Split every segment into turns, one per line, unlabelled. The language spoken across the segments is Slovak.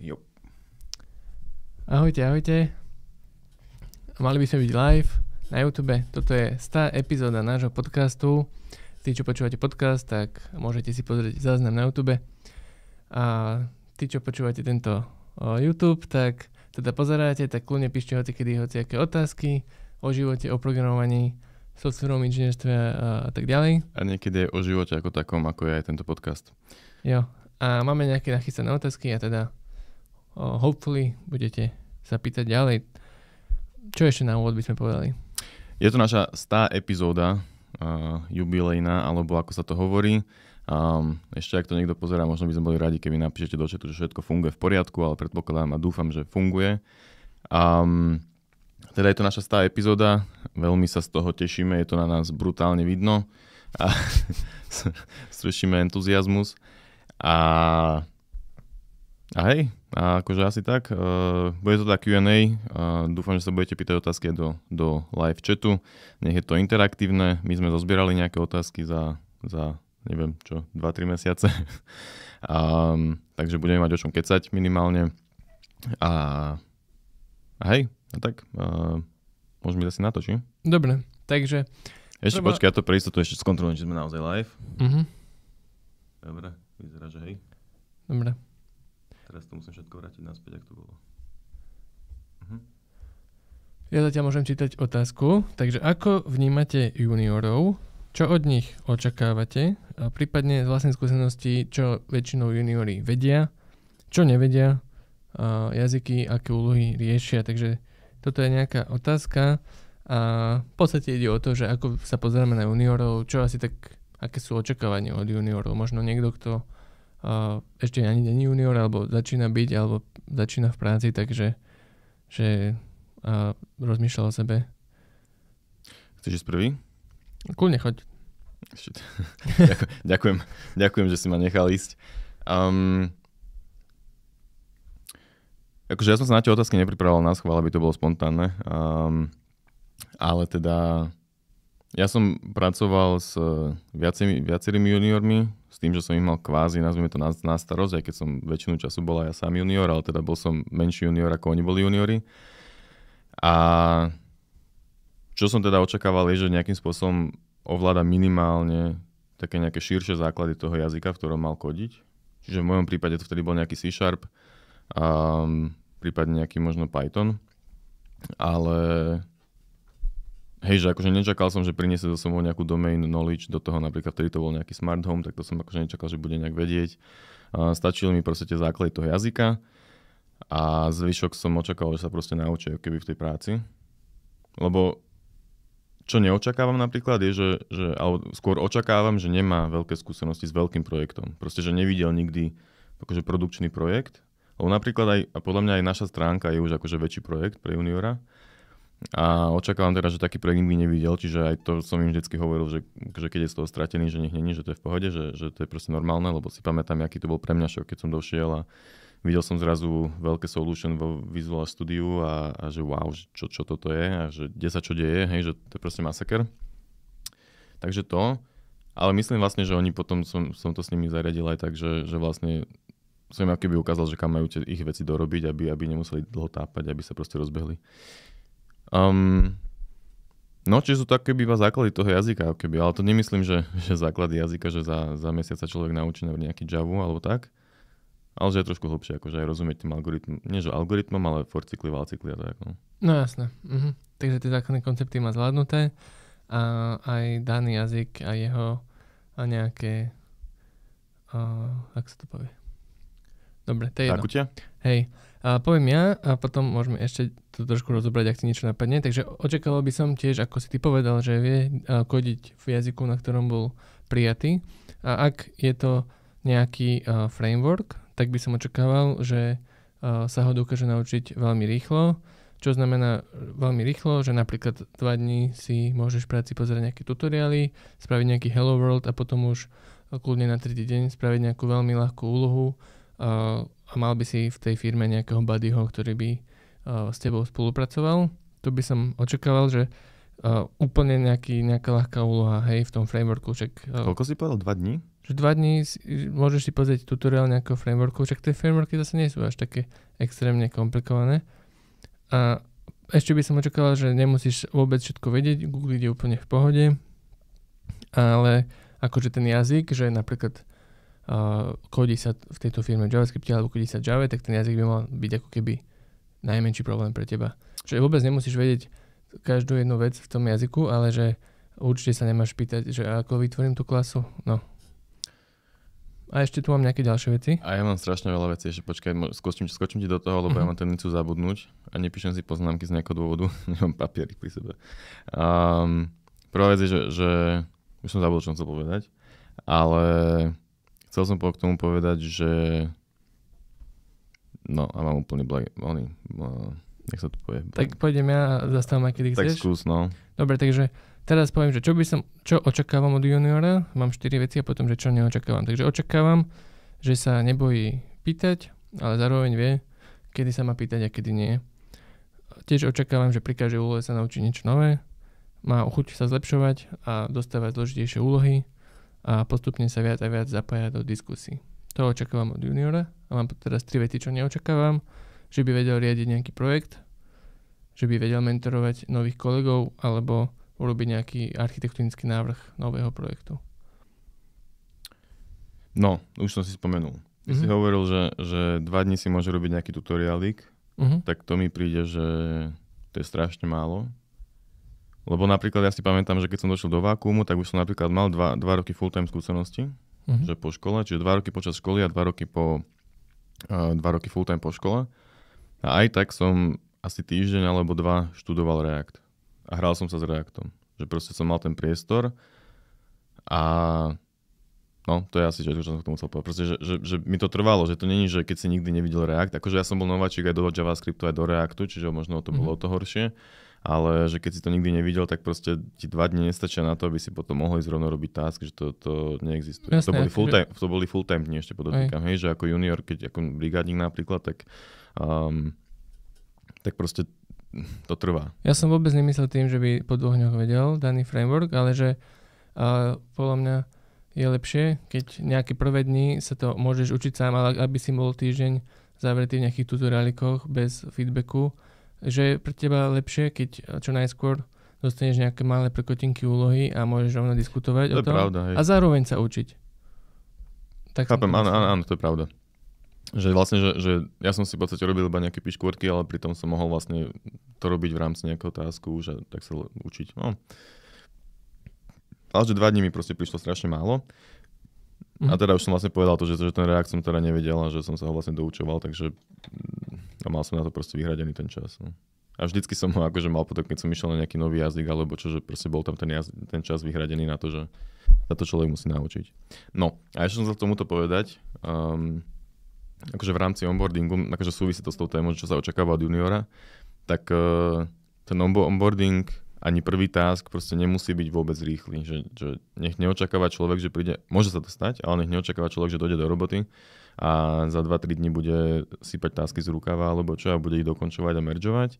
Jo.
Ahojte, ahojte. Mali by sme byť live na YouTube. Toto je 100 epizóda nášho podcastu. Tí, čo počúvate podcast, tak môžete si pozrieť záznam na YouTube. A tí, čo počúvate tento o, YouTube, tak teda pozeráte, tak kľudne píšte hoci kedy hoci aké otázky o živote, o programovaní, softverovom inžinierstve a, a tak ďalej.
A niekedy aj o živote ako takom, ako je aj tento podcast.
Jo. A máme nejaké nachystané otázky a teda hopefully budete sa pýtať ďalej. Čo ešte na úvod by sme povedali?
Je to naša 100 epizóda uh, jubilejná, alebo ako sa to hovorí. Um, ešte ak to niekto pozerá, možno by sme boli radi, keby napíšete do chatu, že všetko funguje v poriadku, ale predpokladám a dúfam, že funguje. Um, teda je to naša 100 epizóda, veľmi sa z toho tešíme, je to na nás brutálne vidno a strešíme entuziasmus. A, a hej, a akože asi tak, uh, bude to tak Q&A, uh, dúfam, že sa budete pýtať otázky do, do live chatu, nech je to interaktívne, my sme zozbierali nejaké otázky za, za neviem čo, 2-3 mesiace, um, takže budeme mať o čom kecať minimálne a, a hej, a tak, uh, môžeme ísť asi na to, či?
Dobre, takže...
Ešte treba... počkaj, ja to pre istotu ešte skontrolujem, či sme naozaj live.
Uh-huh.
Dobre, vyzerá, že hej.
Dobre.
Teraz to musím všetko vrátiť naspäť, ak to bolo. Uh-huh.
Ja zatiaľ môžem čítať otázku. Takže ako vnímate juniorov? Čo od nich očakávate? A prípadne z vlastnej skúsenosti, čo väčšinou juniori vedia, čo nevedia, a jazyky, aké úlohy riešia. Takže toto je nejaká otázka a v podstate ide o to, že ako sa pozeráme na juniorov, čo asi tak, aké sú očakávania od juniorov. Možno niekto, kto ešte ani není junior, alebo začína byť, alebo začína v práci, takže že uh, rozmýšľa o sebe.
Chceš ísť prvý?
Kľudne choď.
ďakujem, ďakujem, že si ma nechal ísť. Um, Akože ja som sa na tie otázky nepripravoval na schvál, aby to bolo spontánne. Um, ale teda ja som pracoval s viacerými, viacerými juniormi, s tým, že som ich mal kvázi, nazvime to na, na starosť, aj keď som väčšinu času bol aj ja sám junior, ale teda bol som menší junior, ako oni boli juniori. A čo som teda očakával je, že nejakým spôsobom ovláda minimálne také nejaké širšie základy toho jazyka, v ktorom mal kodiť. Čiže v mojom prípade to vtedy bol nejaký C-Sharp, um, prípadne nejaký možno Python. Ale hej, že akože nečakal som, že priniesie so sebou nejakú domain knowledge do toho, napríklad vtedy to bol nejaký smart home, tak to som akože nečakal, že bude nejak vedieť. Uh, stačili mi proste tie základy toho jazyka a zvyšok som očakával, že sa proste naučia keby v tej práci. Lebo čo neočakávam napríklad je, že, že alebo skôr očakávam, že nemá veľké skúsenosti s veľkým projektom. Proste, že nevidel nikdy akože produkčný projekt lebo napríklad aj, a podľa mňa aj naša stránka je už akože väčší projekt pre juniora. A očakávam teda, že taký projekt by nevidel, čiže aj to som im vždy hovoril, že, že keď je z toho stratený, že nech není, že to je v pohode, že, že to je proste normálne, lebo si pamätám, aký to bol pre mňa šok, keď som došiel a videl som zrazu veľké solution vo Visual Studio a, a že wow, čo, čo toto je a že kde sa čo deje, hej, že to je proste masaker. Takže to, ale myslím vlastne, že oni potom som, som to s nimi zariadil aj tak, že, že vlastne som im keby ukázal, že kam majú tie ich veci dorobiť, aby, aby nemuseli dlho tápať, aby sa proste rozbehli. Um, no, čiže sú to keby iba základy toho jazyka, keby, ale to nemyslím, že, že základy jazyka, že za, za mesiac sa človek naučí nejaký Java alebo tak, ale že je trošku hlbšie, akože aj rozumieť tým algoritmom, nie že algoritmom, ale for cykly, val cykly a tak. No,
no jasné. Mhm. Takže tie základné koncepty má zvládnuté a aj daný jazyk a jeho a nejaké, uh, ak sa to povie, Dobre, to je jedno.
Zakutia?
Hej. A poviem ja a potom môžeme ešte to trošku rozobrať, ak ti niečo napadne. Takže očakával by som tiež, ako si ty povedal, že vie kodiť v jazyku, na ktorom bol prijatý. A ak je to nejaký uh, framework, tak by som očakával, že uh, sa ho dokáže naučiť veľmi rýchlo. Čo znamená veľmi rýchlo, že napríklad dva dní si môžeš v práci pozrieť nejaké tutoriály, spraviť nejaký Hello World a potom už kľudne na tretí deň spraviť nejakú veľmi ľahkú úlohu, a mal by si v tej firme nejakého buddyho, ktorý by s tebou spolupracoval. To by som očakával, že úplne nejaký, nejaká ľahká úloha, hej, v tom frameworku. Však,
Koľko si povedal? Dva dní?
že dva dní si, môžeš si pozrieť tutoriál nejakého frameworku, však tie frameworky zase nie sú až také extrémne komplikované. A ešte by som očakával, že nemusíš vôbec všetko vedieť, Google ide úplne v pohode, ale akože ten jazyk, že napríklad uh, kodí sa v tejto firme JavaScript alebo kodí sa Java, tak ten jazyk by mal byť ako keby najmenší problém pre teba. Že vôbec nemusíš vedieť každú jednu vec v tom jazyku, ale že určite sa nemáš pýtať, že ako vytvorím tú klasu. No, a ešte tu mám nejaké ďalšie veci.
A ja mám strašne veľa vecí, ešte počkaj, skočím, skočím ti do toho, lebo uh-huh. ja mhm. mám tendenciu zabudnúť a nepíšem si poznámky z nejakého dôvodu, nemám papiery pri sebe. Um, prvá vec je, že, že už som zabudol, čo som chcel povedať, ale chcel som k tomu povedať, že no a mám úplne black, oný, uh, nech sa to povie.
Tak pôjdem ja a zastavím, kedy chceš.
Tak skús, no.
Dobre, takže Teraz poviem, že čo by som, čo očakávam od juniora, mám 4 veci a potom, že čo neočakávam. Takže očakávam, že sa nebojí pýtať, ale zároveň vie, kedy sa má pýtať a kedy nie. Tiež očakávam, že pri každej úlohe sa naučí niečo nové, má chuť sa zlepšovať a dostávať zložitejšie úlohy a postupne sa viac a viac zapájať do diskusí. To očakávam od juniora a mám teraz tri vety, čo neočakávam. Že by vedel riadiť nejaký projekt, že by vedel mentorovať nových kolegov alebo urobiť nejaký architektonický návrh nového projektu?
No, už som si spomenul. Ty mm-hmm. si mhm. hovoril, že, že dva dní si môže robiť nejaký tutoriálik, mm-hmm. tak to mi príde, že to je strašne málo. Lebo napríklad ja si pamätám, že keď som došiel do vákuumu, tak už som napríklad mal dva, dva roky full-time skúsenosti, mm-hmm. že po škole, čiže dva roky počas školy a dva roky po uh, dva roky full-time po škole. A aj tak som asi týždeň alebo dva študoval React a hral som sa s Reactom. Že proste som mal ten priestor a no, to je asi, čo, čo som k tomu chcel povedať. Proste, že, že, že, mi to trvalo, že to není, že keď si nikdy nevidel React, akože ja som bol nováčik aj do JavaScriptu, aj do Reactu, čiže možno to bolo mm-hmm. to horšie, ale že keď si to nikdy nevidel, tak proste ti dva dni nestačia na to, aby si potom mohli zrovna robiť task, že to, to neexistuje.
Jasné,
to, boli full time, to boli full time dni ešte podotýkam, hej, že ako junior, keď ako brigádnik napríklad, tak um, tak proste to trvá.
Ja som vôbec nemyslel tým, že by po dvoch dňoch vedel daný framework, ale že uh, podľa mňa je lepšie, keď nejaké prvé dni sa to môžeš učiť sám, ale aby si bol týždeň zavretý v nejakých tutoriálikoch bez feedbacku, že je pre teba lepšie, keď čo najskôr dostaneš nejaké malé prekotinky úlohy a môžeš rovno diskutovať
to
o tom
pravda, hej.
a zároveň sa učiť.
Tak Chápem, áno, áno, áno, to je pravda. Že vlastne, že, že ja som si v podstate robil iba nejaké piškôrky, ale pritom som mohol vlastne to robiť v rámci nejakého tásku a tak sa učiť. No. Ale že dva dní mi proste prišlo strašne málo. A mhm. teda už som vlastne povedal to, že, že ten reakt som teda nevedel a že som sa ho vlastne doučoval, takže a mal som na to proste vyhradený ten čas. No. A vždycky som ho akože mal potom, keď som išiel na nejaký nový jazyk alebo čo, že proste bol tam ten, jazyk, ten čas vyhradený na to, že sa to človek musí naučiť. No a ešte som sa tomuto povedať, um, akože v rámci onboardingu, akože súvisí to s tou témou, čo sa očakáva od juniora, tak uh, ten onboarding ani prvý task proste nemusí byť vôbec rýchly. Že, že nech neočakáva človek, že príde, môže sa to stať, ale nech neočakáva človek, že dojde do roboty a za 2-3 dní bude sypať tásky z rukava alebo čo a bude ich dokončovať a meržovať.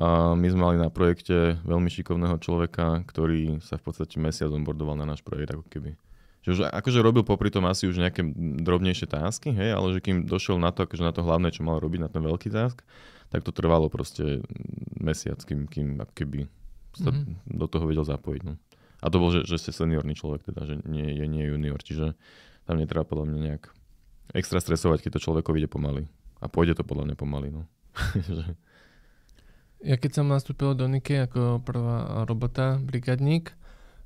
A my sme mali na projekte veľmi šikovného človeka, ktorý sa v podstate mesiac onboardoval na náš projekt ako keby. Že už akože robil popri tom asi už nejaké drobnejšie tásky, hej, ale že kým došiel na to, akože na to hlavné, čo mal robiť, na ten veľký task, tak to trvalo proste mesiac, kým, kým keby sa mm-hmm. do toho vedel zapojiť. No. A to bol, že, že ste seniorný človek, teda, že nie je nie junior, čiže tam netreba podľa mňa nejak extra stresovať, keď to človekovi ide pomaly. A pôjde to podľa mňa pomaly. No.
ja keď som nastúpil do Nike ako prvá robota, brigadník,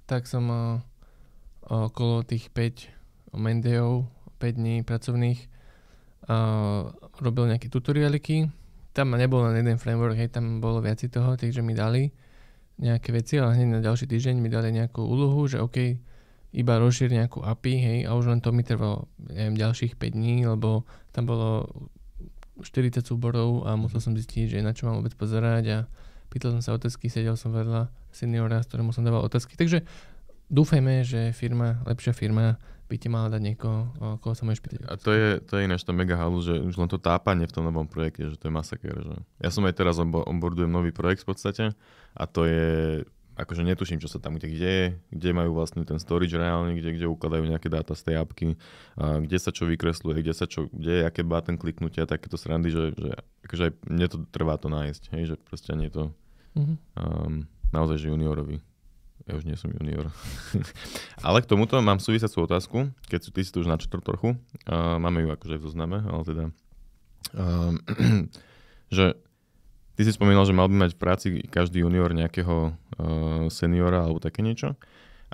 tak som okolo tých 5 Mendeov, 5 dní pracovných uh, robil nejaké tutorialiky. Tam nebol len jeden framework, hej, tam bolo viac toho, takže mi dali nejaké veci, ale hneď na ďalší týždeň mi dali nejakú úlohu, že OK, iba rozšír nejakú API, hej, a už len to mi trvalo, neviem, ďalších 5 dní, lebo tam bolo 40 súborov a musel som zistiť, že na čo mám vôbec pozerať a pýtal som sa otázky, sedel som vedľa seniora, s ktorému som dával otázky. Takže dúfajme, že firma, lepšia firma by ti mala dať niekoho, koho sa môžeš pýtať.
A to je, to je ináč to mega halu, že už len to tápanie v tom novom projekte, že to je masaker. Že... Ja som aj teraz onboardujem nový projekt v podstate a to je akože netuším, čo sa tam kde deje, kde majú vlastne ten storage reálne, kde, kde ukladajú nejaké dáta z tej apky, a kde sa čo vykresluje, kde sa čo, kde je aké button kliknutia, takéto srandy, že, že akože aj mne to trvá to nájsť, hej, že proste nie to mm-hmm. um, naozaj, že juniorovi. Ja už nie som junior. ale k tomuto mám súvisiacú otázku, keď si ty si to už načrtol trochu. Uh, máme ju akože v zozname, ale teda um, že Ty si spomínal, že mal by mať v práci každý junior nejakého uh, seniora alebo také niečo.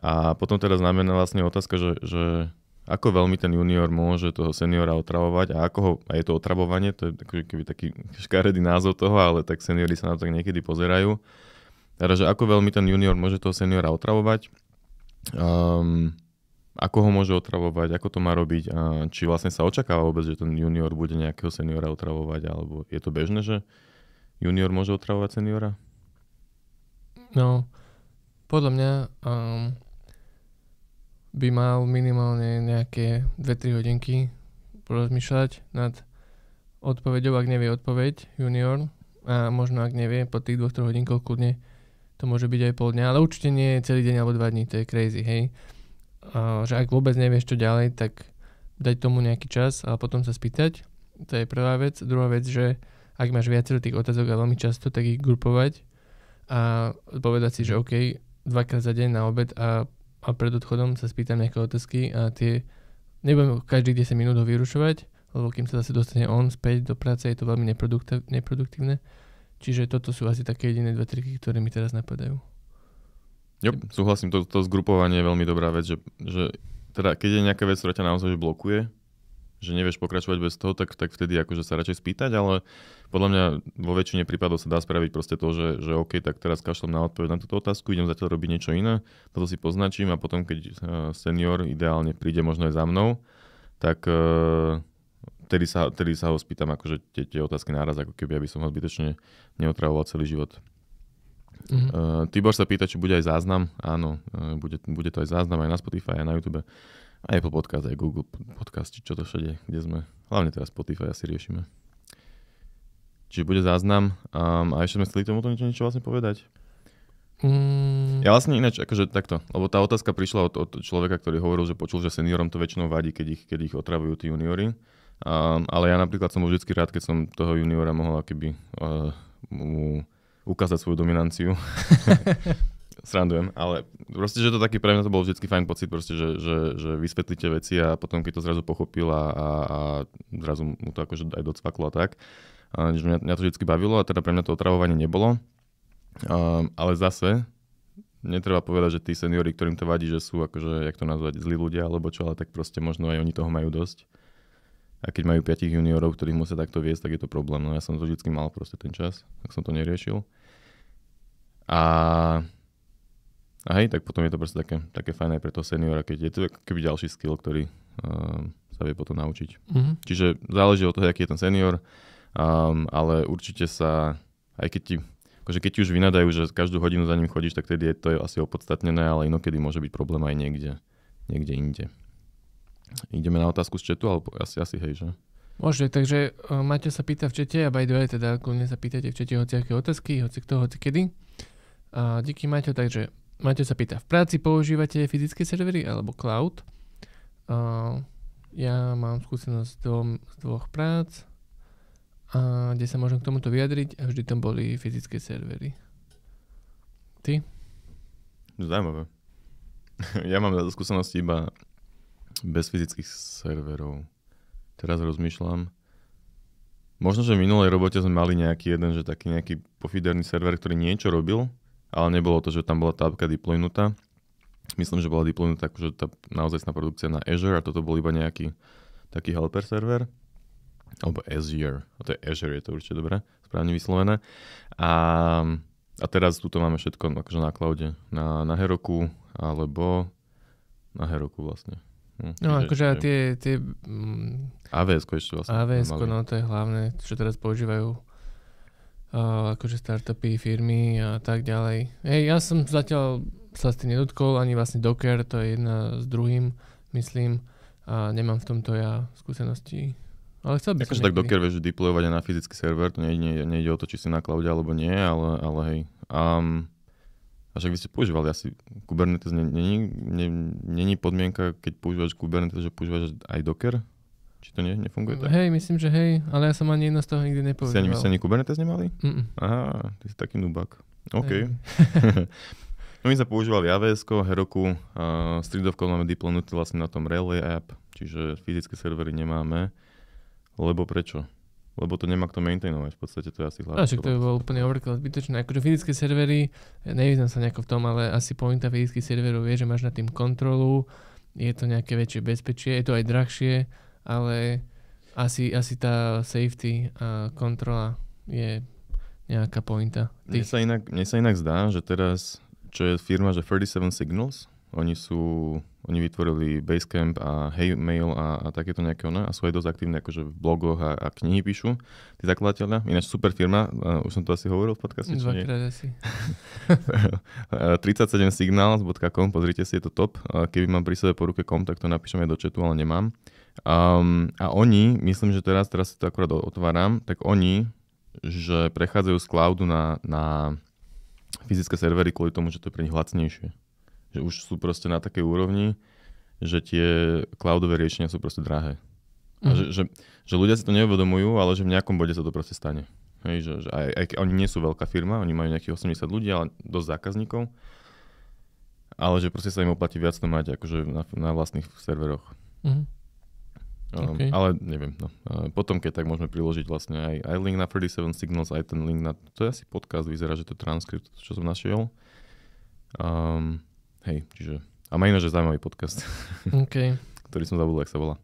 A potom teda znamená vlastne otázka, že, že ako veľmi ten junior môže toho seniora otravovať a ako ho, a je to otravovanie, to je taký, keby taký škaredý názov toho, ale tak seniori sa na to niekedy pozerajú. Teda, že ako veľmi ten junior môže toho seniora otravovať, um, ako ho môže otravovať, ako to má robiť a či vlastne sa očakáva vôbec, že ten junior bude nejakého seniora otravovať, alebo je to bežné, že junior môže otravovať seniora?
No, podľa mňa um, by mal minimálne nejaké 2-3 hodinky porozmýšľať nad odpoveďou, ak nevie odpoveď junior a možno ak nevie, po tých 2-3 hodinkoch kľudne to môže byť aj pol dňa, ale určite nie celý deň alebo 2 dní, to je crazy, hej. Uh, že ak vôbec nevieš čo ďalej, tak dať tomu nejaký čas a potom sa spýtať. To je prvá vec. Druhá vec, že ak máš viacero tých otázok a veľmi často, tak ich grupovať a povedať si, že OK, dvakrát za deň na obed a, a pred odchodom sa spýtam nejaké otázky a tie nebudem každých 10 minút ho vyrušovať, lebo kým sa zase dostane on späť do práce, je to veľmi neproduktívne. Čiže toto sú asi také jediné dve triky, ktoré mi teraz napadajú.
Jo, súhlasím, to, to zgrupovanie je veľmi dobrá vec, že, že teda keď je nejaká vec, ktorá ťa naozaj blokuje, že nevieš pokračovať bez toho, tak, tak vtedy akože sa radšej spýtať, ale podľa mňa vo väčšine prípadov sa dá spraviť proste to, že, že OK, tak teraz kašlem na odpoveď na túto otázku, idem zatiaľ robiť niečo iné, toto si poznačím a potom, keď eh, senior ideálne príde možno aj za mnou, tak uh, tedy, sa, tedy sa ho spýtam akože tie, tie otázky náraz, ako keby, aby som ho zbytočne neotravoval celý život. Mm-hmm. Uh, Tibor sa pýta, či bude aj záznam. Áno, uh, bude, bude to aj záznam aj na Spotify, aj na YouTube. Aj Apple Podcast, aj Google Podcast, čo to všade, kde sme. Hlavne teraz Spotify asi riešime. Čiže bude záznam. Um, a ešte sme chceli tomuto niečo, niečo vlastne povedať. Mm. Ja vlastne ináč, akože takto, lebo tá otázka prišla od, od človeka, ktorý hovoril, že počul, že seniorom to väčšinou vadí, keď ich, keď ich otravujú tí juniori. Um, ale ja napríklad som bol vždy rád, keď som toho juniora mohol akoby uh, mu ukázať svoju dominanciu. srandujem, ale proste, že to taký pre mňa to bol vždy fajn pocit, proste, že, že, že vysvetlíte veci a potom keď to zrazu pochopil a, a, a zrazu mu to akože aj docvaklo a tak, a, mňa, mňa to vždy bavilo a teda pre mňa to otravovanie nebolo. Ale zase netreba povedať, že tí seniori, ktorým to vadí, že sú akože, jak to nazvať, zlí ľudia alebo čo, ale tak proste možno aj oni toho majú dosť. A keď majú piatich juniorov, ktorých musia takto viesť, tak je to problém. No ja som to vždy mal proste ten čas, tak som to neriešil. A a hej, tak potom je to proste také, také fajn aj pre toho seniora, keď je to keby ďalší skill, ktorý um, sa vie potom naučiť. Mm-hmm. Čiže záleží od toho, aký je ten senior, um, ale určite sa, aj keď ti, akože keď ti už vynadajú, že každú hodinu za ním chodíš, tak tedy je to je asi opodstatnené, ale inokedy môže byť problém aj niekde, niekde inde. Ideme na otázku z chatu, alebo asi, asi hej, že?
Môže, takže uh, Maťo sa pýta v čete a by the way, teda kľudne sa pýtate v čete hoci aké otázky, hoci kto, hoci kedy. Uh, díky Maťo, takže Maťo sa pýta, v práci používate fyzické servery alebo cloud? Uh, ja mám skúsenosť z, z dvoch prác, a kde sa môžem k tomuto vyjadriť a vždy tam boli fyzické servery. Ty?
Zaujímavé. ja mám skúsenosti iba bez fyzických serverov. Teraz rozmýšľam. Možno, že v minulej robote sme mali nejaký jeden, že taký nejaký pofiderný server, ktorý niečo robil, ale nebolo to, že tam bola tá apka deploynutá. Myslím, že bola deploynutá akože tá naozaj produkcia na Azure a toto bol iba nejaký taký helper server alebo Azure, to je Azure, je to určite dobré, správne vyslovené. A, a teraz tu máme všetko akože na cloude, na, na Heroku, alebo na Heroku vlastne.
Hm, no čiže, akože tie... tie mm,
AWS ešte vlastne.
AWS, no to je hlavné, čo teraz používajú uh, akože startupy, firmy a tak ďalej. Hej, ja som zatiaľ sa s tým nedotkol, ani vlastne Docker, to je jedna s druhým, myslím, a nemám v tomto ja skúsenosti. Ale chcel by
som tak Docker vieš deployovať aj na fyzický server, to nejde, nejde o to, či si na cloude alebo nie, ale, ale hej. Um, A však vy ste používali asi Kubernetes, není, není podmienka, keď používaš Kubernetes, že používaš aj Docker? Či to nie, nefunguje tak?
Hej, myslím, že hej, ale ja som ani jedno z toho nikdy nepoužíval.
Si ani, si ani Kubernetes nemali?
Mm-mm.
Aha, ty si taký nubak. OK. No my sme používali AWS, Heroku, uh, Streetovko máme deploynutý vlastne na tom Relay app, čiže fyzické servery nemáme. Lebo prečo? Lebo to nemá kto maintainovať, v podstate to je asi hlavný
A však to by bol úplne overkill zbytočné. Akože fyzické servery, nevyznam sa nejako v tom, ale asi pointa fyzických serverov je, že máš na tým kontrolu, je to nejaké väčšie bezpečie, je to aj drahšie, ale asi, asi tá safety a kontrola je nejaká pointa.
Mne sa, inak, mne sa inak zdá, že teraz, čo je firma, že 37 Signals, oni sú, oni vytvorili Basecamp a Heymail a, a takéto nejaké one a sú aj dosť aktívne akože v blogoch a, a knihy píšu, tí zakladateľia. Ináč super firma, uh, už som to asi hovoril v podcaste.
Dvakrát asi.
37signals.com, pozrite si, je to top. Keby mám pri sebe po ruke kom, tak to napíšem aj do chatu, ale nemám. Um, a oni, myslím, že teraz, teraz si to akurát otváram, tak oni, že prechádzajú z cloudu na, na fyzické servery kvôli tomu, že to je pre nich lacnejšie že už sú proste na takej úrovni, že tie cloudové riešenia sú proste drahé. Mm. A mhm. že, že, že ľudia si to neuvedomujú, ale že v nejakom bode sa to proste stane. Hej, že, že aj, aj oni nie sú veľká firma, oni majú nejakých 80 ľudí, ale dosť zákazníkov. Ale že proste sa im oplatí viac to mať akože na, na vlastných serveroch. Mm. Um, okay. Ale neviem, no. Potom, keď tak môžeme priložiť vlastne aj, aj link na 37 Signals, aj ten link na, to je asi podcast, vyzerá, že to je transkript, čo som našiel. Um, Hej, čiže... A má ináč zaujímavý podcast,
okay.
ktorý som zabudol, ak sa volá.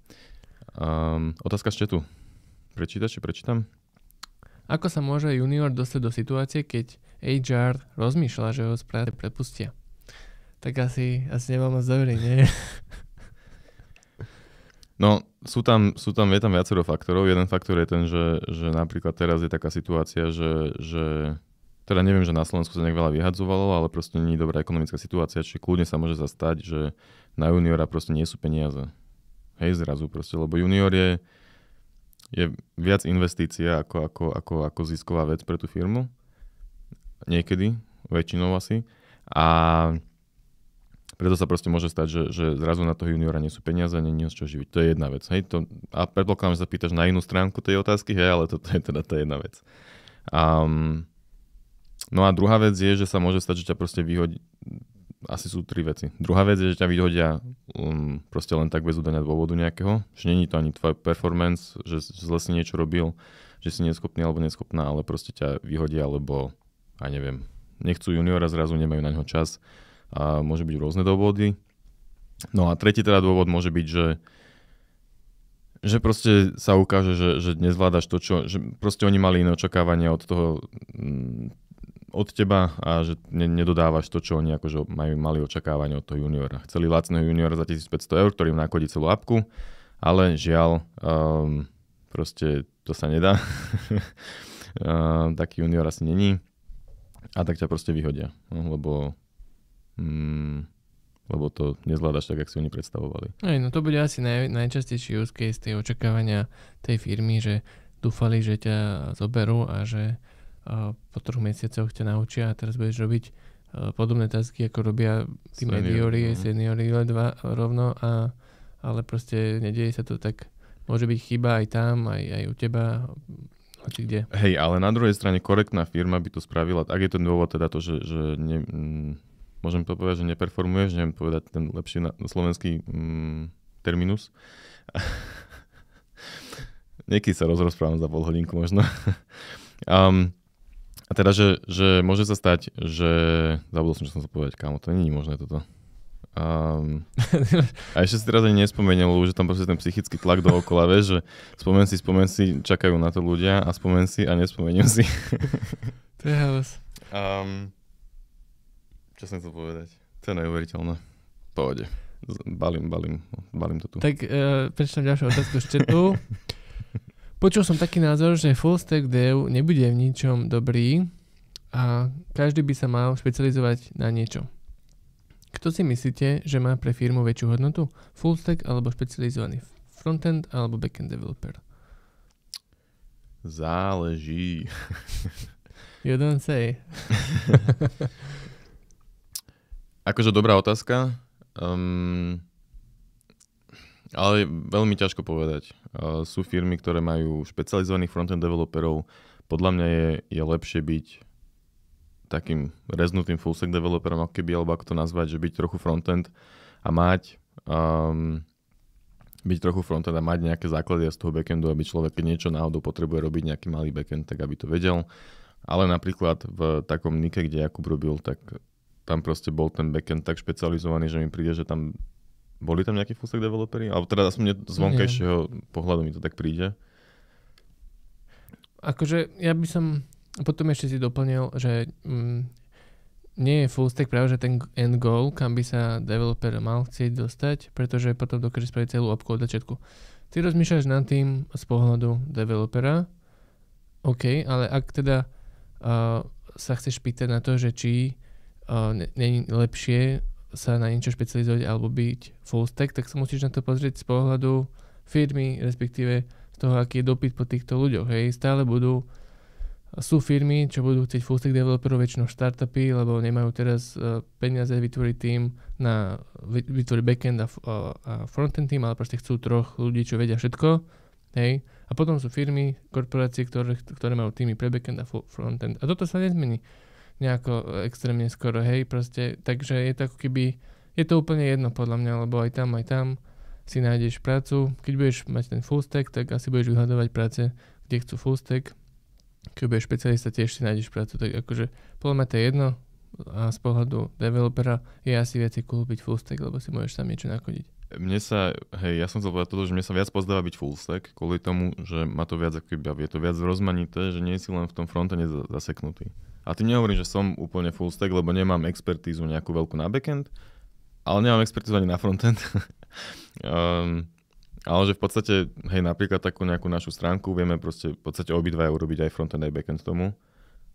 Um, otázka z četu. Prečítaš, či prečítam?
Ako sa môže junior dostať do situácie, keď HR rozmýšľa, že ho z práce prepustia? Tak asi, asi nemá moc dobrý, nie?
No, sú tam, sú tam, je tam viacero faktorov. Jeden faktor je ten, že, že napríklad teraz je taká situácia, že, že teda neviem, že na Slovensku sa nejak veľa vyhadzovalo, ale proste nie je dobrá ekonomická situácia, čiže kľudne sa môže zastať, že na juniora proste nie sú peniaze. Hej, zrazu proste, lebo junior je, je viac investícia ako, ako, ako, ako zisková vec pre tú firmu. Niekedy, väčšinou asi. A preto sa proste môže stať, že, že zrazu na toho juniora nie sú peniaze, nie je z čo živiť. To je jedna vec. Hej? To, a predpokladám, že sa pýtaš na inú stránku tej otázky, hej, ale toto je teda tá jedna vec. Um, No a druhá vec je, že sa môže stať, že ťa proste vyhodí, asi sú tri veci. Druhá vec je, že ťa vyhodia um, proste len tak bez udania dôvodu nejakého, že není to ani tvoj performance, že zle si niečo robil, že si neschopný alebo neschopná, ale proste ťa vyhodia, lebo, a neviem, nechcú juniora, zrazu nemajú na ňo čas a môže byť rôzne dôvody. No a tretí teda dôvod môže byť, že že proste sa ukáže, že, že nezvládaš to, čo... Že proste oni mali iné očakávania od toho mm, od teba a že ne, nedodávaš to, čo oni akože majú, mali očakávanie od toho juniora. Chceli lacného juniora za 1500 eur, ktorý im nakodí celú apku, ale žiaľ, um, proste to sa nedá. um, taký junior asi není. A tak ťa proste vyhodia, no, lebo, mm, lebo to nezvládaš tak, ako si oni predstavovali.
Aj, no to bude asi naj, najčastejší use case tej očakávania tej firmy, že dúfali, že ťa zoberú a že po troch mesiacoch ťa naučia a teraz budeš robiť podobné tasky, ako robia tí Senior, mediory, no. seniory dva rovno, a, ale proste nedieje sa to tak, môže byť chyba aj tam, aj, aj u teba, hoci kde.
Hej, ale na druhej strane korektná firma by to spravila, ak je ten dôvod teda to, že, že ne, mm, môžem to povedať, že neperformuješ, neviem povedať ten lepší na, slovenský mm, terminus. Niekedy sa rozprávam za pol hodinku možno. um, a teda, že, že môže sa stať, že... Zabudol som, čo som sa povedať, kámo, to nie je možné toto. Um, a ešte si teraz ani nespomenul, že tam proste ten psychický tlak dookola, vieš, že spomen si, spomen si, čakajú na to ľudia a spomen si a nespomeniem si.
to je halus.
Um, čo som chcel povedať? To je neuveriteľné. Pohode. Balím, balím, balím to tu.
Tak uh, prečítam ďalšiu otázku z chatu. Počul som taký názor, že full stack dev nebude v ničom dobrý a každý by sa mal špecializovať na niečo. Kto si myslíte, že má pre firmu väčšiu hodnotu? Full stack alebo špecializovaný frontend alebo backend developer?
Záleží.
You don't say.
akože dobrá otázka. Um, ale veľmi ťažko povedať. Sú firmy, ktoré majú špecializovaných frontend developerov. Podľa mňa je, je lepšie byť takým reznutým full stack developerom, ako keby, alebo ako to nazvať, že byť trochu frontend a mať um, byť trochu frontend a mať nejaké základy z toho backendu, aby človek, keď niečo náhodou potrebuje robiť nejaký malý backend, tak aby to vedel. Ale napríklad v takom Nike, kde Jakub robil, tak tam proste bol ten backend tak špecializovaný, že mi príde, že tam boli tam nejakí full stack developeri? Alebo teda aspoň z vonkajšieho pohľadu mi to tak príde.
Akože ja by som potom ešte si doplnil, že mm, nie je full stack práve, že ten end goal, kam by sa developer mal chcieť dostať, pretože potom dokáže spraviť celú obku od začiatku. Ty rozmýšľaš nad tým z pohľadu developera, OK, ale ak teda uh, sa chceš pýtať na to, že či uh, není lepšie sa na niečo špecializovať alebo byť full stack, tak sa musíš na to pozrieť z pohľadu firmy, respektíve z toho, aký je dopyt po týchto ľuďoch. Hej. Stále budú, sú firmy, čo budú chcieť full stack developerov, väčšinou startupy, lebo nemajú teraz uh, peniaze vytvoriť tým na vytvoriť backend a, a frontend tým, ale proste chcú troch ľudí, čo vedia všetko. Hej. A potom sú firmy, korporácie, ktoré, ktoré majú týmy pre backend a frontend. A toto sa nezmení nejako extrémne skoro, hej, proste, takže je to ako keby, je to úplne jedno podľa mňa, lebo aj tam, aj tam si nájdeš prácu, keď budeš mať ten full stack, tak asi budeš vyhľadovať práce, kde chcú full stack, keď budeš špecialista, tiež si nájdeš prácu, tak akože podľa mňa to je jedno a z pohľadu developera je asi viacej kúpiť full stack, lebo si môžeš tam niečo nakodiť.
Mne sa, hej, ja som chcel povedať toto, že mne sa viac pozdáva byť full stack, kvôli tomu, že má to viac ako je to viac rozmanité, že nie si len v tom frontende zaseknutý. A tým nehovorím, že som úplne full stack, lebo nemám expertízu nejakú veľkú na backend, ale nemám expertízu ani na frontend. um, ale že v podstate, hej, napríklad takú nejakú našu stránku vieme proste v podstate obidvaja urobiť aj frontend aj backend tomu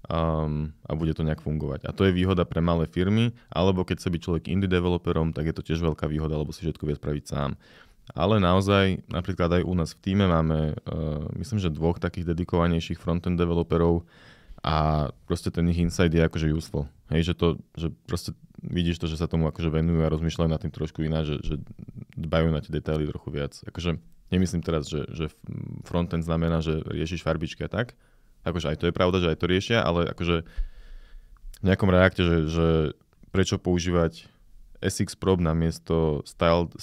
um, a bude to nejak fungovať. A to je výhoda pre malé firmy, alebo keď sa byť človek indie developerom, tak je to tiež veľká výhoda, lebo si všetko vie spraviť sám. Ale naozaj, napríklad aj u nás v týme máme, uh, myslím, že dvoch takých dedikovanejších frontend developerov, a proste ten ich insight je akože useful. Hej, že to, že proste vidíš to, že sa tomu akože venujú a rozmýšľajú nad tým trošku iná, že, že dbajú na tie detaily trochu viac. Akože nemyslím teraz, že, že frontend znamená, že riešiš farbičky a tak. Akože aj to je pravda, že aj to riešia, ale akože v nejakom reakte, že, že prečo používať SX Probe na miesto style,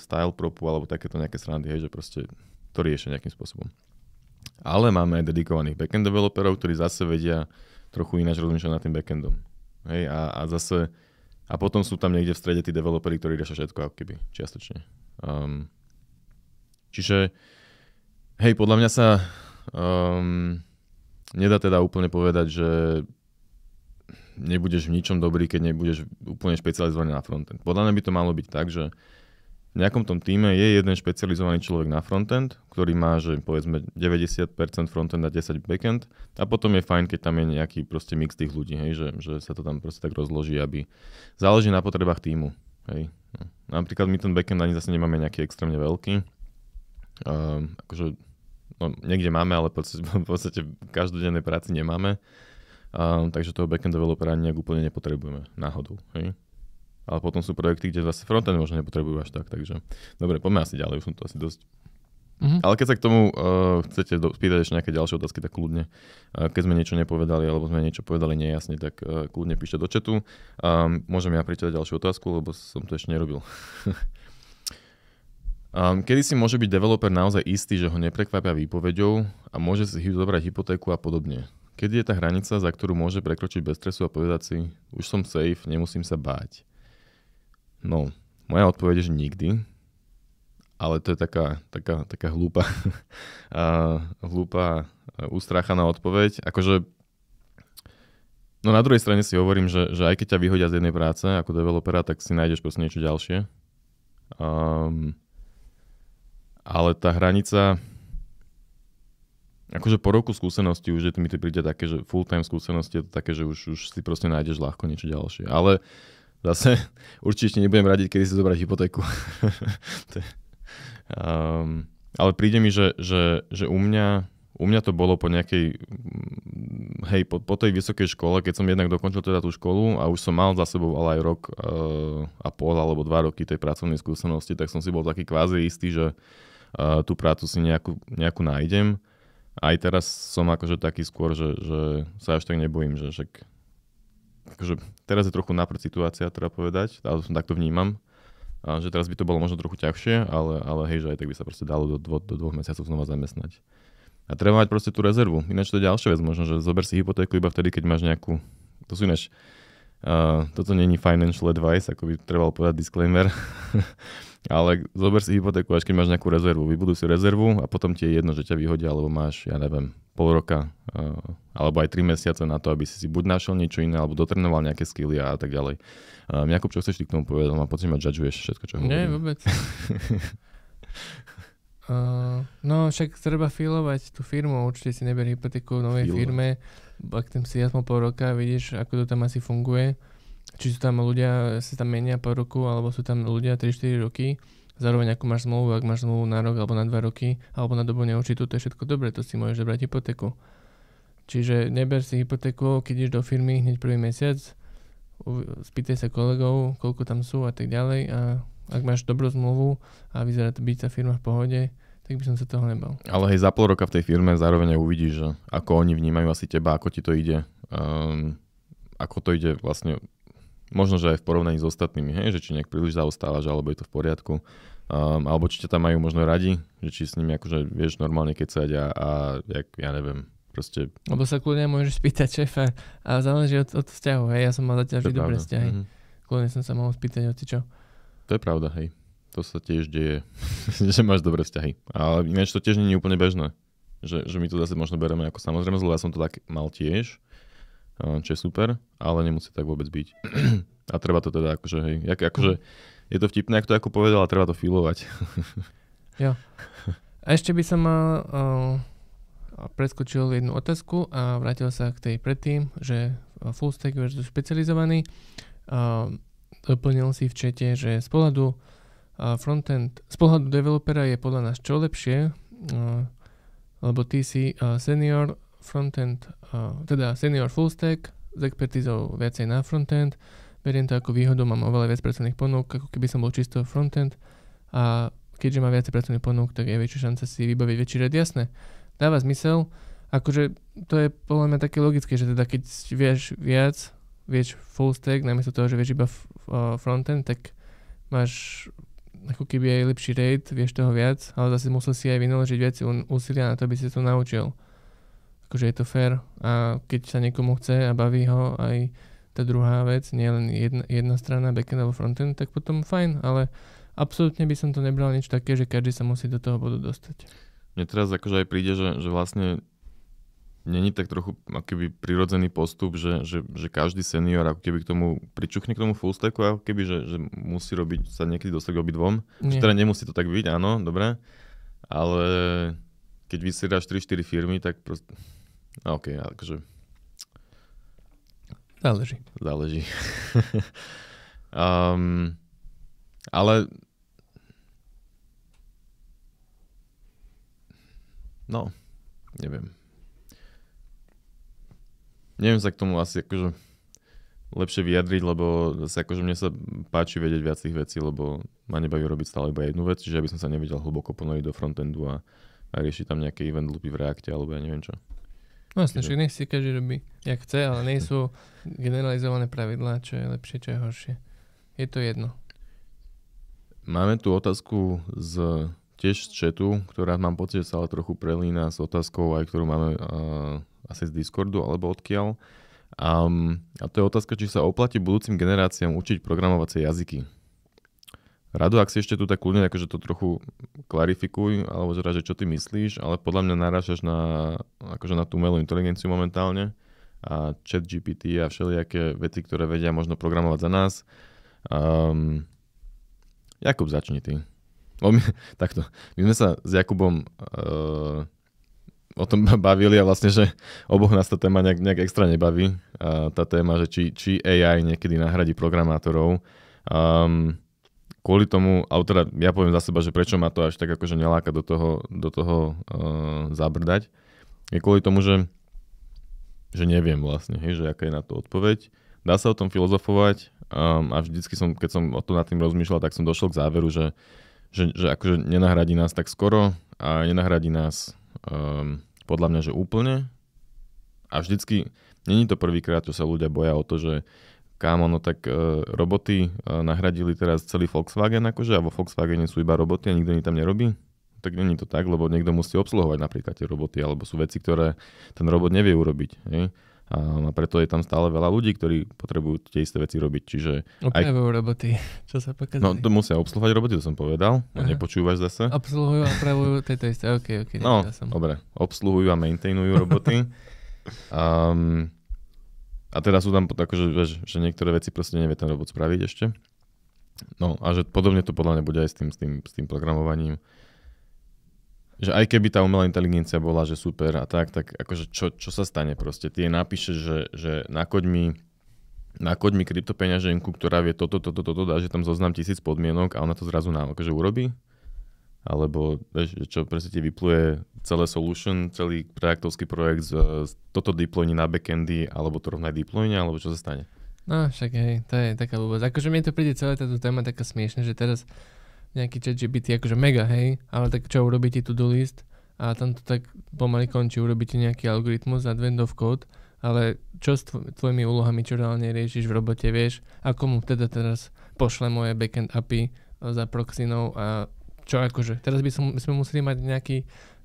style propu alebo takéto nejaké srandy, hej, že proste to riešia nejakým spôsobom. Ale máme aj dedikovaných backend developerov, ktorí zase vedia trochu ináč rozmýšľať nad tým backendom. Hej, a, a zase a potom sú tam niekde v strede tí developeri, ktorí riešia všetko, ako keby, čiastočne. Um, čiže, hej, podľa mňa sa um, nedá teda úplne povedať, že nebudeš v ničom dobrý, keď nebudeš úplne špecializovaný na frontend. Podľa mňa by to malo byť tak, že nejakom tom týme je jeden špecializovaný človek na frontend, ktorý má, že povedzme 90% frontend a 10 backend a potom je fajn, keď tam je nejaký proste mix tých ľudí, hej, že, že sa to tam proste tak rozloží, aby záleží na potrebách týmu. Hej. No. Napríklad my ten backend ani zase nemáme nejaký extrémne veľký. Um, akože, no, niekde máme, ale v podstate, v podstate každodennej práci nemáme. Um, takže toho backend developera nejak úplne nepotrebujeme náhodou. Hej ale potom sú projekty, kde zase frontend možno nepotrebujú až tak, takže dobre, poďme asi ďalej, už som to asi dosť. Mm-hmm. Ale keď sa k tomu uh, chcete do, spýtať ešte nejaké ďalšie otázky, tak kľudne. Uh, keď sme niečo nepovedali, alebo sme niečo povedali nejasne, tak uh, kľudne píšte do četu. Um, môžem ja prečítať ďalšiu otázku, lebo som to ešte nerobil. um, kedy si môže byť developer naozaj istý, že ho neprekvapia výpovedou a môže si zobrať hypotéku a podobne? Kedy je tá hranica, za ktorú môže prekročiť bez stresu a povedať si, už som safe, nemusím sa báť? No, moja odpoveď je, že nikdy. Ale to je taká, taká, taká hlúpa, hlúpa, ustráchaná odpoveď. Akože, no na druhej strane si hovorím, že, že aj keď ťa vyhodia z jednej práce ako developera, tak si nájdeš proste niečo ďalšie. Um, ale tá hranica, akože po roku skúsenosti už je mi to príde také, že full-time skúsenosti je to také, že už, už si proste nájdeš ľahko niečo ďalšie. Ale zase určite nebudem radiť, kedy si zobrať hypotéku. um, ale príde mi, že, že, že u, mňa, u mňa to bolo po nejakej hej, po, po tej vysokej škole, keď som jednak dokončil teda tú školu a už som mal za sebou ale aj rok uh, a pol alebo dva roky tej pracovnej skúsenosti, tak som si bol taký kvázi istý, že uh, tú prácu si nejakú, nejakú nájdem. Aj teraz som akože taký skôr, že, že sa až tak nebojím, že však akože teraz je trochu naprd situácia, treba povedať, ale som takto vnímam, že teraz by to bolo možno trochu ťažšie, ale, ale hej, že aj tak by sa proste dalo do, dvo, do dvoch mesiacov znova zamestnať. A treba mať proste tú rezervu. Ináč to je ďalšia vec, možno, že zober si hypotéku iba vtedy, keď máš nejakú, to sú ináč, uh, toto není financial advice, ako by trebalo povedať disclaimer, ale zober si hypotéku, až keď máš nejakú rezervu. Vybuduj si rezervu a potom ti je jedno, že ťa vyhodia, alebo máš, ja neviem, pol roka uh, alebo aj tri mesiace na to, aby si si buď našiel niečo iné, alebo dotrenoval nejaké skilly a tak ďalej. Um, Jakub, čo chceš ty k tomu povedať? Mám pocit, ma judgeuješ všetko, čo hovorím.
Nie, vôbec. Uh, no však treba filovať tú firmu, určite si neber hypotéku v novej Filovať. firme, ak tam si aspoň pol roka, vidíš, ako to tam asi funguje, či sú tam ľudia, sa tam menia po roku, alebo sú tam ľudia 3-4 roky, zároveň ako máš zmluvu, ak máš zmluvu na rok alebo na 2 roky, alebo na dobu neurčitú, to je všetko dobre, to si môžeš brať hypotéku. Čiže neber si hypotéku, keď ideš do firmy hneď prvý mesiac, spýtaj sa kolegov, koľko tam sú a tak ďalej a ak máš dobrú zmluvu a vyzerá to byť tá firma v pohode, tak by som sa toho nebal.
Ale hej, za pol roka v tej firme zároveň aj uvidíš, že ako oni vnímajú asi teba, ako ti to ide. Um, ako to ide vlastne, možno, že aj v porovnaní s ostatnými, hej, že či nejak príliš zaostávaš, alebo je to v poriadku. Um, alebo či ťa tam majú možno radi, že či s nimi akože vieš normálne kecať a, a jak, ja neviem, proste...
Lebo sa kľudne môžeš spýtať šéfa a záleží od, od vzťahu, hej, ja som mal zatiaľ vždy dobré vzťahy. Mm-hmm. Kľudne som sa mohol spýtať, hoci čo.
To je pravda, hej. To sa tiež deje, že máš dobré vzťahy. Ale ináč to tiež nie je úplne bežné. Že, že my to zase možno bereme ako samozrejme, lebo ja som to tak mal tiež, čo je super, ale nemusí tak vôbec byť. A treba to teda akože, hej, jak, akože, je to vtipné, ako to ako povedal, a treba to filovať.
jo. A ešte by som mal, uh, preskočil jednu otázku a vrátil sa k tej predtým, že full stack versus špecializovaný. Uh, doplnil si v čete, že z pohľadu frontend, z pohľadu developera je podľa nás čo lepšie, lebo ty si senior frontend, teda senior full stack s expertízou viacej na frontend, beriem to ako výhodu, mám oveľa viac pracovných ponúk, ako keby som bol čisto frontend a keďže má viacej pracovných ponúk, tak je väčšia šanca si vybaviť väčší red, jasné. Dáva zmysel, akože to je podľa mňa také logické, že teda keď vieš viac, vieš full stack, namiesto toho, že vieš iba uh, frontend, tak máš ako keby aj lepší rate, vieš toho viac, ale zase musel si aj vynaložiť viac úsilia na to, aby si to naučil. Akože je to fair a keď sa niekomu chce a baví ho aj tá druhá vec, nie len jedna, jedna strana, backend alebo frontend, tak potom fajn, ale absolútne by som to nebral nič také, že každý sa musí do toho bodu dostať.
Mne teraz akože aj príde, že, že vlastne není tak trochu keby prirodzený postup, že, že, že každý senior ako keby k tomu pričuchne k tomu full stacku, ako keby, že, že musí robiť, sa niekedy dostať k obidvom. Teda nemusí to tak byť, áno, dobre. Ale keď vysieraš 3-4 firmy, tak proste... OK, akože...
Záleží.
Záleží. um, ale no, neviem neviem sa k tomu asi akože lepšie vyjadriť, lebo zase akože mne sa páči vedieť viac tých vecí, lebo ma nebaví robiť stále iba jednu vec, čiže aby som sa nevedel hlboko ponoriť do frontendu a, a riešiť tam nejaké event loopy v reakte alebo ja neviem čo.
No jasne, že nech si každý robí, jak chce, ale nie sú generalizované pravidlá, čo je lepšie, čo je horšie. Je to jedno.
Máme tu otázku z tiež z chatu, ktorá mám pocit, že sa ale trochu prelína s otázkou aj, ktorú máme uh, asi z Discordu alebo odkiaľ. Um, a to je otázka, či sa oplatí budúcim generáciám učiť programovacie jazyky. Rado, ak si ešte tu tak kľudne akože to trochu klarifikuj, alebo že, že čo ty myslíš, ale podľa mňa narážaš na, akože na tú umelú inteligenciu momentálne a chat GPT a všelijaké veci, ktoré vedia možno programovať za nás. Um, Jakub, začni ty. O, my, takto. My sme sa s Jakubom uh, o tom bavili a vlastne, že oboch nás tá téma nejak, nejak extra nebaví. A tá téma, že či, či AI niekedy nahradí programátorov. Um, kvôli tomu, ale teda ja poviem za seba, že prečo ma to až tak akože neláka do toho, do toho uh, zabrdať, je kvôli tomu, že že neviem vlastne, hej, že aká je na to odpoveď. Dá sa o tom filozofovať um, a vždycky som, keď som o to nad tým rozmýšľal, tak som došiel k záveru, že, že, že akože nenahradí nás tak skoro a nenahradí nás um, podľa mňa, že úplne. A vždycky, není to prvýkrát, čo sa ľudia boja o to, že kámo, no tak uh, roboty uh, nahradili teraz celý Volkswagen, akože a vo Volkswagene sú iba roboty a nikto ni tam nerobí tak není to tak, lebo niekto musí obsluhovať napríklad tie roboty, alebo sú veci, ktoré ten robot nevie urobiť. Hej? A preto je tam stále veľa ľudí, ktorí potrebujú tie isté veci robiť. Čiže
Opravujú aj... roboty, čo sa pokazali.
No to musia obsluhovať roboty, to som povedal. No, nepočúvaš zase.
Obsluhujú a opravujú tieto isté, ok, ok.
No, som. dobre. Obsluhujú a maintainujú roboty. um, a teda sú tam akože, vieš, že niektoré veci proste nevie ten robot spraviť ešte. No a že podobne to podľa mňa bude aj s tým, s tým, s tým programovaním že aj keby tá umelá inteligencia bola, že super a tak, tak akože čo, čo sa stane proste? Ty napíšeš, že, že nakoď mi nakoď mi kryptopeňaženku, ktorá vie toto, toto, toto, dá, že tam zoznam tisíc podmienok a ona to zrazu nám akože urobí? Alebo čo presne ti vypluje celé solution, celý projektovský projekt z, z toto deployni na backendy, alebo to rovnaj deployne, alebo čo sa stane?
No však hej, to je taká vôbec. Akože mi to príde celá táto téma taká smiešne, že teraz nejaký chat GPT, akože mega, hej, ale tak čo, urobíte to-do list a tam to tak pomaly končí, urobíte nejaký algoritmus, advent of code, ale čo s tvo- tvojimi úlohami, čo reálne riešiš v robote, vieš, ako mu teda teraz pošle moje backend API za proxinou a čo akože, teraz by, som, sme museli mať nejaký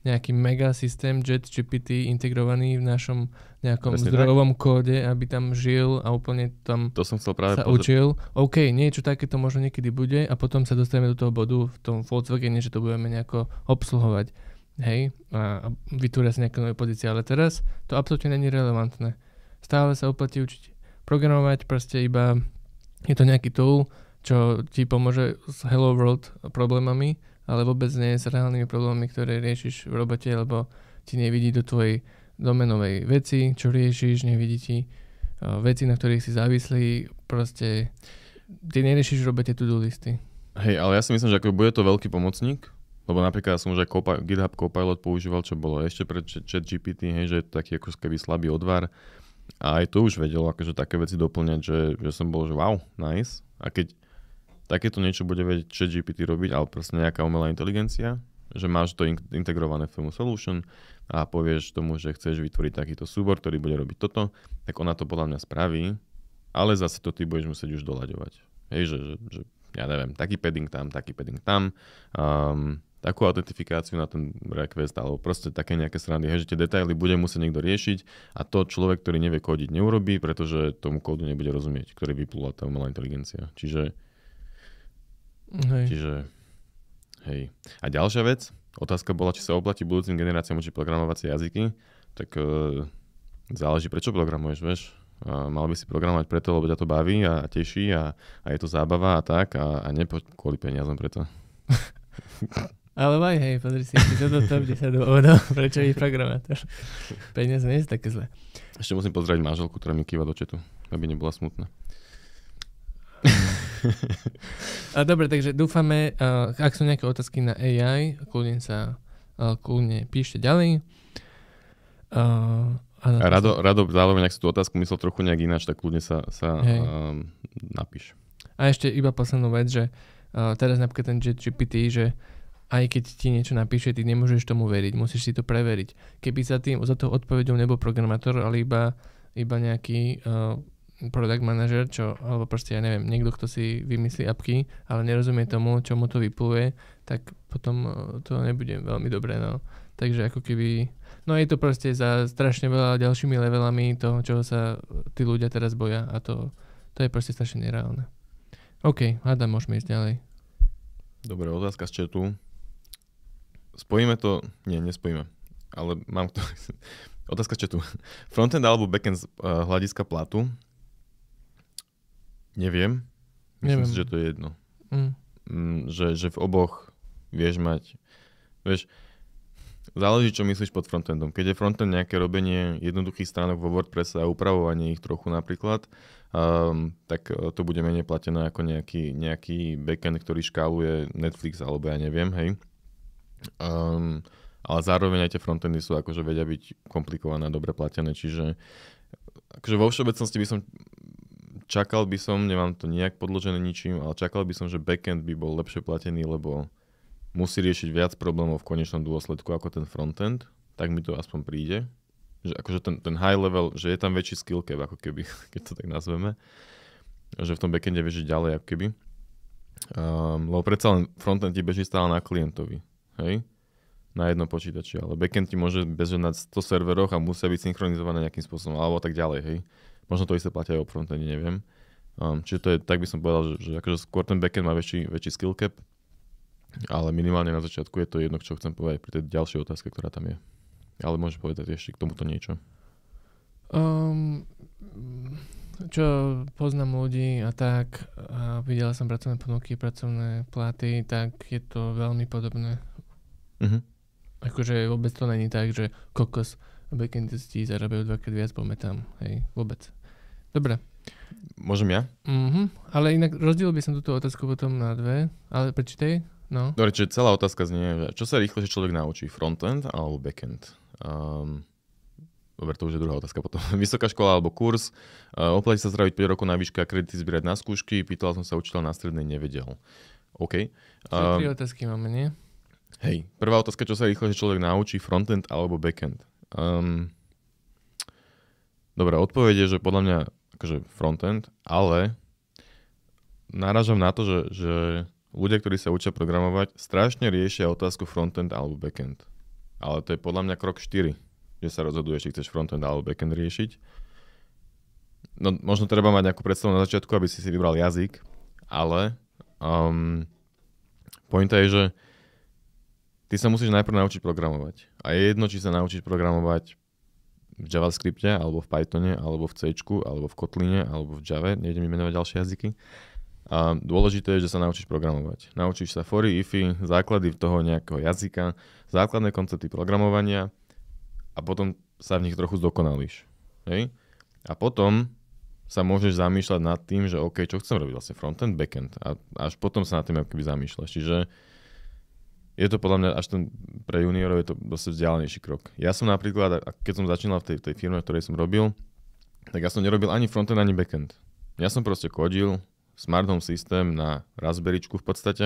nejaký mega systém Jet GPT integrovaný v našom nejakom Presne zdrojovom tak. kóde, aby tam žil a úplne tam
to som chcel práve
sa pozrieť. učil. OK, niečo takéto možno niekedy bude a potom sa dostaneme do toho bodu v tom Volkswagene, že to budeme nejako obsluhovať. Hej, a, a vytvoria sa nejaké nové pozície, ale teraz to absolútne není relevantné. Stále sa oplatí učiť programovať, proste iba je to nejaký tool, čo ti pomôže s Hello World problémami, ale vôbec nie s reálnymi problémami, ktoré riešiš v robote, lebo ti nevidí do tvojej domenovej veci, čo riešiš, nevidí ti uh, veci, na ktorých si závislý, proste ty neriešiš v robote to-do listy.
Hej, ale ja si myslím, že ako bude to veľký pomocník, lebo napríklad som už aj Copi- GitHub Copilot používal, čo bolo ešte pred chat GPT, hej, že je to taký ako keby slabý odvar. A aj to už vedelo akože také veci doplňať, že, že som bol, že wow, nice. A keď takéto niečo bude vedieť chat GPT robiť, ale proste nejaká umelá inteligencia, že máš to in- integrované v solution a povieš tomu, že chceš vytvoriť takýto súbor, ktorý bude robiť toto, tak ona to podľa mňa spraví, ale zase to ty budeš musieť už doľaďovať. Hej, že, že, že ja neviem, taký padding tam, taký padding tam, um, takú autentifikáciu na ten request, alebo proste také nejaké strany, hej, že tie detaily bude musieť niekto riešiť a to človek, ktorý nevie kódiť, neurobí, pretože tomu kódu nebude rozumieť, ktorý vyplula tá umelá inteligencia. Čiže
Hej.
Čiže, hej. A ďalšia vec, otázka bola, či sa oplatí budúcim generáciám učiť programovacie jazyky, tak uh, záleží, prečo programuješ, vieš. Uh, mal by si programovať preto, lebo ťa to baví a teší a, a je to zábava a tak a, a nepo kvôli peniazom preto.
Ale aj hej, pozri si, si toto top 10 dôvodov, prečo je programátor. Peniaze nie sú také zlé.
Ešte musím pozrieť manželku, ktorá mi kýva do četu, aby nebola smutná.
A dobre, takže dúfame, ak sú nejaké otázky na AI, kľudne sa kľudne píšte ďalej.
Uh, a Rado, Rado zároveň, ak si tú otázku myslel trochu nejak ináč, tak kľudne sa, sa um, napíš.
A ešte iba poslednú vec, že uh, teraz napríklad ten GPT, že aj keď ti niečo napíše, ty nemôžeš tomu veriť, musíš si to preveriť. Keby za tým, za tou odpovedou nebol programátor, ale iba, iba nejaký uh, product manager, čo, alebo proste ja neviem, niekto, kto si vymyslí apky, ale nerozumie tomu, čo mu to vypluje, tak potom eh, to nebude veľmi dobré, no. Takže ako keby, no je to proste za strašne veľa ďalšími levelami toho, čoho sa tí ľudia teraz boja a to, to je proste strašne nereálne. OK, hádam, môžeme ísť ďalej.
Dobre, otázka z chatu. Spojíme to? Nie, nespojíme. Ale mám to... otázka z chatu. Frontend alebo backend z uh, hľadiska platu Neviem. Myslím Neviem. si, že to je jedno. Mm. Mm, že, že v oboch vieš mať... Vieš, záleží, čo myslíš pod frontendom. Keď je frontend nejaké robenie jednoduchých stránok vo WordPresse a upravovanie ich trochu napríklad, um, tak e, to bude menej platené ako nejaký, nejaký backend, ktorý škáluje Netflix alebo ja neviem, hej. Um, ale zároveň aj tie frontendy sú akože vedia byť komplikované a dobre platené, čiže akože vo všeobecnosti by som čakal by som, nemám to nejak podložené ničím, ale čakal by som, že backend by bol lepšie platený, lebo musí riešiť viac problémov v konečnom dôsledku ako ten frontend, tak mi to aspoň príde. Že akože ten, ten high level, že je tam väčší skill cap, ako keby, keď to tak nazveme. Že v tom backende vieš ďalej, ako keby. Um, lebo predsa len frontend ti beží stále na klientovi. Hej? Na jednom počítači, ale backend ti môže bežať na 100 serveroch a musia byť synchronizované nejakým spôsobom, alebo tak ďalej, hej. Možno to isté platia aj o frontende, neviem. Um, čiže to je, tak by som povedal, že, že akože skôr ten backend má väčší, väčší skill cap, ale minimálne na začiatku je to jedno, čo chcem povedať pri tej ďalšej otázke, ktorá tam je. Ale môžeš povedať ešte k tomuto niečo.
Um, čo poznám ľudí a tak, a videla som pracovné ponuky, pracovné platy, tak je to veľmi podobné. Uh-huh. Akože vôbec to není tak, že kokos backendisti zarábajú dvakrát viac, poďme tam. Hej, vôbec. Dobre.
Môžem ja?
Mhm, ale inak rozdiel by som túto otázku potom na dve, ale prečítaj. No.
Dobre, čiže celá otázka znie, že čo sa rýchlejšie človek naučí, frontend alebo backend? Um, dobre, to už je druhá otázka potom. Vysoká škola alebo kurz, uh, oplatí sa zdraviť 5 rokov na výške a kredity zbierať na skúšky, pýtal som sa učiteľ na strednej, nevedel. OK.
Um, tri otázky máme, nie?
Hej, prvá otázka, čo sa rýchlejšie človek naučí, frontend alebo backend? Um, Dobre, odpoveď je, že podľa mňa akože frontend, ale náražam na to, že, že ľudia, ktorí sa učia programovať, strašne riešia otázku frontend alebo backend. Ale to je podľa mňa krok 4, že sa rozhoduje, či chceš frontend alebo backend riešiť. No, možno treba mať nejakú predstavu na začiatku, aby si si vybral jazyk, ale um, pointa je, že ty sa musíš najprv naučiť programovať. A je jedno, či sa naučíš programovať v JavaScripte, alebo v Pythone, alebo v C, alebo v Kotline, alebo v Java, nejdem menovať ďalšie jazyky. A dôležité je, že sa naučíš programovať. Naučíš sa fory, ify, základy toho nejakého jazyka, základné koncepty programovania a potom sa v nich trochu zdokonalíš. Hej? A potom sa môžeš zamýšľať nad tým, že OK, čo chcem robiť vlastne frontend, backend. A až potom sa nad tým akoby zamýšľaš. Čiže je to podľa mňa až ten, pre juniorov je to dosť vzdialenejší krok. Ja som napríklad, keď som začínal v tej, tej firme, v ktorej som robil, tak ja som nerobil ani frontend, ani backend. Ja som proste kodil smart home systém na Raspberryčku v podstate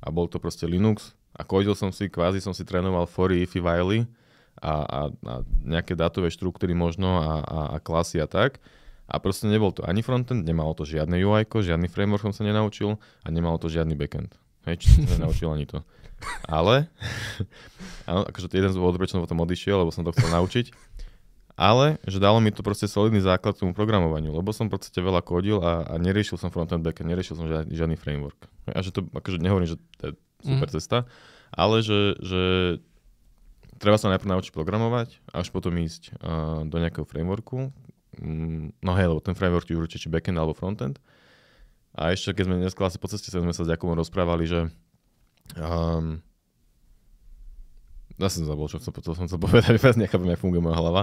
a bol to proste Linux a kodil som si, kvázi som si trénoval fory, ify, while a, a, a nejaké dátové štruktúry možno a, a, a klasy a tak. A proste nebol to ani frontend, nemalo to žiadne UI, žiadny framework som sa nenaučil a nemalo to žiadny backend. Hej, či som nenaučil ani to. Ale, áno, akože jeden z dôvodov, prečo som potom odišiel, lebo som to chcel naučiť. Ale, že dalo mi to proste solidný základ k tomu programovaniu, lebo som v podstate veľa kodil a, a neriešil som frontend, backend, neriešil som žiadny, žiadny framework. A že to, akože nehovorím, že to je super mm. cesta, ale že, že treba sa najprv naučiť programovať, až potom ísť uh, do nejakého frameworku. Mm, no hej, lebo ten framework ti určite či backend alebo frontend. A ešte, keď sme dnes asi po ceste sme sa s Jakubom rozprávali, že Um, ja som zabol, čo chcel, to som chcel povedať, vôbec nechápem, jak funguje moja hlava.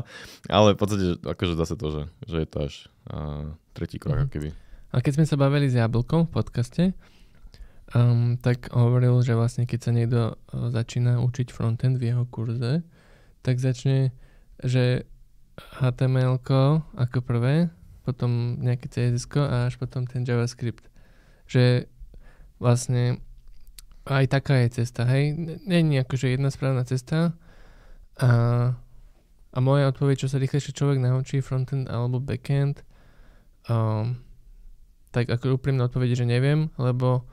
Ale v podstate, akože zase to, že, že je to až uh, tretí krok, mm-hmm. keby.
A keď sme sa bavili s Jablkom v podcaste, um, tak hovoril, že vlastne keď sa niekto uh, začína učiť frontend v jeho kurze, tak začne, že HTML ako prvé, potom nejaké CSS a až potom ten JavaScript. Že vlastne aj taká je cesta, hej. Není akože jedna správna cesta. A, a moja odpoveď, čo sa rýchlejšie človek naučí, frontend alebo backend, um, tak ako úprimná odpoveď, že neviem, lebo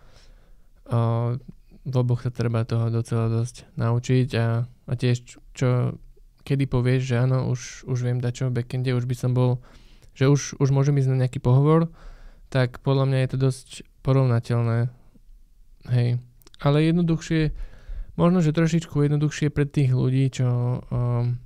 uh, v oboch sa treba toho docela dosť naučiť a, a tiež čo, kedy povieš, že áno, už, už viem dať čo v backende, už by som bol, že už, už môžem ísť na nejaký pohovor, tak podľa mňa je to dosť porovnateľné. Hej ale jednoduchšie, možno, že trošičku jednoduchšie pre tých ľudí, čo um,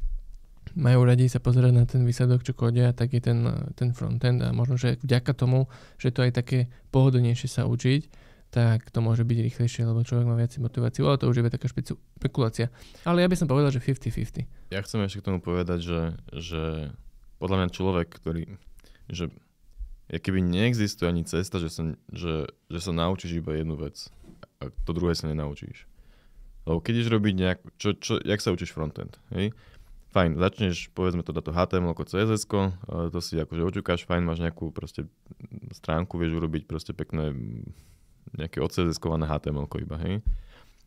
majú radi sa pozerať na ten výsledok, čo kodia, tak je ten, ten frontend a možno, že vďaka tomu, že to aj také pohodlnejšie sa učiť, tak to môže byť rýchlejšie, lebo človek má viac motiváciu, ale to už je taká špekulácia. Ale ja by som povedal, že 50-50.
Ja chcem ešte k tomu povedať, že, že podľa mňa človek, ktorý, že keby neexistuje ani cesta, že sa, že, že sa naučíš iba jednu vec a to druhé sa nenaučíš. Lebo keď ideš robiť nejak, čo, čo, jak sa učíš frontend, hej? Fajn, začneš, povedzme to to HTML ako CSS, to si akože očukáš, fajn, máš nejakú proste stránku, vieš urobiť proste pekné nejaké odcss-kované HTML iba, hej?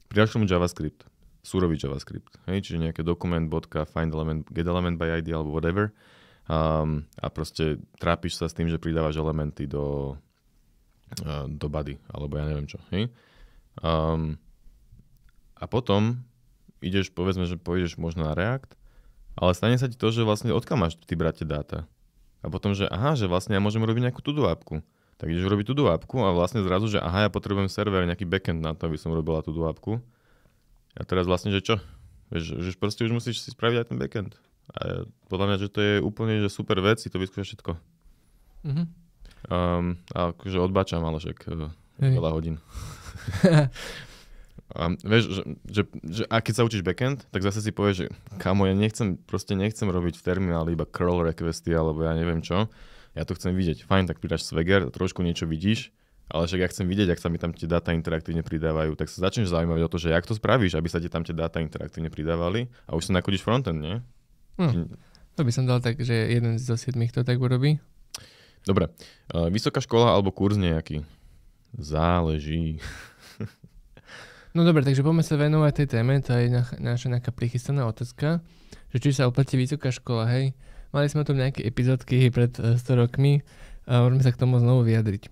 Pridaš tomu JavaScript, súrový JavaScript, hej? Čiže nejaké dokument, bodka, find element, get element by ID alebo whatever. Um, a proste trápiš sa s tým, že pridávaš elementy do, do body, alebo ja neviem čo, hej? Um, a potom ideš, povedzme, že pôjdeš možno na React ale stane sa ti to, že vlastne odkiaľ máš ty brate dáta. A potom, že aha, že vlastne ja môžem robiť nejakú tudú apku. Tak ideš robiť tudú apku a vlastne zrazu, že aha, ja potrebujem server, nejaký backend na to, aby som robila tudú apku. A teraz vlastne, že čo? Vieš, že proste už musíš si spraviť aj ten backend. A podľa mňa, že to je úplne že super vec, si to vyskúšať všetko. Mm-hmm. Um, a akože odbačam, ale však uh, veľa hodín. A vieš, že, že, že a keď sa učíš backend, tak zase si povieš, že kamo, ja nechcem, proste nechcem robiť v termináli iba curl requesty alebo ja neviem čo. Ja to chcem vidieť. Fajn, tak pridáš Swagger, trošku niečo vidíš, ale však ja chcem vidieť, ak sa mi tam tie dáta interaktívne pridávajú, tak sa začneš zaujímať o to, že jak to spravíš, aby sa ti tam tie dáta interaktívne pridávali a už sa nakodíš frontend, nie?
Hm. To by som dal tak, že jeden zo siedmých to tak urobí.
Dobre. Uh, vysoká škola alebo kurz nejaký? Záleží.
No dobre, takže poďme sa venovať tej téme, to je na, naša nejaká prichystaná otázka, že či sa oplatí vysoká škola, hej. Mali sme o tom nejaké epizódky pred 100 e, rokmi a môžeme sa k tomu znovu vyjadriť.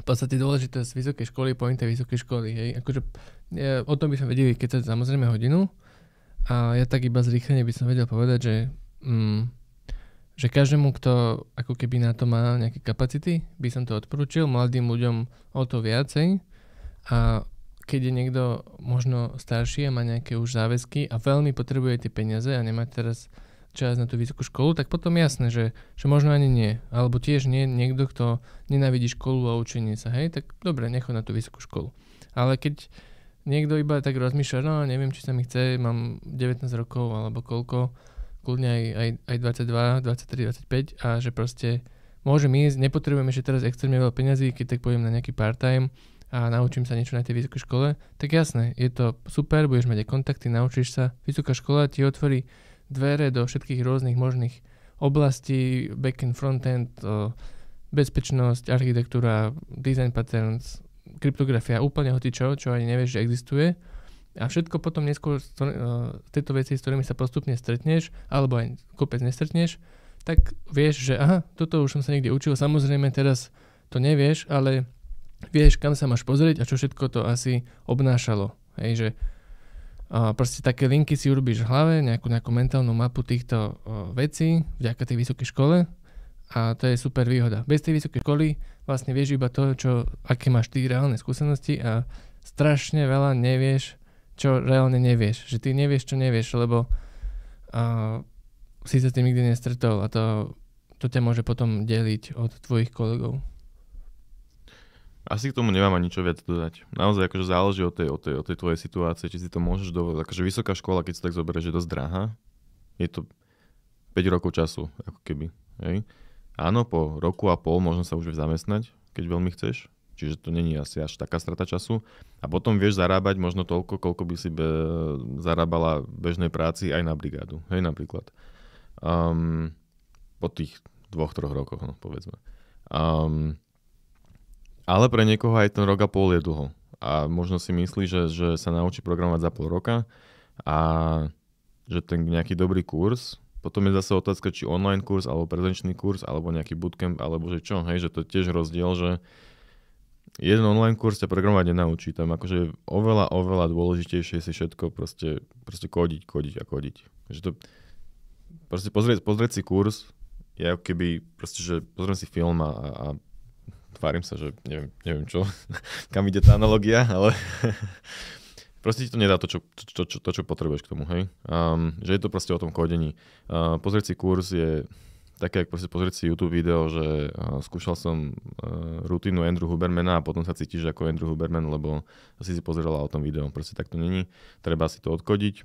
V podstate dôležitosť vysokej školy, pointa vysokej školy, hej. Akože ja, o tom by sme vedeli, keď sa samozrejme hodinu a ja tak iba zrýchlene by som vedel povedať, že, mm, že každému, kto ako keby na to má nejaké kapacity, by som to odporúčil, mladým ľuďom o to viacej a keď je niekto možno starší a má nejaké už záväzky a veľmi potrebuje tie peniaze a nemá teraz čas na tú vysokú školu, tak potom jasné, že, že možno ani nie. Alebo tiež nie niekto, kto nenávidí školu a učenie sa, hej, tak dobre, nechod na tú vysokú školu. Ale keď niekto iba tak rozmýšľa, no neviem, či sa mi chce, mám 19 rokov alebo koľko, kľudne aj, aj, aj 22, 23, 25 a že proste môžem ísť, nepotrebujem ešte teraz extrémne veľa peňazí, keď tak poviem na nejaký part-time, a naučím sa niečo na tej vysokej škole, tak jasné, je to super, budeš mať aj kontakty, naučíš sa. Vysoká škola ti otvorí dvere do všetkých rôznych možných oblastí, backend, frontend, bezpečnosť, architektúra, design patterns, kryptografia, úplne hoci čo, ani nevieš, že existuje. A všetko potom neskôr z tejto veci, s ktorými sa postupne stretneš, alebo aj kopec nestretneš, tak vieš, že aha, toto už som sa niekde učil. Samozrejme teraz to nevieš, ale vieš, kam sa máš pozrieť a čo všetko to asi obnášalo. Hej, že a proste také linky si urobíš v hlave, nejakú, nejakú mentálnu mapu týchto o, vecí vďaka tej vysokej škole a to je super výhoda. Bez tej vysokej školy vlastne vieš iba to, čo, aké máš ty reálne skúsenosti a strašne veľa nevieš, čo reálne nevieš. Že ty nevieš, čo nevieš, lebo a, si sa tým nikdy nestretol a to, to ťa môže potom deliť od tvojich kolegov.
Asi k tomu nemám ani čo viac dodať. Naozaj akože záleží od tej, od, tej, od tej tvojej situácie, či si to môžeš dovoliť. Akože vysoká škola, keď si tak zoberieš, je dosť drahá. Je to 5 rokov času, ako keby. Hej. Áno, po roku a pol možno sa už zamestnať, keď veľmi chceš. Čiže to není asi až taká strata času. A potom vieš zarábať možno toľko, koľko by si be, zarábala v bežnej práci aj na brigádu. Hej, napríklad. Um, po tých dvoch, troch rokoch, no, povedzme. Um, ale pre niekoho aj ten rok a pol je dlho. A možno si myslí, že, že sa naučí programovať za pol roka a že ten nejaký dobrý kurz, potom je zase otázka, či online kurz, alebo prezenčný kurz, alebo nejaký bootcamp, alebo že čo, hej, že to je tiež rozdiel, že jeden online kurz ťa programovať nenaučí, tam akože oveľa, oveľa dôležitejšie si všetko proste, proste kodiť, kodiť a kodiť. Že to, proste pozrieť, pozrieť si kurz ako keby, proste, že pozriem si film a, a tvárim sa, že neviem, neviem čo, kam ide tá analogia, ale proste ti to nedá to, čo, to, čo, to, čo potrebuješ k tomu, hej. Um, že je to proste o tom kodení. Uh, pozrieť si kurz je také, ako pozrieť si YouTube video, že uh, skúšal som uh, rutínu Andrew Hubermana a potom sa cítiš ako Andrew Huberman, lebo si si pozerala o tom video. Proste tak to není. Treba si to odkodiť.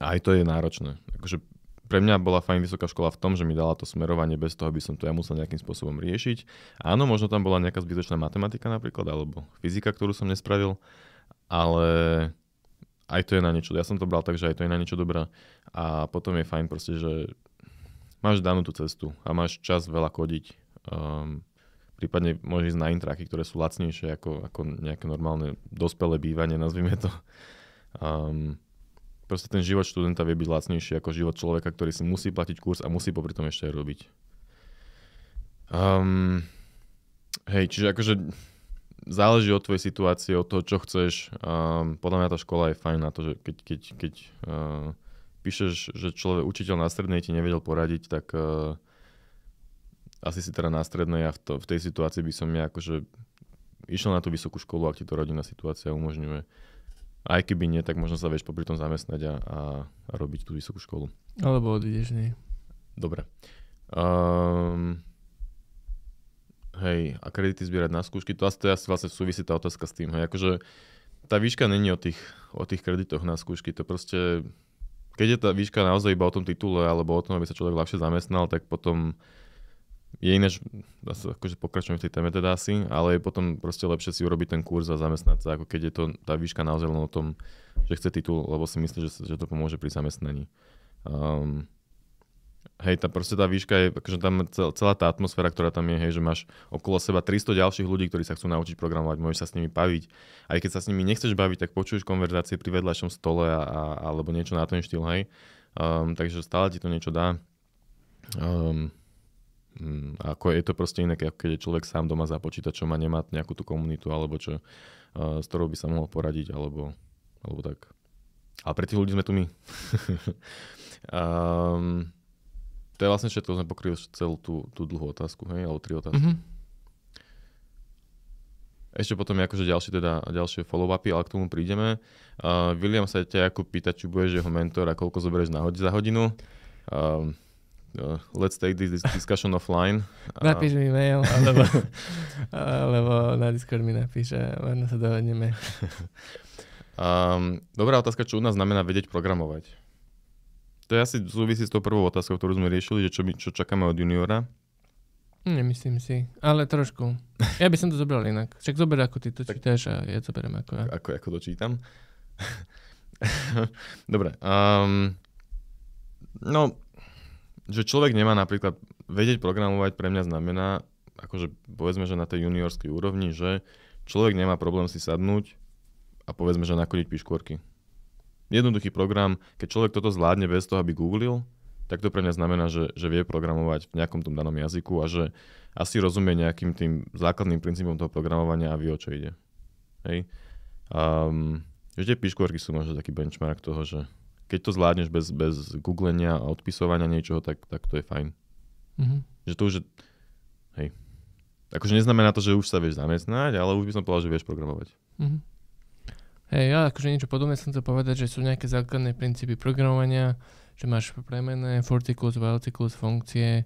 A aj to je náročné. Akože pre mňa bola fajn vysoká škola v tom, že mi dala to smerovanie bez toho, aby som to ja musel nejakým spôsobom riešiť. Áno, možno tam bola nejaká zbytočná matematika napríklad, alebo fyzika, ktorú som nespravil, ale aj to je na niečo, ja som to bral tak, že aj to je na niečo dobré a potom je fajn proste, že máš danú tú cestu a máš čas veľa kodiť. Um, prípadne môžeš ísť na intraky, ktoré sú lacnejšie ako, ako nejaké normálne dospelé bývanie, nazvime to. Um, proste ten život študenta vie byť lacnejší ako život človeka, ktorý si musí platiť kurz a musí popri tom ešte aj robiť. Um, hej, čiže akože záleží od tvojej situácie, od toho, čo chceš. Um, podľa mňa tá škola je fajn na to, že keď, keď, keď uh, píšeš, že človek, učiteľ na strednej ti nevedel poradiť, tak uh, asi si teda na strednej a v, to, v tej situácii by som ja akože išiel na tú vysokú školu, ak ti to rodinná situácia umožňuje. Aj keby nie, tak možno sa vieš popri tom zamestnať a, a, robiť tú vysokú školu.
Alebo odídeš, nie?
Dobre. Um, hej, a kredity zbierať na skúšky, to asi, to asi vlastne súvisí tá otázka s tým. Hej, akože tá výška není o tých, o tých kreditoch na skúšky, to proste, keď je tá výška naozaj iba o tom titule alebo o tom, aby sa človek ľahšie zamestnal, tak potom je iné, akože pokračujem v tej téme teda asi, ale je potom proste lepšie si urobiť ten kurz a zamestnať sa, ako keď je to tá výška naozaj len o tom, že chce titul, lebo si myslí, že, že to pomôže pri zamestnaní. Um, hej, tá proste tá výška je, akože tam celá tá atmosféra, ktorá tam je, hej, že máš okolo seba 300 ďalších ľudí, ktorí sa chcú naučiť programovať, môžeš sa s nimi baviť. Aj keď sa s nimi nechceš baviť, tak počuješ konverzácie pri vedľajšom stole a, a, alebo niečo na ten štýl, hej. Um, takže stále ti to niečo dá. Um, Mm, ako je to proste iné, keď je človek sám doma za počítačom a nemá nejakú tú komunitu, alebo čo, uh, s ktorou by sa mohol poradiť, alebo, alebo tak. Ale pre tých ľudí sme tu my. um, to je vlastne všetko, sme pokryli celú tú, tú dlhú otázku, hej, alebo tri otázky. Mm-hmm. Ešte potom je akože ďalšie, teda, ďalšie follow-upy, ale k tomu prídeme. Uh, William sa ťa ako pýta, či budeš jeho mentor a koľko zoberieš na hod- za hodinu. Um, uh, let's take this discussion offline.
Napíš mi mail, alebo, alebo na Discord mi napíš a možno sa dohodneme.
um, dobrá otázka, čo u nás znamená vedieť programovať. To je asi súvisí s tou prvou otázkou, ktorú sme riešili, že čo, my, čo čakáme od juniora.
Nemyslím si, ale trošku. Ja by som to zobral inak. Však zober, ako ty to čítaš a ja to beriem ako ja.
Ako, ako to čítam? Dobre. Um, no, že človek nemá napríklad vedieť programovať pre mňa znamená, akože povedzme, že na tej juniorskej úrovni, že človek nemá problém si sadnúť a povedzme, že nakodiť piškôrky. Jednoduchý program, keď človek toto zvládne bez toho, aby googlil, tak to pre mňa znamená, že, že vie programovať v nejakom tom danom jazyku a že asi rozumie nejakým tým základným princípom toho programovania a vie, o čo ide. Hej. Um, že tie piškôrky sú možno taký benchmark toho, že keď to zvládneš bez, bez googlenia a odpisovania niečoho, tak, tak to je fajn. Mm-hmm. Že to už je, hej. Akože neznamená to, že už sa vieš zamestnať, ale už by som povedal, že vieš programovať. Mm-hmm.
Hej, ja akože niečo podobné som chcel povedať, že sú nejaké základné princípy programovania, že máš premené, fortiklus, valtiklus, funkcie,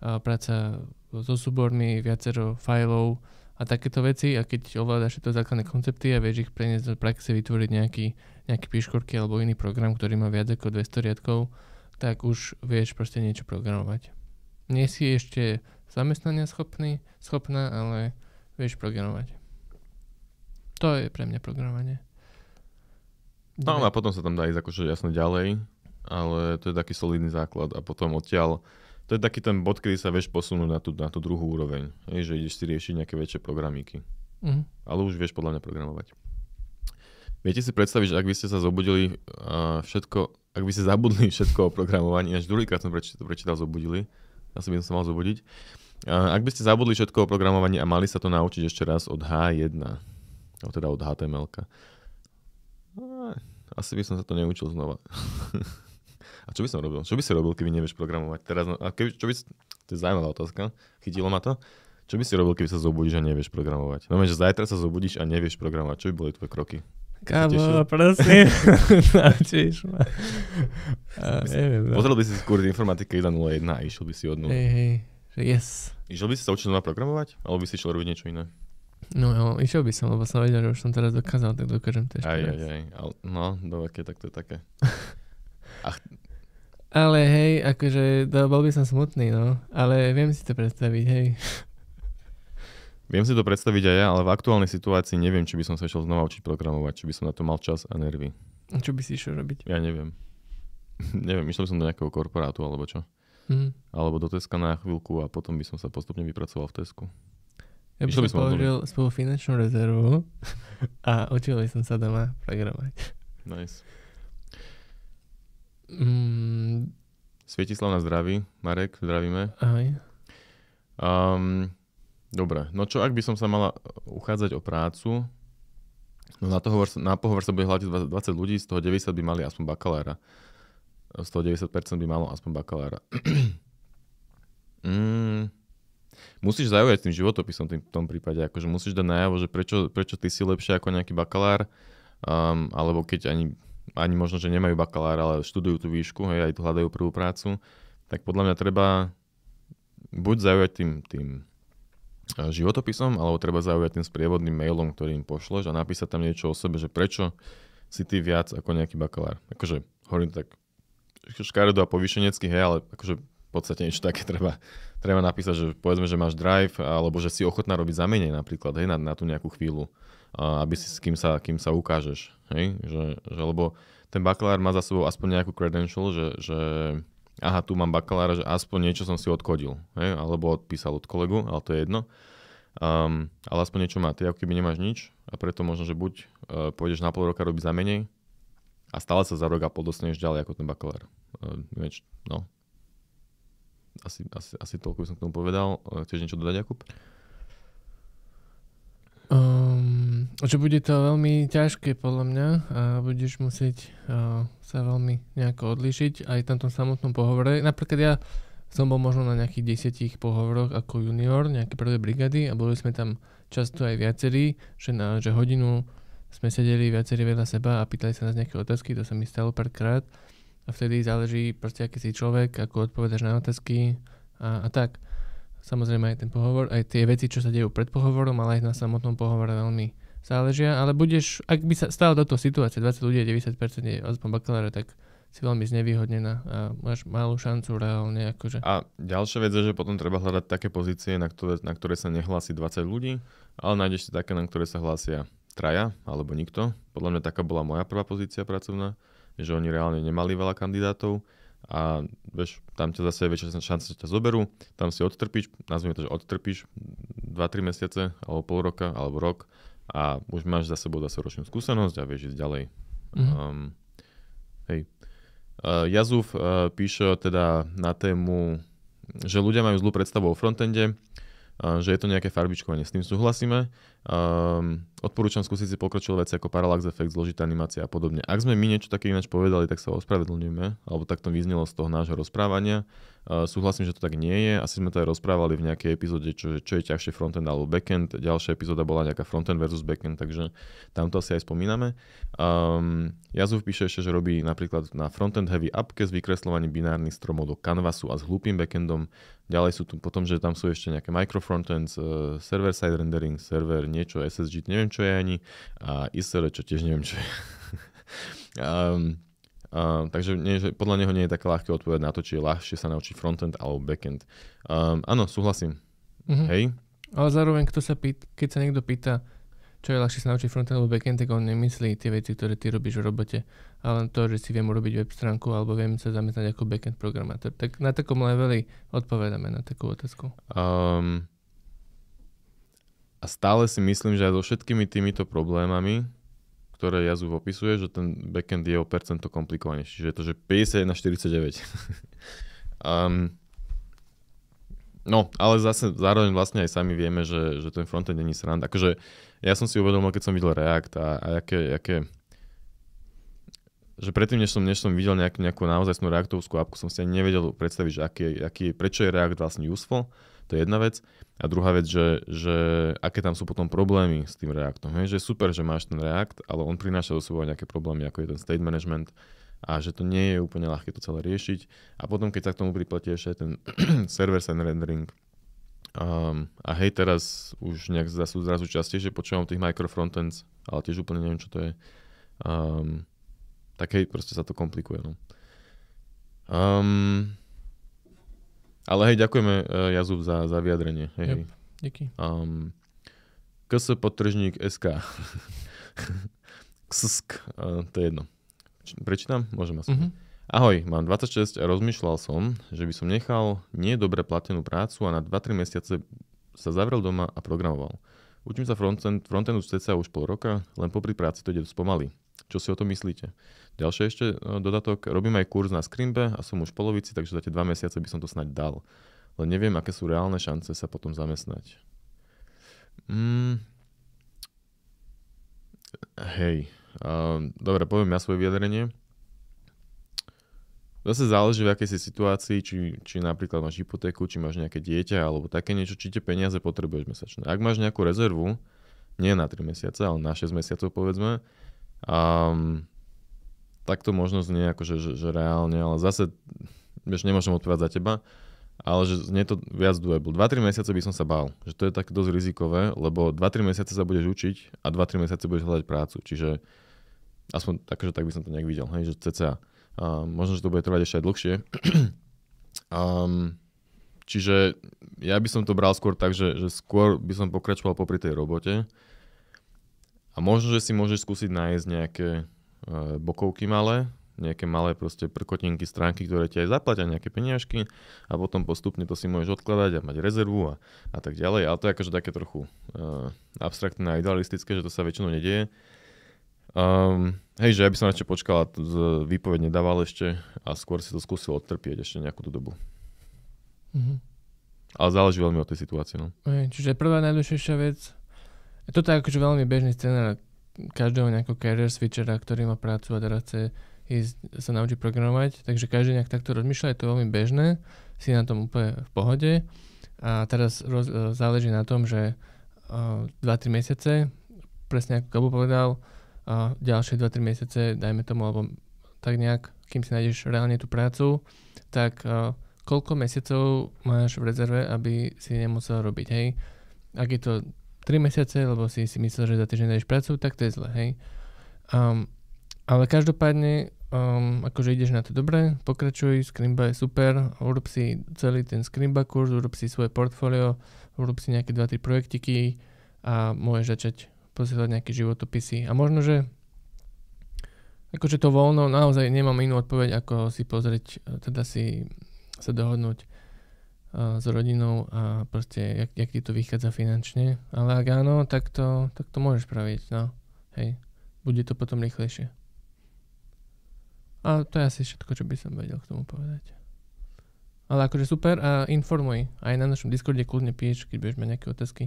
a práca so súbormi, viacero fajlov, a takéto veci a keď ovládaš tieto základné koncepty a vieš ich preniesť do praxe, vytvoriť nejaký, nejaký píškorky alebo iný program, ktorý má viac ako 200 riadkov, tak už vieš proste niečo programovať. Nie si ešte zamestnania schopný, schopná, ale vieš programovať. To je pre mňa programovanie.
No a potom sa tam dá ísť akože jasne ďalej, ale to je taký solidný základ a potom odtiaľ to je taký ten bod, kedy sa vieš posunúť na tú, na tú druhú úroveň. Je, že ideš si riešiť nejaké väčšie programíky. Mm. Ale už vieš podľa mňa programovať. Viete si predstaviť, že ak by ste sa zobudili uh, všetko, ak by ste zabudli všetko o programovaní, až druhýkrát som prečítal, prečítal zobudili, asi by som sa mal zobudiť. Uh, ak by ste zabudli všetko o programovaní a mali sa to naučiť ešte raz od H1, alebo teda od HTML, asi by som sa to neučil znova. A čo by som robil? Čo by si robil, keby nevieš programovať? Teraz, a keby, čo by, to je zaujímavá otázka. Chytilo ma to. Čo by si robil, keby sa zobudíš a nevieš programovať? No že zajtra sa zobudíš a nevieš programovať. Čo by boli tvoje kroky?
Kámo, prosím, naučíš ma.
A, neviem, no. Pozrel by si skôr informatiky 1.01 a išiel by si od 0.
Hej, hej, yes.
Išiel by si sa učiť znova programovať? Alebo by si išiel robiť niečo iné?
No jo, išiel by som, lebo som vedel, že už som teraz dokázal, tak dokážem to ešte
aj, aj, aj, No, do tak to je také.
A ale hej, akože to, bol by som smutný, no. Ale viem si to predstaviť, hej.
Viem si to predstaviť aj ja, ale v aktuálnej situácii neviem, či by som sa išiel znova učiť programovať, či by som na to mal čas a nervy.
Čo by si išiel robiť?
Ja neviem. neviem, išiel by som do nejakého korporátu alebo čo.
Mhm.
Alebo do Teska na chvíľku a potom by som sa postupne vypracoval v Tesku.
Ja by som
by som
použil svoju finančnú rezervu a učil by som sa doma programovať.
Nice.
Mm,
Svietislav na zdraví. Marek, zdravíme.
ahoj.
Um, dobre, no čo ak by som sa mala uchádzať o prácu? No na, to hovor, na pohovor sa bude hľadiť 20 ľudí, z toho 90 by mali aspoň bakalára. Z toho 90% by malo aspoň bakalára. mm, musíš zaujať tým životopisom tým, v tom prípade, akože musíš dať najavo, že prečo, prečo ty si lepšie ako nejaký bakalár, um, alebo keď ani, ani možno, že nemajú bakalár, ale študujú tú výšku, hej, aj tu hľadajú prvú prácu, tak podľa mňa treba buď zaujať tým, tým eh, životopisom, alebo treba zaujať tým sprievodným mailom, ktorý im pošleš a napísať tam niečo o sebe, že prečo si ty viac ako nejaký bakalár. Akože hovorím tak škaredo a povýšenecky, hej, ale akože v podstate niečo také treba, treba napísať, že povedzme, že máš drive, alebo že si ochotná robiť za menej napríklad, hej, na, na tú nejakú chvíľu, aby si s kým sa, kým sa ukážeš, hej, že, že lebo ten bakalár má za sebou aspoň nejakú credential, že, že aha, tu mám bakalára, že aspoň niečo som si odkodil, hej, alebo odpísal od kolegu, ale to je jedno. Um, ale aspoň niečo má, ty ako keby nemáš nič a preto možno, že buď uh, pôjdeš na pol roka robiť za menej a stále sa za rok a pol dostaneš ďalej ako ten bakalár. Uh, no. Asi, asi, asi toľko by som k tomu povedal. Uh, chceš niečo dodať, Jakub?
Um, že bude to veľmi ťažké podľa mňa a budeš musieť uh, sa veľmi nejako odlišiť aj v tom samotnom pohovore. Napríklad ja som bol možno na nejakých desiatich pohovoroch ako junior, nejaké prvé brigady a boli sme tam často aj viacerí, že, na, že hodinu sme sedeli viacerí vedľa seba a pýtali sa nás nejaké otázky, to sa mi stalo párkrát a vtedy záleží proste aký si človek, ako odpovedaš na otázky a, a tak. Samozrejme aj ten pohovor, aj tie veci, čo sa dejú pred pohovorom, ale aj na samotnom pohovore veľmi záležia, ale budeš, ak by sa stala do toho situácie, 20 ľudí a 90% je aspoň bakalára, tak si veľmi znevýhodnená a máš malú šancu reálne. Akože.
A ďalšia vec je, že potom treba hľadať také pozície, na ktoré, na ktoré sa nehlási 20 ľudí, ale nájdeš si také, na ktoré sa hlásia traja alebo nikto. Podľa mňa taká bola moja prvá pozícia pracovná, že oni reálne nemali veľa kandidátov a vieš, tam ťa zase je väčšia šanca, že ťa zoberú, tam si odtrpíš, nazvime to, že odtrpíš 2-3 mesiace, alebo pol roka, alebo rok a už máš za sebou zase ročnú skúsenosť a vieš ísť ďalej.
Mhm.
Um, hej. Uh, Jazuf uh, píše teda na tému, že ľudia majú zlú predstavu o frontende, uh, že je to nejaké farbičkovanie. S tým súhlasíme. Um, odporúčam skúsiť si pokročilé veci ako parallax efekt, zložitá animácia a podobne. Ak sme my niečo také ináč povedali, tak sa ospravedlňujeme, alebo tak to vyznelo z toho nášho rozprávania. Uh, súhlasím, že to tak nie je. Asi sme to aj rozprávali v nejakej epizóde, čo, čo je ťažšie frontend alebo backend. Ďalšia epizóda bola nejaká frontend versus backend, takže tam to asi aj spomíname. Um, Jazuf píše ešte, že robí napríklad na frontend heavy appke s vykreslovaním binárnych stromov do canvasu a s hlúpým backendom. Ďalej sú tu potom, že tam sú ešte nejaké microfrontends, uh, server-side rendering, server, niečo, SSG, neviem čo je ani, a ISR, čo tiež neviem čo je. um, Uh, takže nie, že podľa neho nie je také ľahké odpovedať na to, či je ľahšie sa naučiť frontend alebo backend. Um, áno, súhlasím.
Mhm.
Hej?
Ale zároveň, kto sa pýt, keď sa niekto pýta, čo je ľahšie sa naučiť frontend alebo backend, tak on nemyslí tie veci, ktoré ty robíš v robote, ale len to, že si viem urobiť web stránku alebo viem sa zamestnať ako backend programátor. Tak na takom leveli odpovedáme na takú otázku.
Um, a stále si myslím, že aj so všetkými týmito problémami, ktoré Jazuf opisuje, že ten backend je o percento komplikovanejší. Čiže je to, že 50 na 49. um, no, ale zase zároveň vlastne aj sami vieme, že, že ten frontend není sranda. Akože ja som si uvedomil, keď som videl React a, a aké, aké že predtým, než som, než som videl nejak, nejakú naozaj reaktovskú apku, som si ani nevedel predstaviť, že aký, aký, prečo je React vlastne useful. To je jedna vec. A druhá vec, že, že aké tam sú potom problémy s tým Reactom. Hej? Že je super, že máš ten React, ale on prináša do sebou nejaké problémy, ako je ten state management a že to nie je úplne ľahké to celé riešiť. A potom, keď sa k tomu pripletie ešte ten server-side rendering, Um, a hej, teraz už nejak zrazu, zrazu častejšie počúvam tých microfrontends, ale tiež úplne neviem, čo to je. Um, tak hej, proste sa to komplikuje. No. Um, ale hej, ďakujeme uh, Jazub za, za vyjadrenie. Hej,
Yep.
hej.
Díky.
Um, KS podtržník SK. KSK, uh, to je jedno. Č- prečítam? Môžem asi.
Mhm.
Ahoj, mám 26 a rozmýšľal som, že by som nechal nie dobre platenú prácu a na 2-3 mesiace sa zavrel doma a programoval. Učím sa frontend, frontendu z CCA už pol roka, len popri práci to ide dosť pomaly. Čo si o tom myslíte? Ďalšie ešte e, dodatok, robím aj kurz na Scrimbe a som už v polovici, takže za tie 2 mesiace by som to snáď dal. Len neviem, aké sú reálne šance sa potom zamestnať. Mm. Hej, uh, dobre, poviem ja svoje vyjadrenie. Zase záleží, v akej si situácii, či, či napríklad máš hypotéku, či máš nejaké dieťa, alebo také niečo, či tie peniaze potrebuješ mesačne. Ak máš nejakú rezervu, nie na 3 mesiace, ale na 6 mesiacov povedzme, um, tak to možno znie ako, že, že, reálne, ale zase, vieš, nemôžem odpovedať za teba, ale že znie to viac doable. 2-3 mesiace by som sa bál, že to je tak dosť rizikové, lebo 2-3 mesiace sa budeš učiť a 2-3 mesiace budeš hľadať prácu, čiže aspoň tak, že tak by som to nejak videl, hej, že cca. A možno, že to bude trvať ešte aj dlhšie. um, čiže ja by som to bral skôr tak, že, že skôr by som pokračoval popri tej robote. A možno, že si môžeš skúsiť nájsť nejaké uh, bokovky malé, nejaké malé proste prkotinky, stránky, ktoré ti aj zaplatia nejaké peniažky a potom postupne to si môžeš odkladať a mať rezervu a, a tak ďalej. Ale to je akože také trochu uh, abstraktné a idealistické, že to sa väčšinou nedieje. Um, hej, že ja by som ešte počkal a výpoveď nedával ešte a skôr si to skúsil odtrpieť ešte nejakú tú dobu.
Mhm.
Ale záleží veľmi od tej situácie. No.
Hej, čiže prvá najdôležitejšia vec, toto je akože veľmi bežný scenár každého nejakého career switchera, ktorý má prácu a teraz chce ísť sa naučiť programovať, takže každý nejak takto rozmýšľa, je to veľmi bežné, si na tom úplne v pohode a teraz roz, záleží na tom, že uh, 2-3 mesiace, presne ako Gabo povedal, a ďalšie 2-3 mesiace, dajme tomu, alebo tak nejak, kým si nájdeš reálne tú prácu, tak uh, koľko mesiacov máš v rezerve, aby si nemusel robiť, hej. Ak je to 3 mesiace, lebo si si myslel, že za týždeň nájdeš prácu, tak to je zle, hej. Um, ale každopádne, um, akože ideš na to dobre, pokračuj, Scrimba je super, urob si celý ten Scrimba kurz, urob si svoje portfólio, urob si nejaké 2-3 projektiky a môžeš začať posielať nejaké životopisy. A možno, že akože to voľno, naozaj nemám inú odpoveď, ako si pozrieť, teda si sa dohodnúť s rodinou a proste, jak, jak ti to vychádza finančne. Ale ak áno, tak to, tak to môžeš spraviť, no. Hej, bude to potom rýchlejšie. A to je asi všetko, čo by som vedel k tomu povedať. Ale akože super a informuj. Aj na našom Discorde kľudne píš, keď budeš mať nejaké otázky.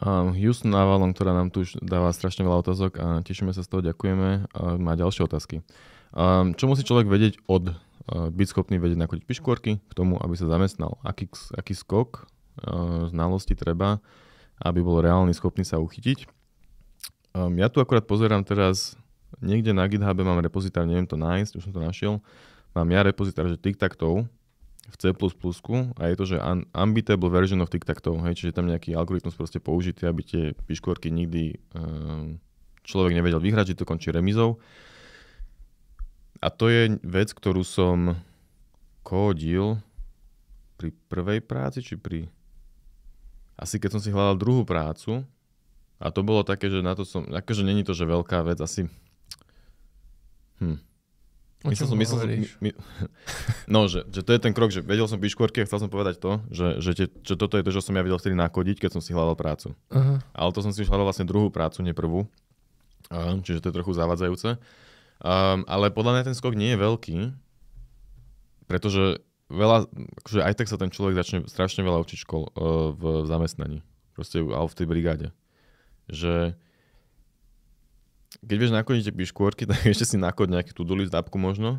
Um, Houston Avalon, ktorá nám tu už dáva strašne veľa otázok a tešíme sa z toho, ďakujeme. Uh, má ďalšie otázky. Um, čo musí človek vedieť od byť schopný vedieť nakodiť piškôrky k tomu, aby sa zamestnal? Aký, aký skok uh, znalosti treba, aby bol reálny schopný sa uchytiť? Um, ja tu akorát pozerám teraz, niekde na GitHub mám repozitár, neviem to nájsť, už som to našiel. Mám ja repozitár, že tic-tac-toe, v C++ a je to, že un- unbeatable version of tic-tac-toe, hej, čiže tam nejaký algoritmus proste použitý, aby tie piškôrky nikdy um, človek nevedel vyhrať, že to končí remizou. A to je vec, ktorú som kódil pri prvej práci, či pri... Asi keď som si hľadal druhú prácu, a to bolo také, že na to som... Akože není to, že veľká vec, asi... Hm. Myslel som, myslel som, my, my, no, že, že to je ten krok, že vedel som piškôrky a chcel som povedať to, že, že, tie, že toto je to, čo som ja vedel vtedy nakodiť, keď som si hľadal prácu.
Aha.
Ale to som si hľadal vlastne druhú prácu, nie prvú. Um, čiže to je trochu zavadzajúce. Um, ale podľa mňa ten skok nie je veľký, pretože veľa, akože aj tak sa ten človek začne strašne veľa učiť škol, uh, v zamestnaní. Proste, ale v tej brigáde. Že keď vieš nakodiť tie piškôrky, tak ešte si nakod nejaký to list možno.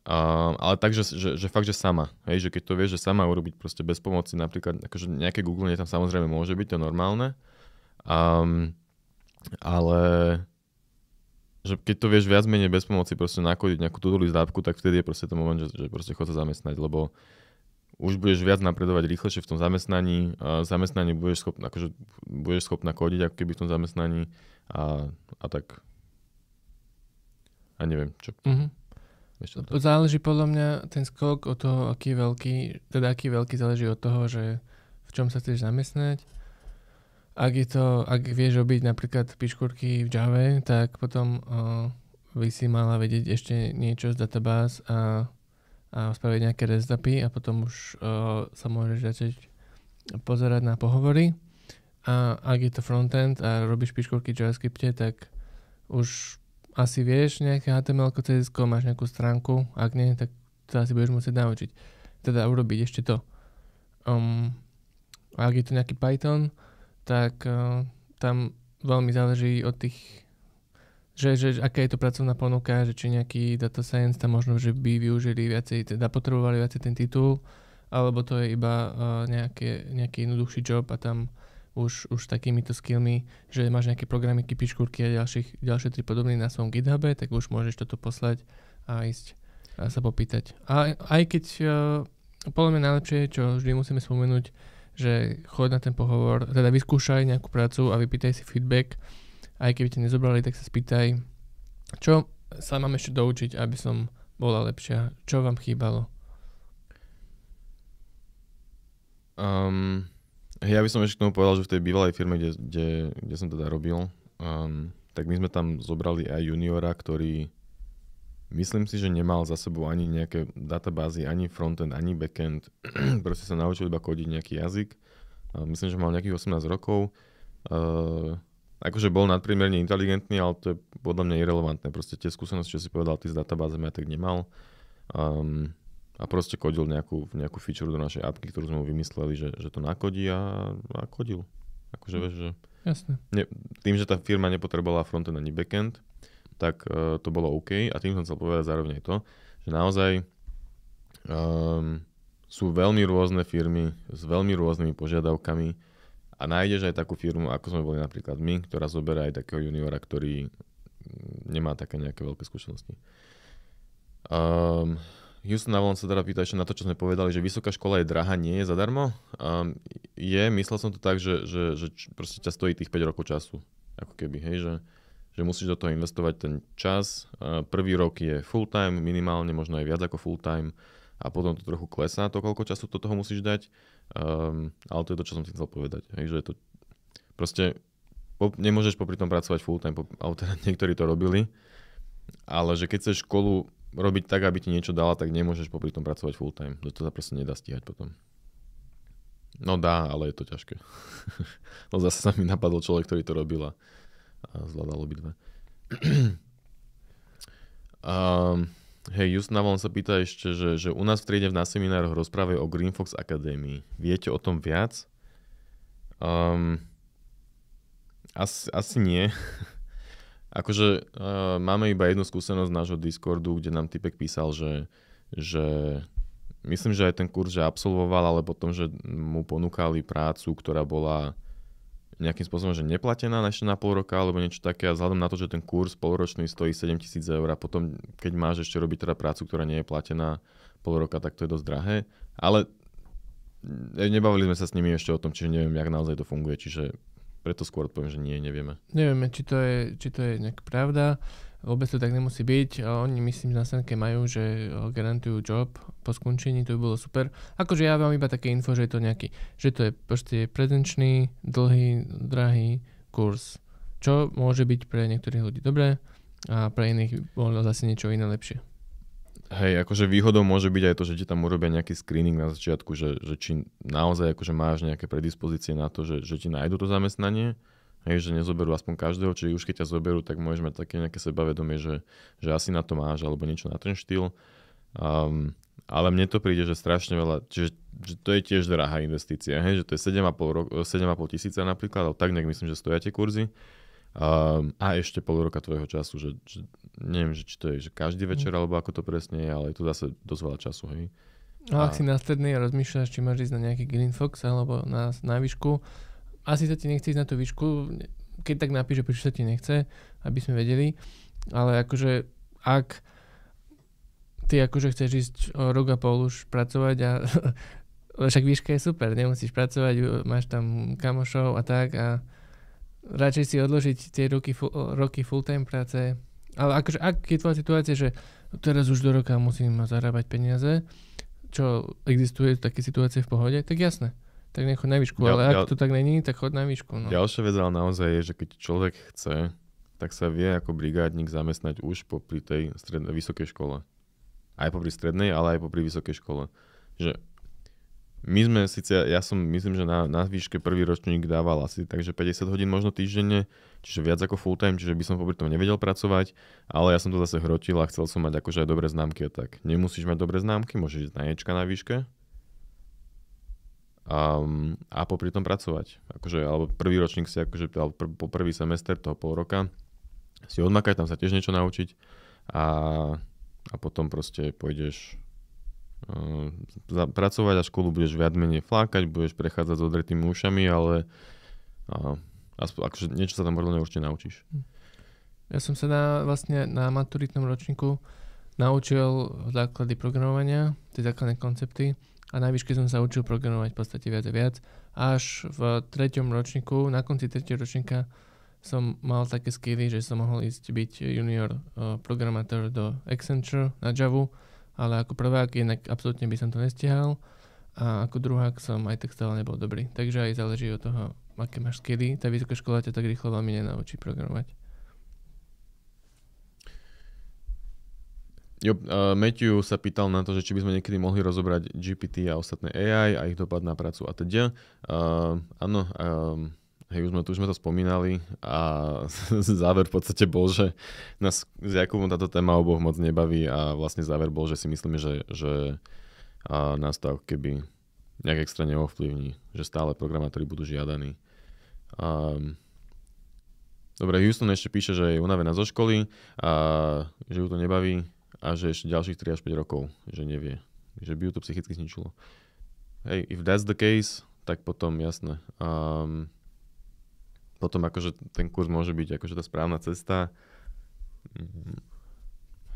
A, ale tak, že, že, že, fakt, že sama. Hej, že keď to vieš, že sama urobiť proste bez pomoci, napríklad, akože nejaké Google tam samozrejme môže byť, to je normálne. Um, ale že keď to vieš viac menej bez pomoci proste nakodiť nejakú to appku, tak vtedy je proste ten moment, že, že proste chod sa zamestnať, lebo už budeš viac napredovať rýchlejšie v tom zamestnaní, a zamestnaní budeš schopná, akože budeš schopná kodiť ako keby v tom zamestnaní a, a tak. A neviem, čo.
Mhm.
Ešte to.
Záleží podľa mňa ten skok od toho, aký veľký, teda aký veľký záleží od toho, že v čom sa chceš zamestnať. Ak, je to, ak vieš robiť napríklad piškúrky v Java, tak potom uh, by si mala vedieť ešte niečo z databáz a, a spraviť nejaké rezdapy a potom už uh, sa môžeš začať pozerať na pohovory. A ak je to frontend a robíš piškúrky v JavaScripte, tak už asi vieš nejaké HTML, CSS, máš nejakú stránku, ak nie, tak to asi budeš musieť naučiť. Teda urobiť ešte to. Um, ak je to nejaký Python, tak uh, tam veľmi záleží od tých, že, že aká je to pracovná ponuka, že či nejaký data science tam možno, že by využili viacej, teda potrebovali viacej ten titul, alebo to je iba uh, nejaké, nejaký jednoduchší job a tam už, už takýmito skillmi, že máš nejaké programy, piškúrky a ďalších, ďalšie tri podobné na svojom GitHube, tak už môžeš toto poslať a ísť a sa popýtať. A aj keď uh, podľa mňa najlepšie, čo vždy musíme spomenúť, že chod na ten pohovor, teda vyskúšaj nejakú prácu a vypýtaj si feedback. Aj keby ťa nezobrali, tak sa spýtaj, čo sa mám ešte doučiť, aby som bola lepšia. Čo vám chýbalo?
Um, ja by som ešte k tomu povedal, že v tej bývalej firme, kde, kde, kde som teda robil, um, tak my sme tam zobrali aj juniora, ktorý myslím si, že nemal za sebou ani nejaké databázy, ani frontend, ani backend. Proste sa naučil iba kodiť nejaký jazyk. Myslím, že mal nejakých 18 rokov. Uh, akože bol nadpriemerne inteligentný, ale to je podľa mňa irrelevantné. Proste tie skúsenosti, čo si povedal ty s databázami, ja tak nemal. Um, a proste kodil nejakú, nejakú feature do našej appky, ktorú sme mu vymysleli, že, že to nakodí a, a kodil. Akože vieš, že...
Jasne.
Ne, tým, že tá firma nepotrebovala frontend ani backend, tak uh, to bolo OK. A tým som chcel povedať zároveň aj to, že naozaj um, sú veľmi rôzne firmy s veľmi rôznymi požiadavkami a nájdeš aj takú firmu, ako sme boli napríklad my, ktorá zoberá aj takého juniora, ktorý nemá také nejaké veľké skúsenosti. Um, Houston Avalon sa teda pýta ešte na to, čo sme povedali, že vysoká škola je drahá, nie je zadarmo. Um, je, myslel som to tak, že, že, že proste ťa stojí tých 5 rokov času. Ako keby, hej, že, že musíš do toho investovať ten čas. Prvý rok je full time, minimálne, možno aj viac ako full time a potom to trochu klesá, to koľko času do toho musíš dať. Um, ale to je to, čo som si chcel povedať. Hej, že je to proste po, nemôžeš popri tom pracovať full time, ale teda niektorí to robili, ale že keď chceš školu robiť tak, aby ti niečo dala, tak nemôžeš popri tom pracovať full time. To sa proste nedá stíhať potom. No dá, ale je to ťažké. no zase sa mi napadol človek, ktorý to robil a, a zvládal obidve. um, hej, Just Navalon sa pýta ešte, že, že u nás v triede na seminároch rozprávajú o Green Fox Akadémii. Viete o tom viac? Um, asi, asi nie. Akože uh, máme iba jednu skúsenosť nášho Discordu, kde nám typek písal, že, že myslím, že aj ten kurz, že absolvoval, ale potom, že mu ponúkali prácu, ktorá bola nejakým spôsobom, že neplatená ešte na pol roka alebo niečo také a vzhľadom na to, že ten kurz polročný stojí 7000 eur a potom, keď máš ešte robiť teda prácu, ktorá nie je platená pol roka, tak to je dosť drahé. Ale nebavili sme sa s nimi ešte o tom, čiže neviem, jak naozaj to funguje, čiže preto skôr poviem, že nie, nevieme.
Nevieme, či to je, či to je nejaká pravda. Vôbec to tak nemusí byť. Oni myslím, na stránke majú, že garantujú job po skončení, to by bolo super. Akože ja mám iba také info, že je to nejaký, že to je proste prezenčný, dlhý, drahý kurz, čo môže byť pre niektorých ľudí dobré a pre iných bolo zase niečo iné lepšie.
Hej, akože výhodou môže byť aj to, že ti tam urobia nejaký screening na začiatku, že, že či naozaj akože máš nejaké predispozície na to, že, že ti nájdu to zamestnanie, hej, že nezoberú aspoň každého, či už keď ťa zoberú, tak môžeš mať také nejaké sebavedomie, že, že asi na to máš, alebo niečo na ten štýl. Um, ale mne to príde, že strašne veľa, čiže že to je tiež drahá investícia, hej, že to je 7,5, ro- 7,5 tisíca napríklad, ale tak nejak myslím, že stoja tie kurzy. Um, a ešte pol roka tvojho času, že, že neviem, že či to je že každý mm. večer, alebo ako to presne je, ale je to zase dosť veľa času, hej.
No a ak si na strednej a rozmýšľaš, či máš ísť na nejaký Green Fox alebo na, na výšku, asi sa ti nechce ísť na tú výšku, keď tak napíš, že prečo sa ti nechce, aby sme vedeli, ale akože ak ty akože chceš ísť rok a pol už pracovať a však výška je super, nemusíš pracovať, máš tam kamošov a tak a radšej si odložiť tie roky, roky full-time práce ale akože ak je tvoja situácia, že teraz už do roka musím zarábať peniaze, čo existuje také situácie v pohode, tak jasné. Tak nechod na výšku,
Ja-
ale
ja-
ak to tak není, tak chod na výšku. No.
Ďalšia vec ale naozaj je, že keď človek chce, tak sa vie ako brigádnik zamestnať už popri tej strednej, vysokej škole. Aj popri strednej, ale aj popri vysokej škole. Že my sme síce, ja som myslím, že na, na výške prvý ročník dával asi takže 50 hodín možno týždenne, čiže viac ako full time, čiže by som popri tom nevedel pracovať, ale ja som to zase hrotil a chcel som mať akože aj dobré známky a tak. Nemusíš mať dobré známky, môžeš ísť na Ečka na výške, um, a popri tom pracovať. Akože, alebo prvý ročník si, akože, alebo pr- po prvý semester toho pol roka si odmakať, tam sa tiež niečo naučiť a, a potom proste pôjdeš uh, pracovať a školu budeš viac menej flákať, budeš prechádzať s odretými ušami, ale uh, aspoň, akože niečo sa tam možno určite naučíš.
Ja som sa na, vlastne na maturitnom ročníku naučil základy programovania, tie základné koncepty a na výške som sa učil programovať v podstate viac a viac. Až v treťom ročníku, na konci tretieho ročníka som mal také skilly, že som mohol ísť byť junior uh, programátor do Accenture na Java, ale ako prvák inak absolútne by som to nestihal a ako druhák som aj tak stále nebol dobrý. Takže aj záleží od toho, aké máš skilly. Tá vysoká škola ťa tak rýchlo veľmi nenaučí programovať.
Jo, uh, Matthew sa pýtal na to, že či by sme niekedy mohli rozobrať GPT a ostatné AI a ich dopad na prácu a teda. Uh, áno, um, hej, už sme, tu už sme to spomínali a záver v podstate bol, že nás s Jakubom táto téma oboch moc nebaví a vlastne záver bol, že si myslíme, že, že a nás to keby nejak extra neovplyvní, že stále programátori budú žiadaní. Um, Dobre, Houston ešte píše, že je unavená zo školy a že ju to nebaví a že ešte ďalších 3 až 5 rokov, že nevie. Že by ju to psychicky zničilo. Hej, if that's the case, tak potom jasné. Um, potom akože ten kurz môže byť akože tá správna cesta. Mm,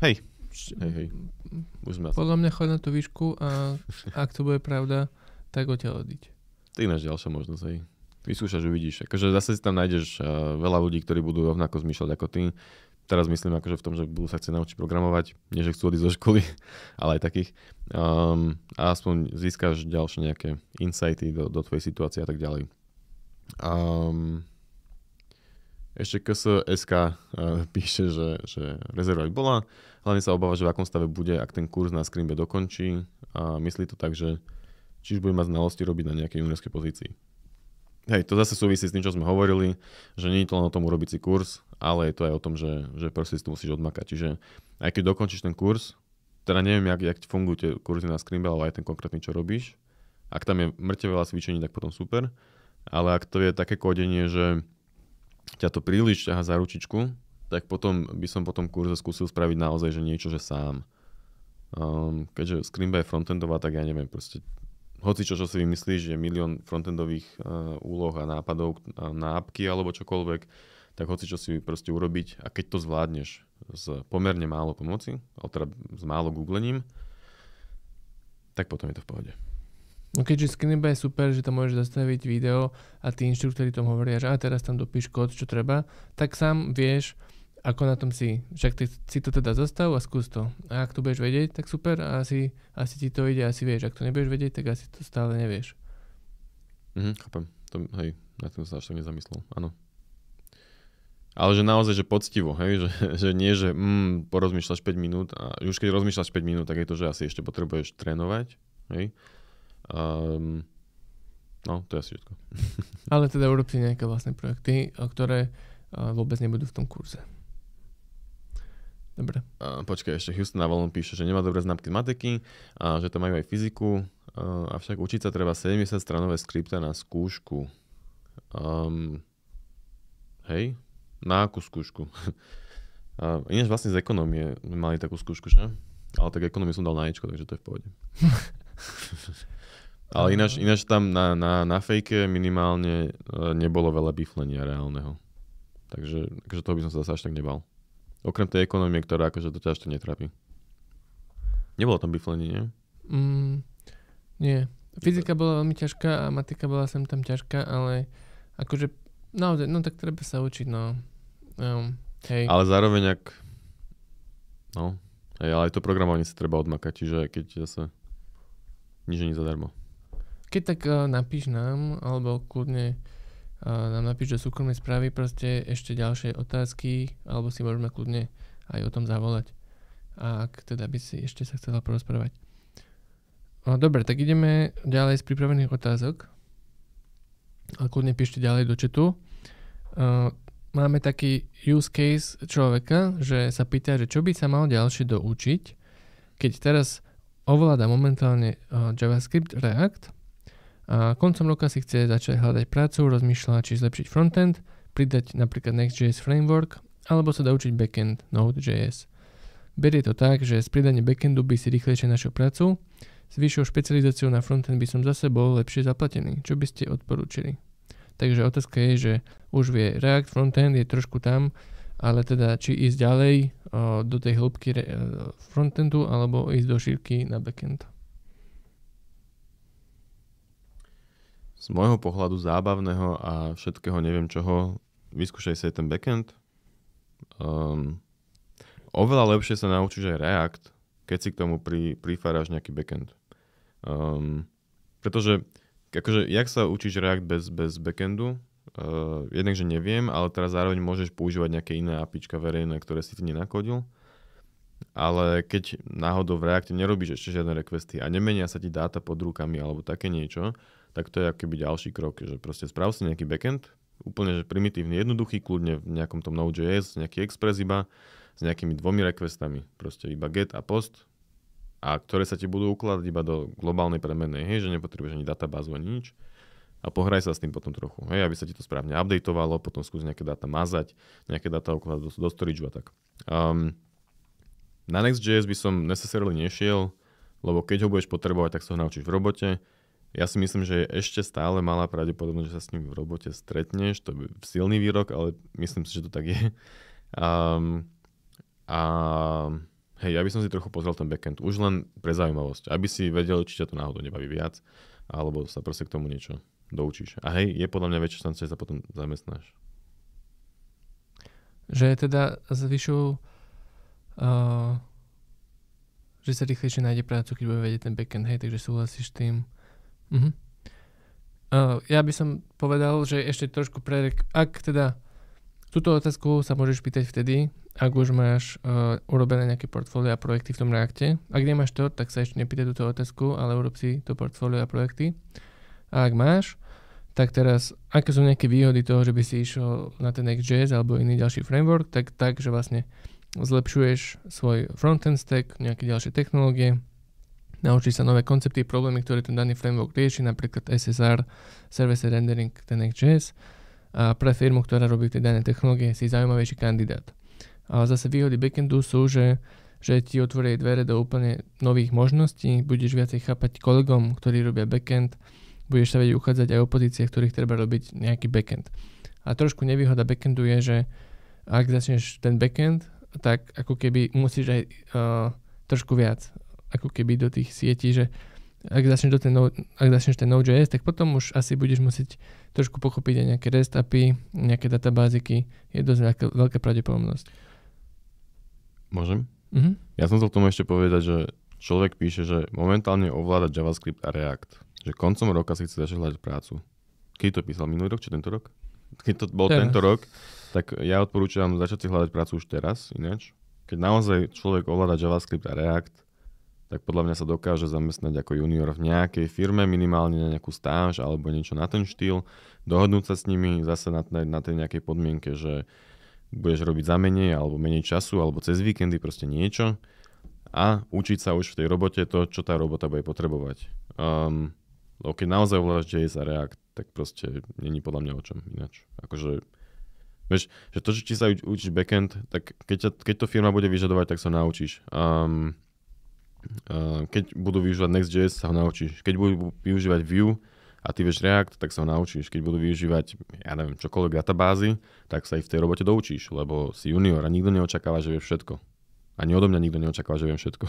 Hej, hej, hej. Už sme.
Podľa mňa chod na tú výšku a ak to bude pravda, tak odtiaľ odiť.
To je ináč ďalšia možnosť, hej. Vyskúšaš, uvidíš. Akože zase si tam nájdeš uh, veľa ľudí, ktorí budú rovnako zmýšľať ako ty. Teraz myslím akože v tom, že budú sa chcieť naučiť programovať, nie že chcú odísť zo školy, ale aj takých. Um, a aspoň získaš ďalšie nejaké insighty do, do tvojej situácie a tak ďalej. Um, ešte KSSK uh, píše, že, že rezerva bola. Hlavne sa obáva, že v akom stave bude, ak ten kurz na Scrimbe dokončí. A myslí to tak, že či bude mať znalosti robiť na nejakej juniorskej pozícii. Hej, to zase súvisí s tým, čo sme hovorili, že nie je to len o tom urobiť si kurz, ale je to aj o tom, že, že proste si to musíš odmakať. Čiže aj keď dokončíš ten kurz, teda neviem, jak, jak fungujú tie kurzy na Scrimbe, ale aj ten konkrétny, čo robíš. Ak tam je mŕte veľa cvičení, tak potom super. Ale ak to je také kodenie, že ťa to príliš ťaha za ručičku, tak potom by som po tom kurze skúsil spraviť naozaj, že niečo, že sám. Um, keďže Scrimba je frontendová, tak ja neviem, proste hoci čo, čo si vymyslíš, je milión frontendových uh, úloh a nápadov uh, na apky alebo čokoľvek, tak hoci čo si proste urobiť a keď to zvládneš s pomerne málo pomoci, ale teda s málo googlením, tak potom je to v pohode.
No keďže Screenba je super, že tam môžeš zastaviť video a tí inštruktori tom hovoria, že a teraz tam dopíš kód, čo treba, tak sám vieš, ako na tom si. Však ty si to teda zastav a skús to. A ak to budeš vedieť, tak super a asi, asi ti to ide, asi vieš. Ak to nebudeš vedieť, tak asi to stále nevieš.
Mhm, chápem. To, hej, na tým sa až tak nezamyslel. Áno. Ale že naozaj, že poctivo, hej, že, že nie, že mm, porozmýšľaš 5 minút a už keď rozmýšľaš 5 minút, tak je to, že asi ešte potrebuješ trénovať, hej. Um, no, to je asi všetko.
Ale teda urob si nejaké vlastné projekty, o ktoré a, vôbec nebudú v tom kurze. Dobre.
Uh, počkaj, ešte Houston na voľnom píše, že nemá dobré známky z matiky, a že to majú aj fyziku, uh, avšak učiť sa treba 70 stranové skripta na skúšku. Um, hej? Na akú skúšku? uh, ináč vlastne z ekonomie mali takú skúšku, že? Ale tak ekonomiu som dal na Ečko, takže to je v pohode. Ale ináč, ináč tam na, na, na fejke minimálne uh, nebolo veľa biflenia reálneho. Takže, takže toho by som sa zase až tak nebal. Okrem tej ekonomie, ktorá akože to ťa tak netrápi. Nebolo tam biflenie, nie?
Mm, nie. Fyzika bola veľmi ťažká a matika bola sem tam ťažká, ale akože naozaj, no tak treba sa učiť, no. Um, hej.
Ale zároveň ak... No, hej, ale aj to programovanie sa treba odmakať, čiže keď zase nič nie zadarmo.
keď tak uh, napíš nám, alebo kľudne uh, nám napíš do súkromnej správy proste ešte ďalšie otázky, alebo si môžeme kľudne aj o tom zavolať. A ak teda by si ešte sa chcela porozprávať. No, dobre, tak ideme ďalej z pripravených otázok. A kľudne píšte ďalej do četu. Uh, máme taký use case človeka, že sa pýta, že čo by sa mal ďalšie doučiť, keď teraz ovláda momentálne uh, JavaScript React a koncom roka si chce začať hľadať prácu, rozmýšľa, či zlepšiť frontend, pridať napríklad Next.js framework, alebo sa daučiť backend Node.js. Berie to tak, že s pridaním backendu by si rýchlejšie našiel prácu, s vyššou špecializáciou na frontend by som zase bol lepšie zaplatený. Čo by ste odporúčili? Takže otázka je, že už vie React frontend, je trošku tam, ale teda či ísť ďalej o, do tej hĺbky re, frontendu alebo ísť do šírky na backend.
Z môjho pohľadu zábavného a všetkého neviem čoho, vyskúšaj si ten backend. Um, oveľa lepšie sa naučíš aj React, keď si k tomu pri, prifáraš nejaký backend. Um, pretože akože, jak sa učíš React bez, bez backendu? Uh, jednak, neviem, ale teraz zároveň môžeš používať nejaké iné apička verejné, ktoré si ty nenakodil. Ale keď náhodou v Reacte nerobíš ešte žiadne requesty a nemenia sa ti dáta pod rukami alebo také niečo, tak to je akoby ďalší krok, že proste sprav si nejaký backend, úplne že primitívny, jednoduchý, kľudne v nejakom tom Node.js, nejaký Express iba, s nejakými dvomi requestami, proste iba get a post, a ktoré sa ti budú ukladať iba do globálnej premennej, hej, že nepotrebuješ ani databázu ani nič a pohraj sa s tým potom trochu, hej, aby sa ti to správne updateovalo, potom skús nejaké dáta mazať, nejaké dáta ukladať do, do storage a tak. Um, na Next.js by som necessarily nešiel, lebo keď ho budeš potrebovať, tak sa ho naučíš v robote, ja si myslím, že je ešte stále malá pravdepodobnosť, že sa s ním v robote stretneš. To je silný výrok, ale myslím si, že to tak je. Um, a hej, ja by som si trochu pozrel ten backend, už len pre zaujímavosť, aby si vedel, či ťa to náhodou nebaví viac, alebo sa proste k tomu niečo doučíš. A hej, je podľa mňa väčšia šanca, že sa potom zamestnáš.
Že teda zvyšu, uh, že sa rýchlejšie nájde prácu, keď bude vedieť ten backend, hej, takže súhlasíš tým. Uh-huh. Uh, ja by som povedal, že ešte trošku pre... Ak teda túto otázku sa môžeš pýtať vtedy, ak už máš uh, urobené nejaké portfólio a projekty v tom reakte. Ak nemáš to, tak sa ešte nepýtaj túto otázku, ale urob si to portfólio a projekty. A ak máš, tak teraz, aké sú nejaké výhody toho, že by si išiel na ten Next.js alebo iný ďalší framework, tak tak, že vlastne zlepšuješ svoj frontend stack, nejaké ďalšie technológie, naučíš sa nové koncepty, problémy, ktoré ten daný framework rieši, napríklad SSR, Service Rendering, ten XJS. A pre firmu, ktorá robí tie dané technológie, si zaujímavejší kandidát. Ale zase výhody backendu sú, že, že ti otvorí dvere do úplne nových možností, budeš viacej chápať kolegom, ktorí robia backend, budeš sa vedieť uchádzať aj o pozície, ktorých treba robiť nejaký backend. A trošku nevýhoda backendu je, že ak začneš ten backend, tak ako keby musíš aj uh, trošku viac ako keby do tých sietí, že ak začneš, do ten, ak začneš ten Node.js, tak potom už asi budeš musieť trošku pochopiť aj nejaké REST API, nejaké databáziky. Je dosť veľká, veľká pravdepodobnosť.
Môžem? Mm-hmm. Ja som chcel tomu ešte povedať, že človek píše, že momentálne ovláda JavaScript a React. Že koncom roka si chce začať hľadať prácu. Keď to písal? Minulý rok či tento rok? Keď to bol teraz. tento rok, tak ja odporúčam začať si hľadať prácu už teraz, ináč. Keď naozaj človek ovláda JavaScript a React, tak podľa mňa sa dokáže zamestnať ako junior v nejakej firme, minimálne na nejakú stáž alebo niečo na ten štýl, dohodnúť sa s nimi zase na, na, na tej nejakej podmienke, že budeš robiť za menej alebo menej času alebo cez víkendy proste niečo a učiť sa už v tej robote to, čo tá robota bude potrebovať. Um, lebo keď naozaj ovládaš JS a React, tak proste není podľa mňa o čom ináč. Akože, vieš, že to, že ti sa učíš backend, tak keď, ťa, keď to firma bude vyžadovať, tak sa naučíš. Um, keď budú využívať Next.js, sa ho naučíš. Keď budú využívať Vue a ty vieš React, tak sa ho naučíš. Keď budú využívať, ja neviem, čokoľvek databázy, tak sa ich v tej robote doučíš, lebo si junior a nikto neočakáva, že vie všetko. Ani odo mňa nikto neočakáva, že viem všetko.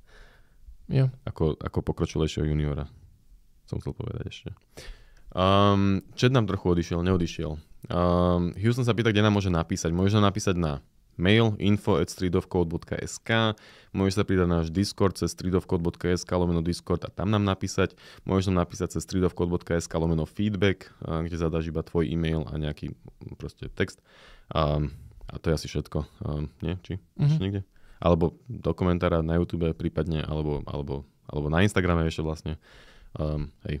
yeah.
ako, ako pokročilejšieho juniora. Som chcel povedať ešte. Um, chat nám trochu odišiel, neodišiel. Um, Houston sa pýta, kde nám môže napísať. Môže nám napísať na mail info at streetofcode.sk, môžeš sa pridať na náš Discord cez streetofcode.sk lomeno Discord a tam nám napísať, môžeš nám napísať cez streetofcode.sk lomeno feedback, kde zadáš iba tvoj e-mail a nejaký proste text. A, a to je asi všetko. A, nie? Či? Mm-hmm. Ešte niekde? Alebo do komentára na YouTube prípadne, alebo, alebo, alebo na Instagrame ešte vlastne. Um, hej.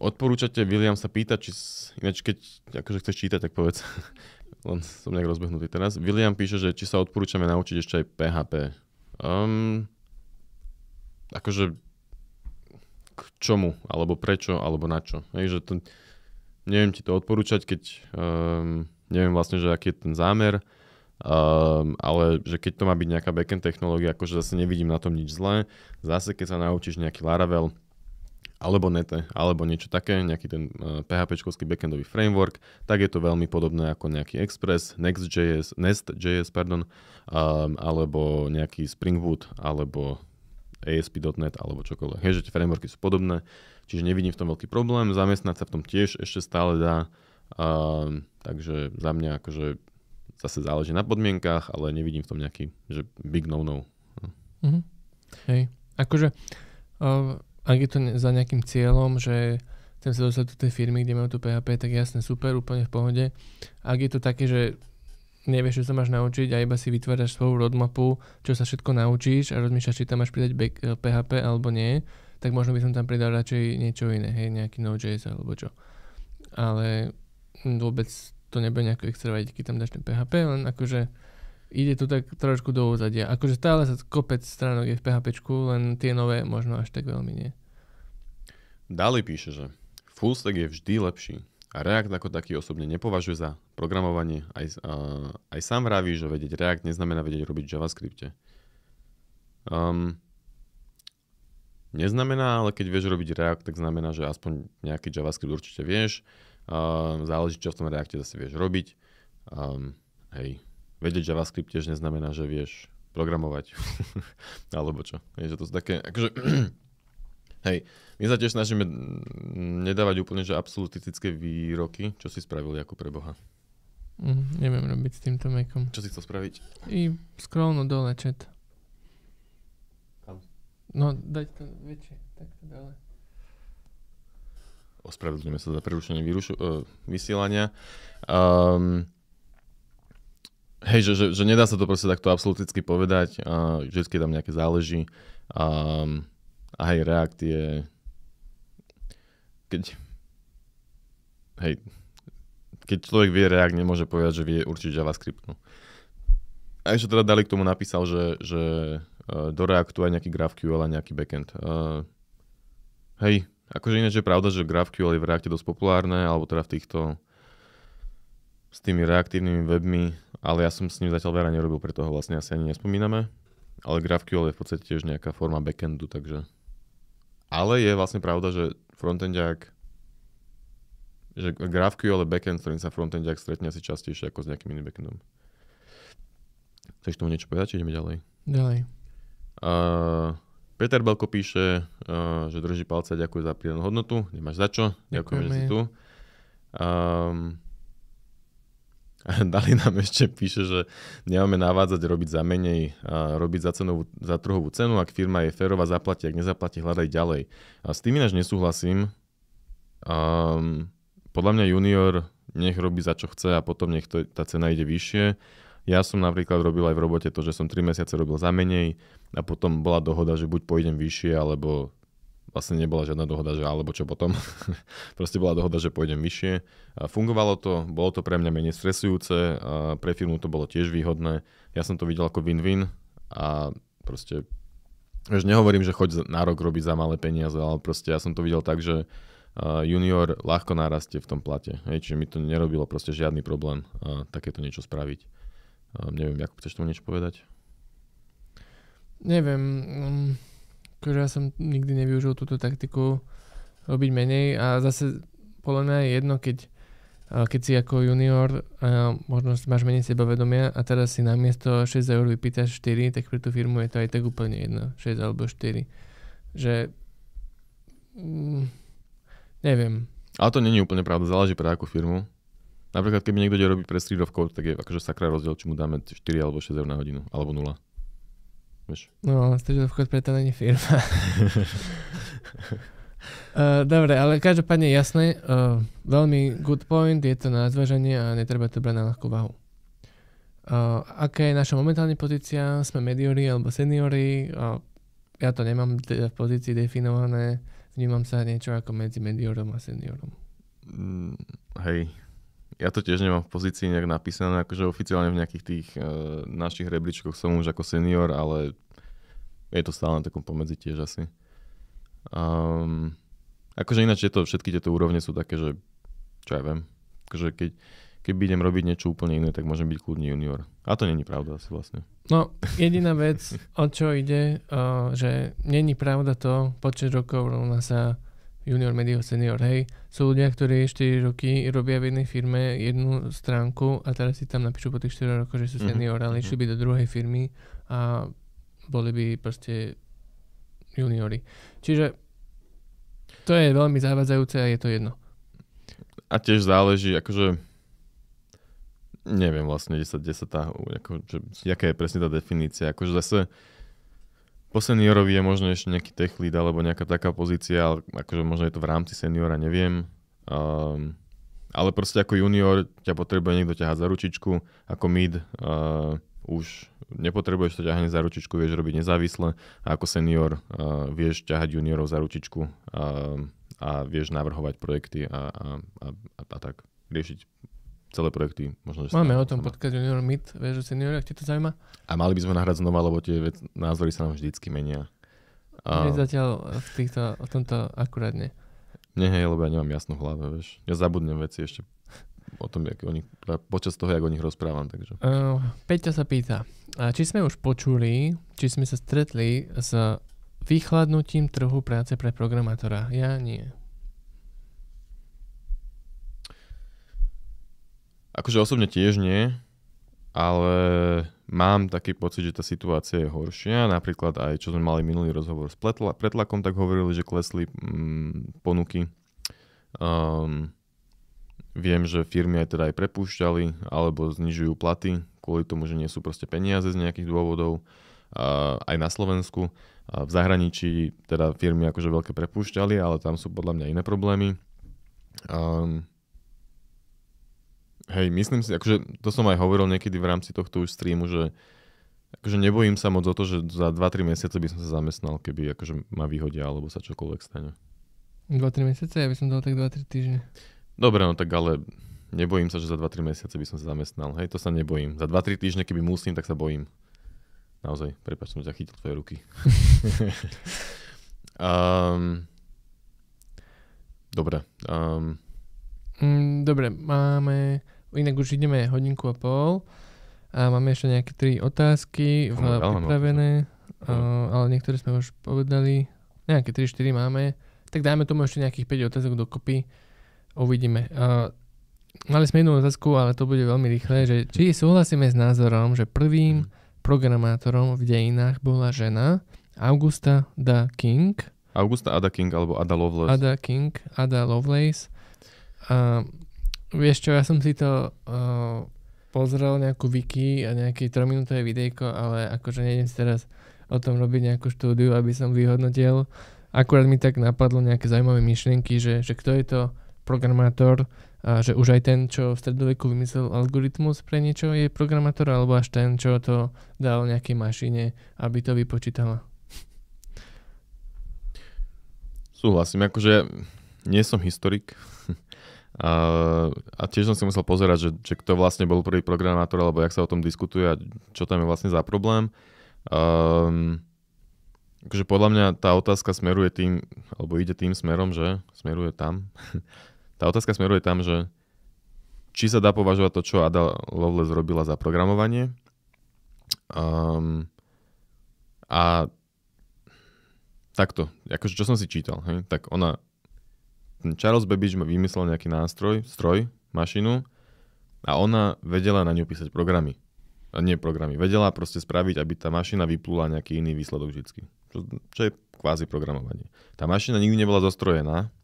Odporúčate, William sa pýta, či, ináč keď akože chceš čítať, tak povedz. Len som nejak rozbehnutý teraz. William píše, že či sa odporúčame naučiť ešte aj PHP. Um, akože k čomu, alebo prečo, alebo na čo. Hej, že to, neviem ti to odporúčať, keď um, neviem vlastne, že aký je ten zámer, um, ale že keď to má byť nejaká backend technológia, akože zase nevidím na tom nič zlé. Zase keď sa naučíš nejaký Laravel, alebo Nete, alebo niečo také, nejaký ten uh, PHP backendový framework, tak je to veľmi podobné ako nejaký Express, Next.js, Nest.js, pardon, um, alebo nejaký Spring Boot, alebo ASP.NET, alebo čokoľvek. Hej, že tie frameworky sú podobné, čiže nevidím v tom veľký problém, zamestnať sa v tom tiež ešte stále dá, um, takže za mňa akože zase záleží na podmienkach, ale nevidím v tom nejaký že big no-no.
Mm-hmm. Hej, akože uh, ak je to za nejakým cieľom, že chcem sa dostať do tej firmy, kde majú tu PHP, tak jasne, super, úplne v pohode. Ak je to také, že nevieš, čo sa máš naučiť a iba si vytváraš svoju roadmapu, čo sa všetko naučíš a rozmýšľaš, či tam máš pridať PHP eh, alebo nie, tak možno by som tam pridal radšej niečo iné, hej, nejaký Node.js alebo čo. Ale vôbec to nebude nejako extra keď tam dáš ten PHP, len akože ide to tak trošku do úzadia. Akože stále sa kopec stránok je v PHP, len tie nové možno až tak veľmi nie.
Dali píše, že full je vždy lepší a React ako taký osobne nepovažuje za programovanie. Aj, uh, aj sám vraví, že vedieť React neznamená vedieť robiť JavaScripte. Um, neznamená, ale keď vieš robiť React, tak znamená, že aspoň nejaký JavaScript určite vieš. Uh, záleží, čo v tom Reacte zase vieš robiť. Um, hej, vedieť JavaScript tiež neznamená, že vieš programovať. Alebo čo. Je, že to sú také, akože, hej, my sa tiež snažíme nedávať úplne, že absolutistické výroky, čo si spravili ako pre Boha.
Mm, neviem robiť s týmto mekom.
Čo si chcel spraviť?
I scrollnúť dole chat.
Kam?
No, dať to väčšie, tak to dole.
Ospravedlňujeme sa za prerušenie výrušu, uh, vysielania. Um, Hej, že, že, že nedá sa to proste takto absoluticky povedať, a vždy tam nejaké záleží. A, a hej, React je... Keď... Hej, keď človek vie React, nemôže povedať, že vie určiť JavaScript. No. A ešte teda Dali k tomu napísal, že, že uh, do Reactu aj nejaký GraphQL a nejaký backend. Uh, hej, akože ináč je pravda, že GraphQL je v Reacte dosť populárne, alebo teda v týchto s tými reaktívnymi webmi ale ja som s ním zatiaľ veľa nerobil, preto ho vlastne asi ani nespomíname. Ale GraphQL je v podstate tiež nejaká forma backendu, takže... Ale je vlastne pravda, že frontendiak že GraphQL je backend, s ktorým sa frontendiak stretne asi častejšie ako s nejakým iným backendom. Chceš tomu niečo povedať, či ideme ďalej?
Ďalej.
Uh, Peter Belko píše, uh, že drží palce a ďakuje za pridanú hodnotu. Nemáš za čo. Ďakujem, že si tu. Um, Dali nám ešte píše, že nemáme navádzať robiť za menej, a robiť za, cenovú, za trhovú cenu, ak firma je férová, zaplatí, ak nezaplatí, hľadaj ďalej. A s tým ináč nesúhlasím. Um, podľa mňa junior nech robí za čo chce a potom nech to, tá cena ide vyššie. Ja som napríklad robil aj v robote to, že som 3 mesiace robil za menej a potom bola dohoda, že buď pôjdem vyššie, alebo vlastne nebola žiadna dohoda, že alebo čo potom. Proste bola dohoda, že pôjdem vyššie. Fungovalo to, bolo to pre mňa menej stresujúce, pre firmu to bolo tiež výhodné. Ja som to videl ako win-win a proste už nehovorím, že choď na rok robiť za malé peniaze, ale proste ja som to videl tak, že junior ľahko narastie v tom plate. Hej, čiže mi to nerobilo proste žiadny problém takéto niečo spraviť. Neviem, ako chceš tomu niečo povedať?
Neviem. Um akože ja som nikdy nevyužil túto taktiku robiť menej a zase podľa mňa je jedno, keď, keď si ako junior a možno máš menej sebavedomia a teraz si namiesto 6 eur vypýtaš 4, tak pre tú firmu je to aj tak úplne jedno, 6 alebo 4. Že mm, neviem.
Ale to není úplne pravda, záleží pre akú firmu. Napríklad, keby niekto ide robiť pre Street of Code, tak je akože sakra rozdiel, či mu dáme 4 alebo 6 eur na hodinu, alebo 0. Vieš?
No, Street of Code preto není firma. Uh, dobre, ale každopádne jasné, uh, veľmi good point, je to na zvaženie a netreba to brať na ľahkú váhu. Uh, aká je naša momentálna pozícia? Sme mediori alebo seniori? Uh, ja to nemám de- v pozícii definované, vnímam sa niečo ako medzi mediorom a seniorom.
Mm, hej, ja to tiež nemám v pozícii nejak napísané, akože oficiálne v nejakých tých uh, našich rebríčkoch som už ako senior, ale je to stále na takom pomedzi tiež asi. Um, akože ináč to, všetky tieto úrovne sú také, že čo ja viem, akože keď, keď idem robiť niečo úplne iné, tak môžem byť kľudný junior. A to není pravda asi vlastne.
No, jediná vec, o čo ide, uh, že není pravda to, počet rokov rovná sa junior, medior, senior, hej. Sú ľudia, ktorí 4 roky robia v jednej firme jednu stránku a teraz si tam napíšu po tých 4 rokoch, že sú senior, mm-hmm. ale išli by do druhej firmy a boli by proste juniori. Čiže to je veľmi zavádzajúce a je to jedno.
A tiež záleží, akože neviem vlastne, kde sa, kde sa tá, ako, že, jaká je presne tá definícia. Akože zase po seniorovi je možno ešte nejaký tech lead alebo nejaká taká pozícia, ale akože možno je to v rámci seniora, neviem. Um, ale proste ako junior ťa potrebuje niekto ťahať za ručičku, ako mid uh, už nepotrebuješ to ťahanie za ručičku, vieš robiť nezávisle a ako senior uh, vieš ťahať juniorov za ručičku uh, a vieš navrhovať projekty a, a, a, a, a tak riešiť celé projekty. Možno, že
Máme o tom podcast Junior Meet, vieš, o seniori, ak ti to zaujíma?
A mali by sme nahrať znova, lebo tie vec, názory sa nám vždycky menia.
A... zatiaľ v týchto, o tomto akurát nie.
Nie, hej, lebo ja nemám jasnú hlavu, vieš. Ja zabudnem veci ešte o tom, jak o nich, počas toho, jak o nich rozprávam. Takže.
Uh, Peťa sa pýta, či sme už počuli, či sme sa stretli s vychladnutím trhu práce pre programátora. Ja nie.
Akože osobne tiež nie, ale mám taký pocit, že tá situácia je horšia. Napríklad aj, čo sme mali minulý rozhovor s Pretlakom, tak hovorili, že klesli mm, ponuky. Um, viem, že firmy aj teda aj prepúšťali alebo znižujú platy kvôli tomu, že nie sú proste peniaze z nejakých dôvodov. Uh, aj na Slovensku. Uh, v zahraničí teda firmy akože veľké prepúšťali, ale tam sú podľa mňa iné problémy. Um, Hej, myslím si, akože to som aj hovoril niekedy v rámci tohto už streamu, že akože nebojím sa moc o to, že za 2-3 mesiace by som sa zamestnal, keby akože ma vyhodia alebo sa čokoľvek stane.
2-3 mesiace? Ja by som dal tak 2-3 týždne.
Dobre, no tak ale nebojím sa, že za 2-3 mesiace by som sa zamestnal. Hej, to sa nebojím. Za 2-3 týždne, keby musím, tak sa bojím. Naozaj, prepáč, som ťa chytil tvoje ruky. um, dobre. Um,
dobre, máme Inak už ideme hodinku a pol a máme ešte nejaké tri otázky v, pripravené, uh, ale niektoré sme už povedali. Nejaké 3-4 máme. Tak dáme tomu ešte nejakých 5 otázok dokopy. Uvidíme. Uh, mali sme jednu otázku, ale to bude veľmi rýchle, že či súhlasíme s názorom, že prvým mhm. programátorom v dejinách bola žena Augusta Da King.
Augusta Ada King alebo Ada Lovelace.
Ada King, Ada Lovelace. Uh, Vieš čo, ja som si to uh, pozrel nejakú wiki a nejaké 3-minútové videjko, ale akože nejdem si teraz o tom robiť nejakú štúdiu, aby som vyhodnotil. Akurát mi tak napadlo nejaké zaujímavé myšlienky, že, že kto je to programátor, a že už aj ten, čo v stredoveku vymyslel algoritmus pre niečo je programátor, alebo až ten, čo to dal nejakej mašine, aby to vypočítala.
Súhlasím, akože nie som historik, a, tiež som si musel pozerať, že, že kto vlastne bol prvý programátor, alebo jak sa o tom diskutuje a čo tam je vlastne za problém. Um, akože podľa mňa tá otázka smeruje tým, alebo ide tým smerom, že smeruje tam. tá otázka smeruje tam, že či sa dá považovať to, čo Ada Lovelace robila za programovanie. Um, a takto, akože čo som si čítal, hej, tak ona Charles Babbage vymyslel nejaký nástroj, stroj, mašinu a ona vedela na ňu písať programy. A nie programy. Vedela proste spraviť, aby tá mašina vyplula nejaký iný výsledok vždy. Čo, čo je kvázi programovanie. Tá mašina nikdy nebola zostrojená.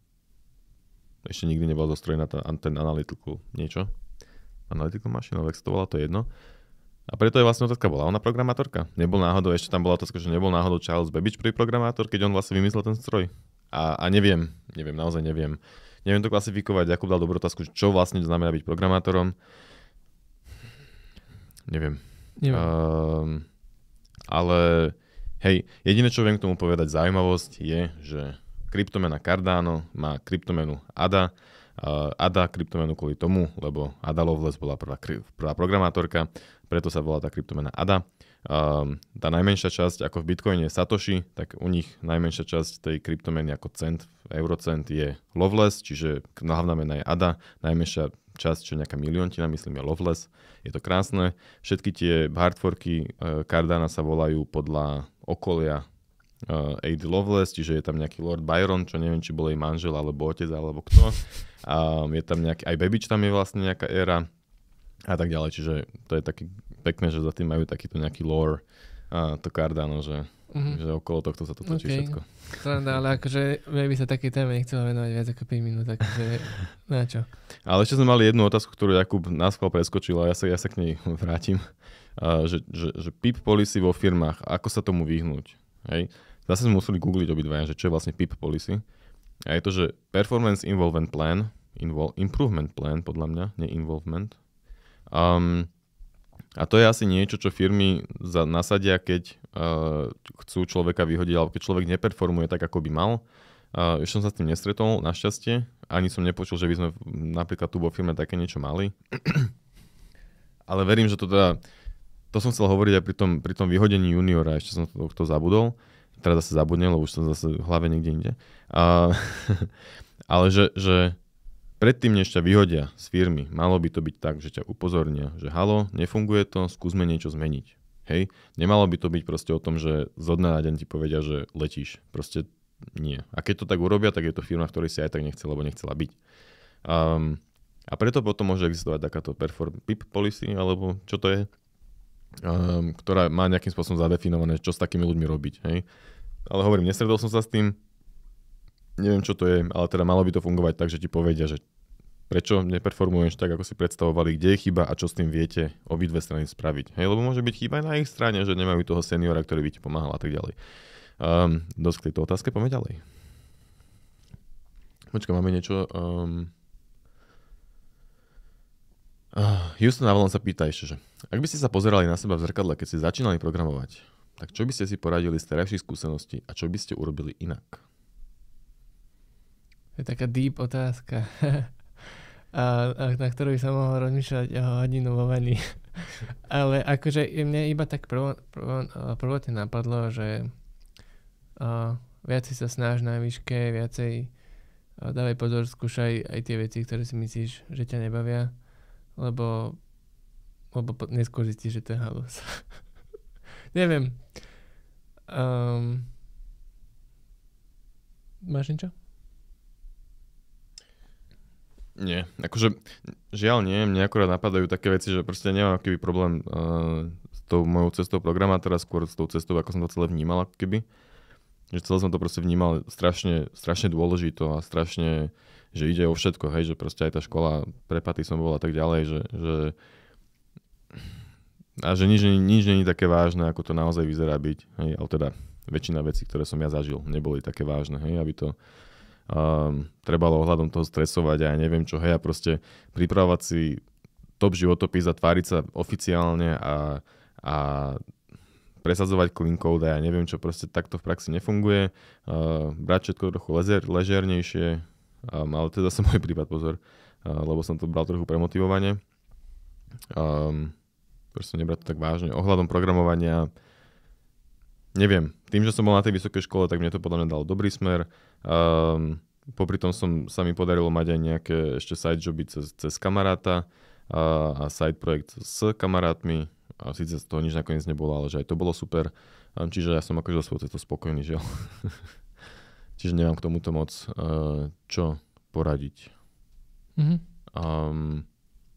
Ešte nikdy nebola zostrojená tá, ten analytical niečo. Analytical Machine, alebo to to je jedno. A preto je vlastne otázka, bola ona programátorka? Nebol náhodou, ešte tam bola otázka, že nebol náhodou Charles Babbage prvý programátor, keď on vlastne vymyslel ten stroj. A, a neviem, neviem, naozaj neviem. Neviem to klasifikovať, Jakub dal dobrú otázku, čo vlastne znamená byť programátorom. Neviem.
Neviem.
Um, ale hej, jediné, čo viem k tomu povedať, zaujímavosť je, že kryptomena Cardano má kryptomenu ADA, uh, ADA kryptomenu kvôli tomu, lebo Ada Lovelace bola prvá, prvá programátorka, preto sa volá tá kryptomena ADA. Um, tá najmenšia časť, ako v Bitcoine Satoshi, tak u nich najmenšia časť tej kryptomeny ako cent, eurocent je Loveless, čiže hlavná mena je ADA, najmenšia časť, čo nejaká miliontina, myslím, je Loveless. Je to krásne. Všetky tie hardforky uh, Cardana sa volajú podľa okolia uh, Aid Loveless, čiže je tam nejaký Lord Byron, čo neviem, či bol jej manžel, alebo otec, alebo kto. Um, je tam nejaký, aj Bebič tam je vlastne nejaká éra a tak ďalej, čiže to je taký pekné, že za tým majú takýto nejaký lore a to Cardano, že, mm-hmm. že okolo tohto sa to točí okay. všetko.
Sranda, ale akože by sa také téme nechcelo venovať viac ako 5 minút, takže na čo.
Ale ešte sme mali jednu otázku, ktorú Jakub nás preskočil a ja sa, ja sa k nej vrátim. Uh, že, že, že PIP policy vo firmách, ako sa tomu vyhnúť? Hej? Zase sme museli googliť obidvaja, že čo je vlastne PIP policy. A je to, že Performance Involvement Plan, invol, Improvement Plan podľa mňa, nie Involvement. Um, a to je asi niečo, čo firmy za, nasadia, keď uh, chcú človeka vyhodiť, alebo keď človek neperformuje tak, ako by mal. Uh, ešte som sa s tým nestretol, našťastie. Ani som nepočul, že by sme napríklad tu vo firme také niečo mali. Ale verím, že to teda... To som chcel hovoriť aj pri tom, pri tom vyhodení juniora, ešte som to, to zabudol. Teraz zase zabudnem, lebo už som zase v hlave niekde inde. Uh, ale že, že predtým, než ťa vyhodia z firmy, malo by to byť tak, že ťa upozornia, že halo, nefunguje to, skúsme niečo zmeniť. Hej, nemalo by to byť proste o tom, že zo dňa na deň ti povedia, že letíš. Proste nie. A keď to tak urobia, tak je to firma, v ktorej si aj tak nechcela, alebo nechcela byť. Um, a preto potom môže existovať takáto perform PIP policy, alebo čo to je, um, ktorá má nejakým spôsobom zadefinované, čo s takými ľuďmi robiť. Hej. Ale hovorím, nesredol som sa s tým, neviem čo to je, ale teda malo by to fungovať tak, že ti povedia, že prečo neperformuješ tak, ako si predstavovali, kde je chyba a čo s tým viete obidve strany spraviť. Hej, lebo môže byť chyba aj na ich strane, že nemajú toho seniora, ktorý by ti pomáhal a tak ďalej. Um, dosť k tejto otázke, poďme ďalej. Počkaj, máme niečo... Um... Uh, Houston Avalon sa pýta ešte, že ak by ste sa pozerali na seba v zrkadle, keď ste začínali programovať, tak čo by ste si poradili z terajších skúseností a čo by ste urobili inak?
To je taká deep otázka, a, a, na ktorú by som mohol rozmýšľať o hodinu vo vani. Ale akože mne iba tak prvo, prvotne napadlo, že a, viacej sa snaž na výške, viacej a, dávaj pozor, skúšaj aj tie veci, ktoré si myslíš, že ťa nebavia, lebo, lebo neskôr zistíš, že to je halus. Neviem. Um, máš niečo?
Nie, akože žiaľ nie, mne akorát napadajú také veci, že proste nemám aký problém uh, s tou mojou cestou programátora, skôr s tou cestou, ako som to celé vnímal, keby. Že celé som to proste vnímal strašne, strašne dôležito a strašne, že ide o všetko, hej, že proste aj tá škola, prepaty som bol a tak ďalej, že, že a že nič, nič je také vážne, ako to naozaj vyzerá byť, hej, ale teda väčšina vecí, ktoré som ja zažil, neboli také vážne, hej, aby to, um, trebalo ohľadom toho stresovať a ja neviem čo, hej, a proste pripravovať si top životopis a tváriť sa oficiálne a, a presadzovať clean code a ja neviem čo, proste takto v praxi nefunguje. Uh, brať všetko trochu lezer, ležernejšie, um, ale teda sa môj prípad pozor, uh, lebo som to bral trochu premotivovane. Um, proste nebrať to tak vážne. Ohľadom programovania neviem, tým, že som bol na tej vysokej škole, tak mne to podľa mňa dalo dobrý smer. Um, popri tom som, sa mi podarilo mať aj nejaké ešte side joby cez, cez kamaráta a, a side projekt s kamarátmi. A síce z toho nič nakoniec nebolo, ale že aj to bolo super. Um, čiže ja som akože svoj cesto spokojný, žiaľ. čiže nemám k tomuto moc uh, čo poradiť.
Mm-hmm. Um,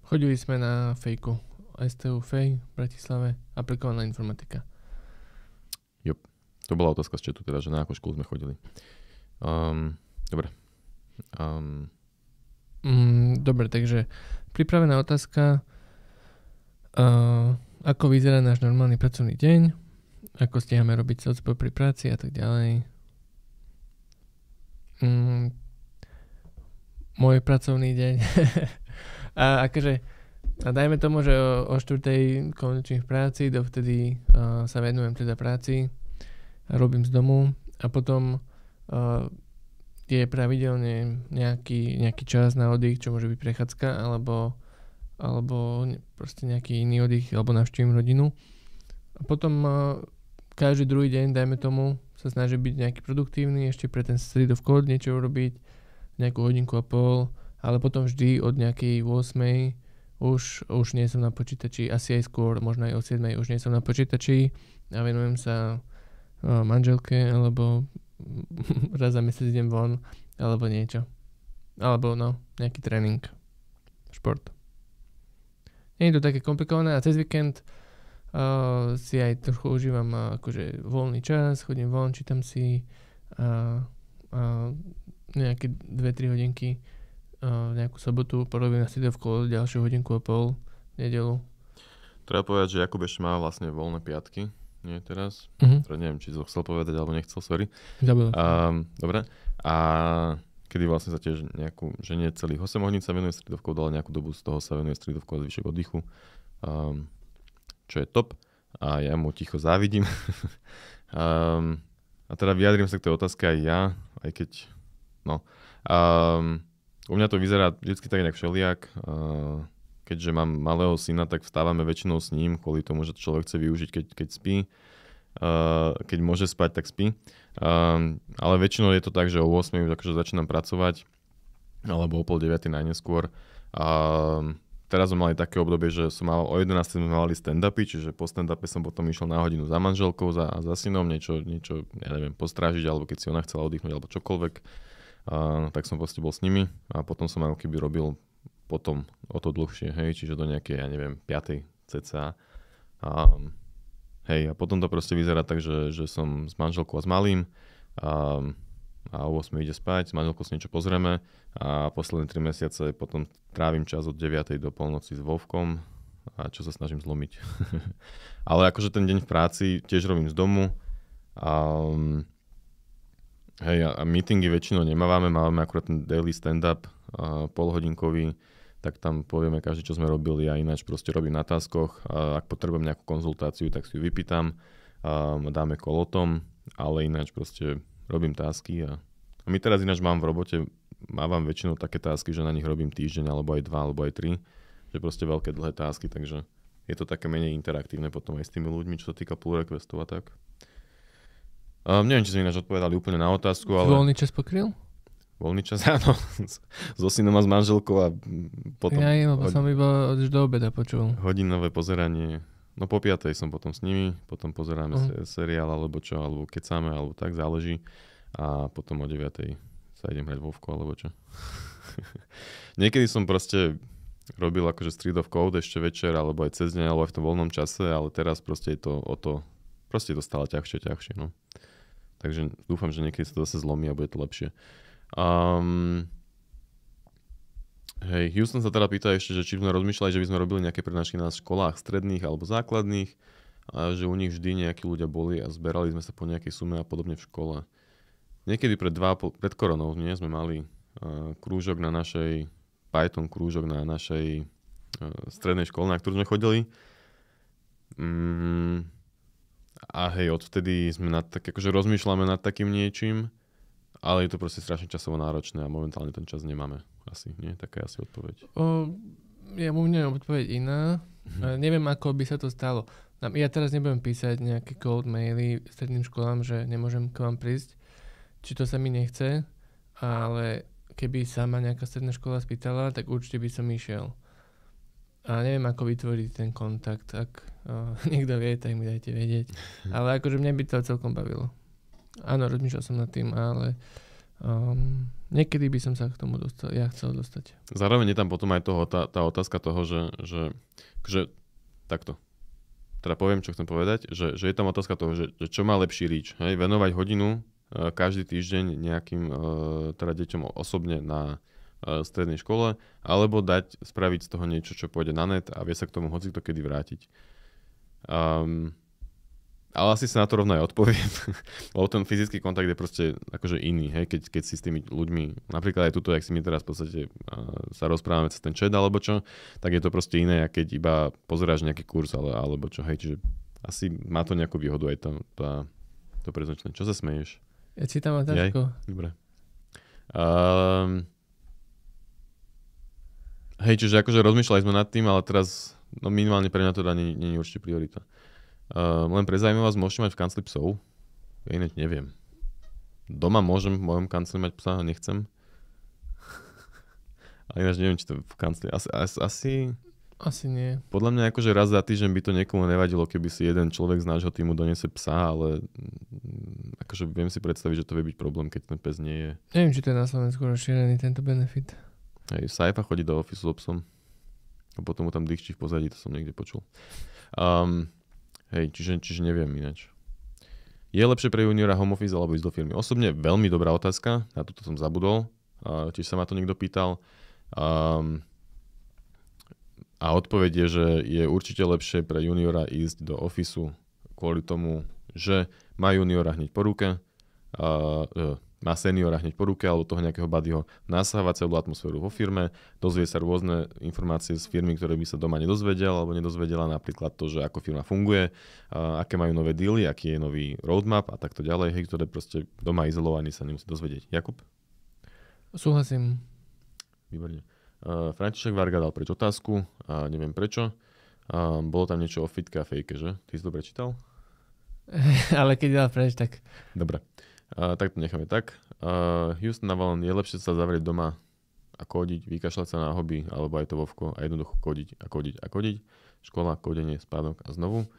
Chodili sme na fejku. STU Fej v Bratislave, aplikovaná informatika.
To bola otázka z četu, teda, že na akú školu sme chodili. Um, dobre. Um.
Mm, dobre, takže pripravená otázka. uh, ako vyzerá náš normálny pracovný deň, ako stíhame robiť socpo pri práci a tak ďalej. Mm, môj pracovný deň. a akože, a dajme tomu, že o, o 4. končím v práci, dovtedy uh, sa venujem teda práci, robím z domu a potom je pravidelne nejaký, nejaký čas na oddych, čo môže byť prechádzka, alebo alebo proste nejaký iný oddych, alebo navštívim rodinu. A potom uh, každý druhý deň, dajme tomu, sa snaží byť nejaký produktívny, ešte pre ten street of code niečo urobiť, nejakú hodinku a pol, ale potom vždy od nejakej 8 už, už nie som na počítači, asi aj skôr, možno aj o 7 už nie som na počítači a venujem sa uh, manželke, alebo raz za mesiac idem von, alebo niečo. Alebo no, nejaký tréning, šport. Nie je to také komplikované a cez víkend uh, si aj trochu užívam uh, akože voľný čas, chodím von, čítam si uh, uh, nejaké 2-3 hodinky uh, nejakú sobotu, porobím na sidovku ďalšiu hodinku a pol nedelu.
Treba povedať, že Jakub ešte má vlastne voľné piatky, nie teraz. Uh-huh. Teda neviem, či to chcel povedať, alebo nechcel, sorry.
Zabudol.
Um, dobre. A kedy vlastne sa tiež nejakú, že nie celých 8 hodín sa venuje stredovkou, ale nejakú dobu z toho sa venuje stredovkou a zvyšok oddychu, um, čo je top a ja mu ticho závidím. um, a teda vyjadrím sa k tej otázke aj ja, aj keď, no. Um, u mňa to vyzerá vždy tak nejak všeliak. Uh, keďže mám malého syna, tak vstávame väčšinou s ním, kvôli tomu, že človek chce využiť, keď, keď spí. Uh, keď môže spať, tak spí. Um, ale väčšinou je to tak, že o 8 už akože začínam pracovať, alebo o pol 9 najneskôr. Um, teraz sme mali také obdobie, že som mal, o 11 sme mali stand-upy, čiže po stand-upe som potom išiel na hodinu za manželkou, za, za synom, niečo, niečo, ja neviem, postrážiť, alebo keď si ona chcela oddychnúť, alebo čokoľvek, uh, tak som proste bol s nimi a potom som ako keby robil potom o to dlhšie, hej, čiže do nejakej, ja neviem, 5. cca. Um, Hej, a potom to proste vyzerá tak, že, že som s manželkou a s malým a, a o 8 ide spať, s manželkou si niečo pozrieme a posledné 3 mesiace potom trávim čas od 9. do polnoci s Vovkom a čo sa snažím zlomiť. Ale akože ten deň v práci tiež robím z domu a hej, a meetingy väčšinou nemávame, máme akurát ten daily stand-up polhodinkový, tak tam povieme každý, čo sme robili a ináč proste robím na táskoch. Ak potrebujem nejakú konzultáciu, tak si ju vypýtam, dáme kolotom, ale ináč proste robím tásky a, a my teraz ináč mám v robote, mávam väčšinou také tásky, že na nich robím týždeň, alebo aj dva, alebo aj tri, že proste veľké dlhé tásky, takže je to také menej interaktívne potom aj s tými ľuďmi, čo sa týka pull requestov a tak. Um, neviem, či sme ináč odpovedali úplne na otázku, ale...
Voľný čas pokryl?
Voľný čas, áno, so synom a s manželkou a potom...
Ja lebo hod... som iba už do obeda počul.
Hodinové pozeranie, no po piatej som potom s nimi, potom pozeráme uh-huh. seriál alebo čo, alebo kecáme, alebo tak, záleží. A potom o 9. sa idem hrať Vovko, alebo čo. Niekedy som proste robil akože Street of Code ešte večer, alebo aj cez deň, alebo aj v tom voľnom čase, ale teraz proste je to o to, proste je to stále ťažšie, ťažšie, no. Takže dúfam, že niekedy sa to zase zlomí a bude to lepšie. Um, hej, Houston sa teda pýta ešte, že či sme rozmýšľali, že by sme robili nejaké prednášky na školách stredných alebo základných a že u nich vždy nejakí ľudia boli a zberali sme sa po nejakej sume a podobne v škole. Niekedy pred, dva, pred koronou nie, sme mali uh, krúžok na našej, Python krúžok na našej uh, strednej škole, na ktorú sme chodili. Mm, a hej, odvtedy sme nad tak, akože rozmýšľame nad takým niečím ale je to proste strašne časovo náročné a momentálne ten čas nemáme. Asi, nie? Taká je asi odpoveď.
O, ja mu neviem odpoveď iná. Mm-hmm. Neviem, ako by sa to stalo. Ja teraz nebudem písať nejaké cold maily stredným školám, že nemôžem k vám prísť, či to sa mi nechce, ale keby sa ma nejaká stredná škola spýtala, tak určite by som išiel. A neviem, ako vytvoriť ten kontakt. Ak uh, niekto vie, tak mi dajte vedieť. Ale akože mňa by to celkom bavilo. Áno, rozmýšľal som nad tým, ale um, niekedy by som sa k tomu dostal, ja chcel dostať.
Zároveň je tam potom aj toho, tá, tá otázka toho, že, že, že takto. Teda poviem, čo chcem povedať, že, že je tam otázka toho, že, že čo má lepší reach. Hej? Venovať hodinu uh, každý týždeň nejakým uh, teda deťom osobne na uh, strednej škole, alebo dať, spraviť z toho niečo, čo pôjde na net a vie sa k tomu hoci to kedy vrátiť. Um, ale asi sa na to rovno aj odpoviem, lebo ten fyzický kontakt je proste akože iný, hej? Keď, keď si s tými ľuďmi, napríklad aj tuto, jak si my teraz v podstate sa rozprávame cez ten chat alebo čo, tak je to proste iné, keď iba pozeráš nejaký kurz ale, alebo čo, hej, čiže asi má to nejakú výhodu aj to, to, to preznačenie. Čo sa smeješ?
Ja čítam otázku.
Dobre. Um, hej, čiže akože rozmýšľali sme nad tým, ale teraz, no minimálne pre mňa to nie, nie je určite priorita. Uh, len pre zaujímavosť, môžete mať v kancli psov? Ja ináč neviem. Doma môžem v mojom kancli mať psa, nechcem. Ale ináč neviem, či to v kancli... Asi, asi, asi...
Nie.
Podľa mňa akože raz za týždeň by to niekomu nevadilo, keby si jeden človek z nášho týmu donese psa, ale mm, akože viem si predstaviť, že to vie byť problém, keď ten pes nie je.
Neviem, či to je na Slovensku rozšírený tento benefit.
Hej, Saifa chodí do ofisu so psom. A potom mu tam dýchči v pozadí, to som niekde počul. Um, Hej, čiže, čiže neviem ináč. Je lepšie pre juniora home office alebo ísť do firmy? Osobne veľmi dobrá otázka, na túto som zabudol, tiež sa ma to niekto pýtal. Um, a odpoveď je, že je určite lepšie pre juniora ísť do ofisu kvôli tomu, že má juniora hneď po ruke, uh, má seniora hneď po ruke alebo toho nejakého buddyho, nasávať celú atmosféru vo firme, dozvie sa rôzne informácie z firmy, ktoré by sa doma nedozvedel alebo nedozvedela, napríklad to, že ako firma funguje, a aké majú nové dealy, aký je nový roadmap a takto ďalej, hej, ktoré proste doma izolovaní sa nemusí dozvedieť. Jakub?
Súhlasím.
Výborne. Uh, František Varga dal preč otázku, a neviem prečo. Uh, bolo tam niečo o fitke a fejke, že? Ty si to prečítal?
Ale keď dal preč, tak...
Dobre. Tak to necháme tak. Uh, Houston Navalon je lepšie sa zavrieť doma a kodiť, vykašľať sa na hobby, alebo aj to vovko a jednoducho kodiť a kodiť a kodiť. Škola, kodenie, spádok a znovu.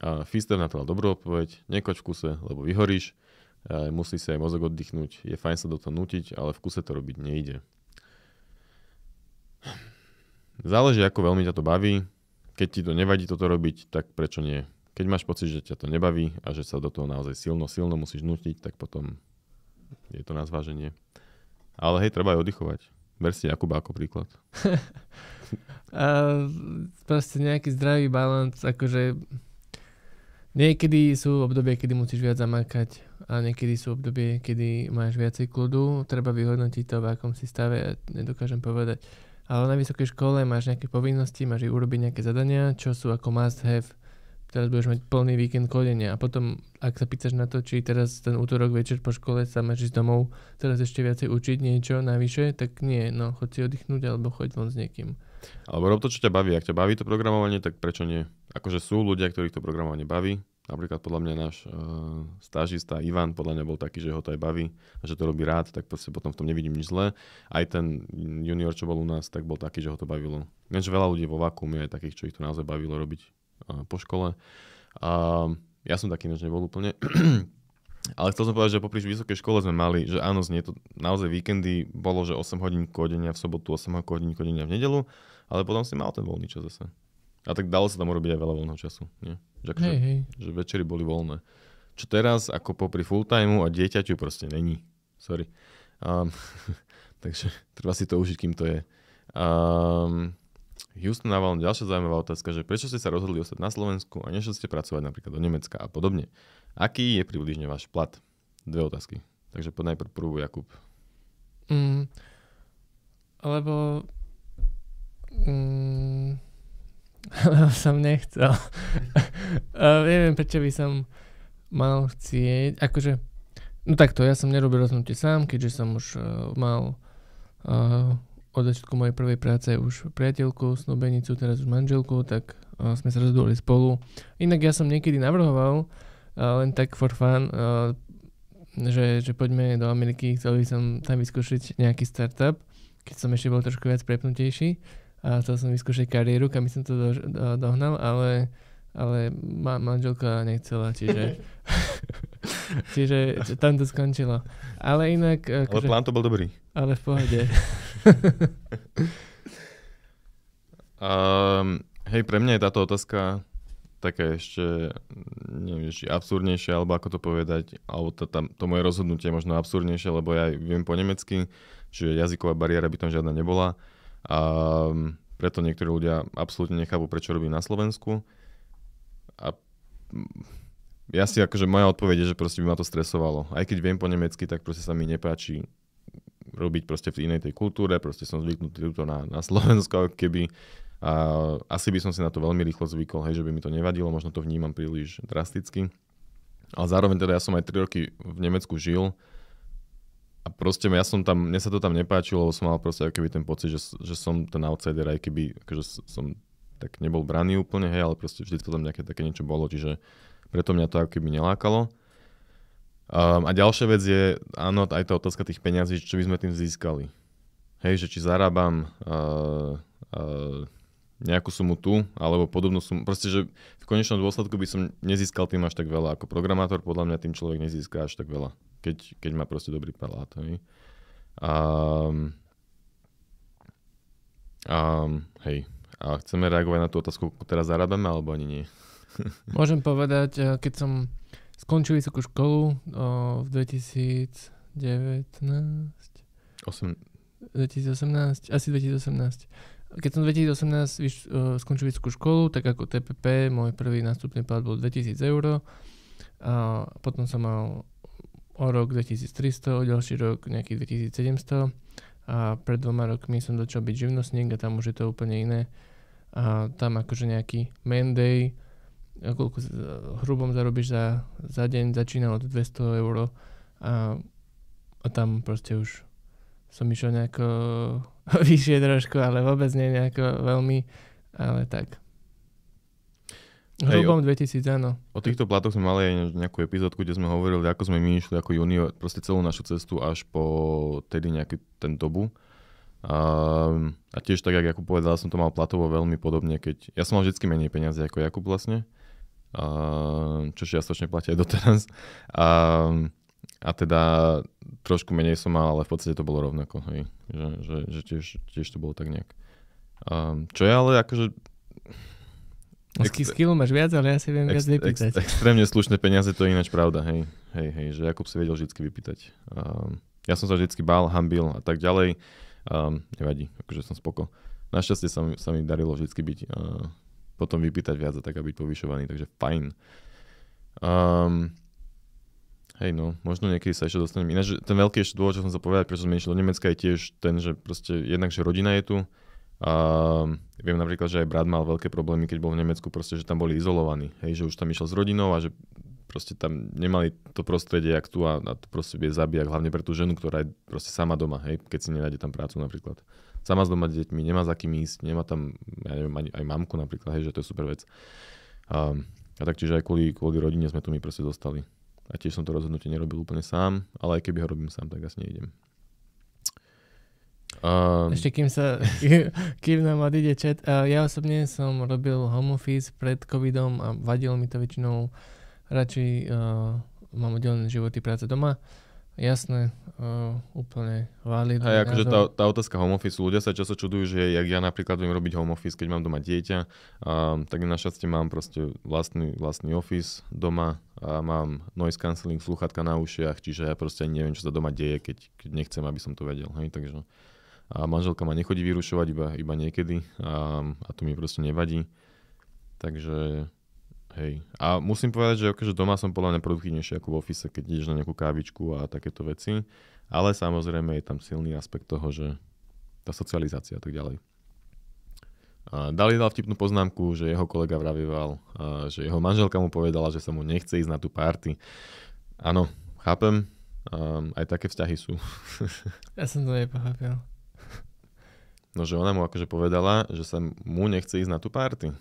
Uh, Fister na to dal dobrú odpoveď. Nekoč v kuse, lebo vyhoríš. Musí sa aj mozog oddychnúť. Je fajn sa do toho nutiť, ale v kuse to robiť nejde. Záleží, ako veľmi ťa to baví. Keď ti to nevadí toto robiť, tak prečo nie? Keď máš pocit, že ťa to nebaví a že sa do toho naozaj silno, silno musíš nutiť, tak potom je to na zváženie. Ale hej, treba aj oddychovať. Ver si Jakuba ako príklad.
a proste nejaký zdravý balans, akože niekedy sú obdobie, kedy musíš viac zamakať a niekedy sú obdobie, kedy máš viacej kľudu. Treba vyhodnotiť to, v akom si stave, ja nedokážem povedať. Ale na vysokej škole máš nejaké povinnosti, máš urobiť nejaké zadania, čo sú ako must have teraz budeš mať plný víkend kodenia a potom, ak sa pýtaš na to, či teraz ten útorok večer po škole sa máš ísť domov, teraz ešte viacej učiť niečo navyše, tak nie, no choď si oddychnúť alebo choď von s niekým.
Alebo rob to, čo ťa baví. Ak ťa baví to programovanie, tak prečo nie? Akože sú ľudia, ktorých to programovanie baví. Napríklad podľa mňa náš uh, stážista Ivan podľa mňa bol taký, že ho to aj baví a že to robí rád, tak proste potom v tom nevidím nič zlé. Aj ten junior, čo bol u nás, tak bol taký, že ho to bavilo. Lenže veľa ľudí vo vakuume je takých, čo ich to naozaj bavilo robiť po škole. A ja som taký než nebol úplne. Ale chcel som povedať, že popri vysokej škole sme mali, že áno, znie to naozaj víkendy, bolo, že 8 hodín kodenia v sobotu, 8 hodín kodenia v nedelu, ale potom si mal ten voľný čas zase. A tak dalo sa tam urobiť aj veľa voľného času. Nie? Že, akože,
hej, hej.
že večery boli voľné. Čo teraz, ako popri full timeu a dieťaťu proste není. Sorry. Um, takže treba si to užiť, kým to je. Um, Houston Naval, ďalšia zaujímavá otázka, že prečo ste sa rozhodli ostať na Slovensku a nešli ste pracovať napríklad do Nemecka a podobne. Aký je približne váš plat? Dve otázky. Takže poď najprv prvú Jakub.
Mm, lebo mm, som nechcel. uh, neviem, prečo by som mal chcieť. Akože, no takto, ja som nerobil rozhodnutie sám, keďže som už uh, mal uh, od začiatku mojej prvej práce už priateľku, snúbenicu, teraz už manželku, tak uh, sme sa rozhodli spolu. Inak ja som niekedy navrhoval, uh, len tak for fun, uh, že, že poďme do Ameriky, chcel by som tam vyskúšať nejaký startup, keď som ešte bol trošku viac prepnutejší a chcel som vyskúšať kariéru, kam som to do, do, dohnal, ale, ale ma, manželka nechcela, čiže, čiže tam to skončilo. Ale inak...
Ale akože, plán to bol dobrý.
Ale v pohode.
um, hej, pre mňa je táto otázka také ešte, neviem, či absurdnejšie, alebo ako to povedať, alebo to, tam, to moje rozhodnutie je možno absurdnejšie, lebo ja viem po nemecky, čiže jazyková bariéra by tam žiadna nebola. A preto niektorí ľudia absolútne nechápu, prečo robím na Slovensku. A ja si akože moja odpoveď je, že proste by ma to stresovalo. Aj keď viem po nemecky, tak proste sa mi nepáči robiť proste v inej tej kultúre, proste som zvyknutý tuto na, na Slovensko, keby a asi by som si na to veľmi rýchlo zvykol, hej, že by mi to nevadilo, možno to vnímam príliš drasticky. Ale zároveň teda ja som aj 3 roky v Nemecku žil a proste ja som tam, mne sa to tam nepáčilo, lebo som mal proste keby ten pocit, že, že som ten outsider, aj keby akože som tak nebol braný úplne, hej, ale proste vždy tam nejaké také niečo bolo, čiže preto mňa to ako keby nelákalo. Um, a ďalšia vec je, áno, aj tá otázka tých peňazí, čo by sme tým získali. Hej, že či zarábam uh, uh, nejakú sumu tu, alebo podobnú sumu. Proste, že v konečnom dôsledku by som nezískal tým až tak veľa. Ako programátor podľa mňa tým človek nezíska až tak veľa, keď, keď má proste dobrý palát. Hej. Um, um, hej. A chceme reagovať na tú otázku, teraz zarábame, alebo ani nie?
Môžem povedať, eh, keď som skončil vysokú školu o, v 2019... 8... 2018, asi 2018 keď som 2018 vyš, uh, skončil vysokú školu, tak ako TPP, môj prvý nástupný plat bol 2000 eur. A potom som mal o rok 2300, o ďalší rok nejakých 2700. A pred dvoma rokmi som začal byť živnostník a tam už je to úplne iné. A tam akože nejaký manday, koľko hrubom zarobíš za, za deň, začína od 200 eur a, a tam proste už som išiel nejako vyššie trošku, ale vôbec nie nejako veľmi, ale tak. Hrubom 2000, áno.
O týchto platoch sme mali aj nejakú epizódku, kde sme hovorili, ako sme my išli ako junior, proste celú našu cestu až po tedy nejaký ten dobu. A, a tiež tak, ako povedal, som to mal platovo veľmi podobne, keď ja som mal vždy menej peniazy ako Jakub vlastne, čo čiastočne platí aj doteraz. A, a teda trošku menej som mal, ale v podstate to bolo rovnako, hej. Že, že, že tiež, tiež to bolo tak nejak. Um, čo je ale akože...
Skill máš viac, ale ja si viem viac vypýtať.
Ex, extrémne slušné peniaze, to je ináč pravda, hej. Hej, hej, že Jakub si vedel vždy vypýtať. Um, ja som sa vždy bál, hambil a tak ďalej. Um, nevadí, akože som spoko. Našťastie sa mi, sa mi darilo vždy byť, uh, potom vypýtať viac a tak a byť povyšovaný, takže fajn. Um, Hej, no, možno niekedy sa ešte dostanem. Ináč, ten veľký ešte dôvod, čo som sa povedať, prečo sme išli do Nemecka, je tiež ten, že proste jednak, že rodina je tu. A viem napríklad, že aj brat mal veľké problémy, keď bol v Nemecku, proste, že tam boli izolovaní. Hej, že už tam išiel s rodinou a že proste tam nemali to prostredie, jak tu a, a to proste vie zabíjať, hlavne pre tú ženu, ktorá je proste sama doma, hej, keď si nenájde tam prácu napríklad. Sama s doma deťmi, nemá za kým ísť, nemá tam, ja neviem, ani, aj mamku napríklad, hej, že to je super vec. A, a taktiež aj kvôli, kvôli rodine sme tu mi proste dostali. A tiež som to rozhodnutie nerobil úplne sám, ale aj keby ho robím sám, tak asi neidem.
Um, Ešte kým sa, kým nám odíde chat, ja osobne som robil home office pred covidom a vadil mi to väčšinou radšej uh, mám oddelené životy práce doma Jasné, uh, úplne validný
Hej, akože tá, tá otázka home office, ľudia sa často čudujú, že jak ja napríklad viem robiť home office, keď mám doma dieťa, um, tak našťastie mám proste vlastný, vlastný office doma a mám noise cancelling, sluchatka na ušiach, čiže ja proste ani neviem, čo sa doma deje, keď, keď nechcem, aby som to vedel. Hej, takže a manželka ma nechodí vyrušovať iba, iba niekedy a, a to mi proste nevadí. Takže Hej. A musím povedať, že akože doma som podľa mňa produktívnejší ako v office, keď ideš na nejakú kávičku a takéto veci. Ale samozrejme je tam silný aspekt toho, že tá socializácia a tak ďalej. A Dali dal vtipnú poznámku, že jeho kolega vravieval, že jeho manželka mu povedala, že sa mu nechce ísť na tú party. Áno, chápem, um, aj také vzťahy sú.
ja som to nepochopil.
No, že ona mu akože povedala, že sa mu nechce ísť na tú party.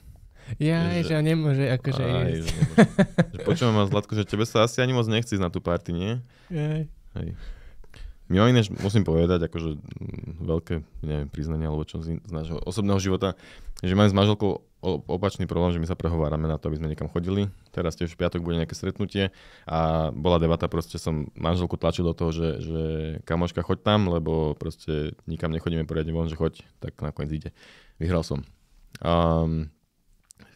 Ja, že, že nemôže akože aj, ísť. Že,
počujem ma Zlatko, že tebe sa asi ani moc nechci ísť na tú party, nie?
Aj.
Hej. Mimo iné, musím povedať, akože mm, veľké, neviem, priznanie, alebo čo z, z nášho osobného života, že mám s manželkou opačný problém, že my sa prehovárame na to, aby sme niekam chodili. Teraz tiež v piatok bude nejaké stretnutie a bola debata, proste som manželku tlačil do toho, že, že kamoška, choď tam, lebo proste nikam nechodíme poriadne von, že choď, tak nakoniec ide. Vyhral som. Um,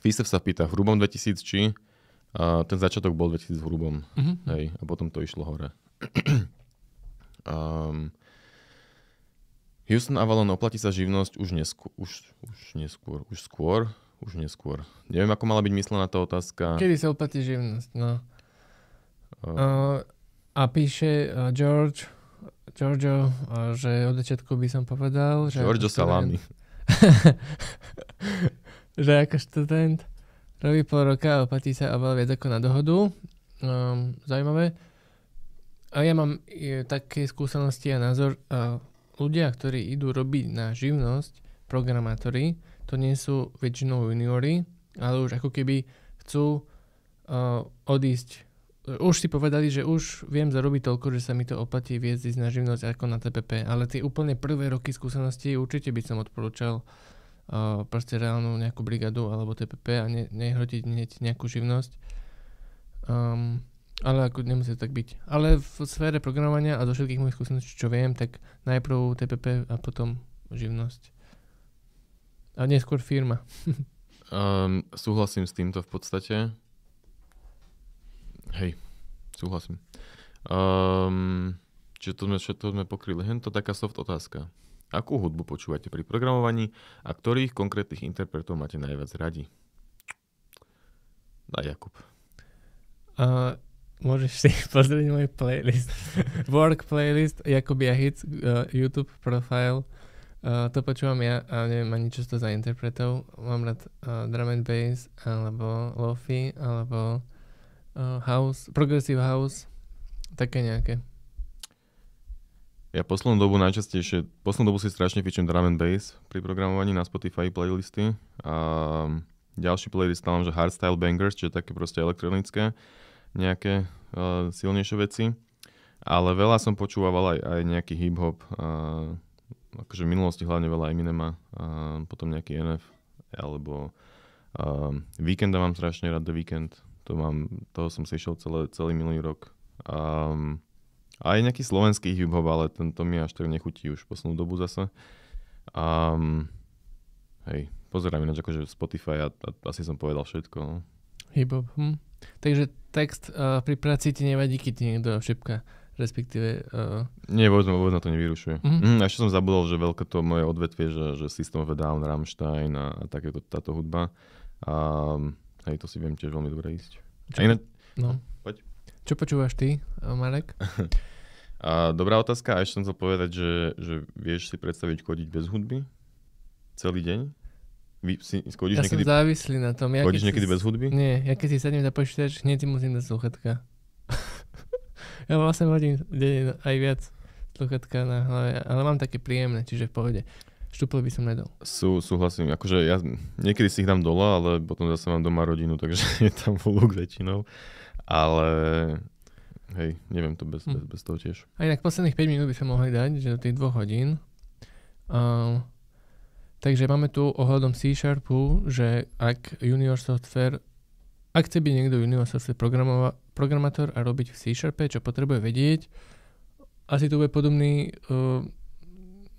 Fistev sa pýta v hrubom 2000 či a ten začiatok bol 2000 v hrubom.
Mhm.
Hej, a potom to išlo hore. um, Houston Avalon oplatí sa živnosť už, neskôr, už, už neskôr, už skôr, už neskôr. Neviem, ako mala byť myslená tá otázka.
Kedy sa oplatí živnosť, no.
Uh,
Uh, a píše uh, George, Giorgio, uh, že od začiatku by som povedal, že...
Giorgio Salami.
že ako študent robí pol roka a oplatí sa oveľa viac ako na dohodu. Um, zaujímavé. A ja mám e, také skúsenosti a názor. Uh, ľudia, ktorí idú robiť na živnosť, programátori, to nie sú väčšinou juniory, ale už ako keby chcú uh, odísť už si povedali, že už viem zarobiť toľko, že sa mi to oplatí viesť na živnosť ako na TPP, ale tie úplne prvé roky skúsenosti určite by som odporúčal uh, proste reálnu nejakú brigadu alebo TPP a ne, nehrotiť hneď nejakú živnosť. Um, ale ako nemusí tak byť. Ale v sfére programovania a zo všetkých mojich skúseností, čo viem, tak najprv TPP a potom živnosť. A neskôr firma.
Um, súhlasím s týmto v podstate. Hej, súhlasím. Um, čiže to sme, to sme pokryli. Hen to taká soft otázka. Akú hudbu počúvate pri programovaní a ktorých konkrétnych interpretov máte najviac radi? Daj Jakub.
A môžeš si pozrieť môj playlist. Work playlist, Jakubia Hits, uh, YouTube profile. Uh, to počúvam ja a neviem ani čo to za interpretov. Mám rád uh, drum and bass, alebo lofi, alebo uh, house, progressive house, také nejaké.
Ja poslednú dobu najčastejšie, poslednú dobu si strašne pičem drum and bass pri programovaní na Spotify playlisty. A ďalší playlist tam, že hardstyle bangers, čiže také proste elektronické nejaké uh, silnejšie veci. Ale veľa som počúval aj, aj nejaký hip-hop, uh, akože v minulosti hlavne veľa Eminema, uh, potom nejaký NF, alebo uh, Weekenda mám strašne rád, The Weekend, to mám, toho som si išiel celé, celý minulý rok. Um, aj nejaký slovenský hip-hop, ale tento mi až tak nechutí už poslednú dobu zase. Um, hej, pozerám ináč akože Spotify a, a asi som povedal všetko. No.
Hip-hop. Hm. Takže text uh, pri práci ti nevadí, keď ti niekto šepka, respektíve... Uh,
Nie, vôbec, vôbec na to nevyrušuje.
Mhm.
Mm, ešte som zabudol, že veľké to moje odvetvie, že, že System of a Down, Rammstein a, a takéto, táto hudba. A hej, to si viem tiež veľmi dobre ísť.
čo,
A iné,
no.
Poď.
Čo počúvaš ty, Marek?
a dobrá otázka, a ešte som chcel povedať, že, že vieš si predstaviť chodiť bez hudby? Celý deň? Vy si chodíš
ja
niekedy,
som závislý na tom. Ja
chodíš niekedy
si,
bez hudby?
Nie, ja keď si sadnem za počítač, hneď si musím dať sluchatka. ja mám 8 hodín denne, aj viac sluchatka na hlave, ale mám také príjemné, čiže v pohode. Štúpel by som nedal.
Sú, súhlasím, akože ja niekedy si ich dám dole, ale potom zase mám doma rodinu, takže je tam luk väčšinou. Ale hej, neviem to bez,
Hm.
bez, bez toho tiež.
A inak posledných 5 minút by sme mohli dať, že do tých dvoch hodín. Uh, takže máme tu ohľadom C-Sharpu, že ak junior software, ak chce byť niekto junior software programova- programátor a robiť v C-Sharpe, čo potrebuje vedieť, asi to bude podobný uh,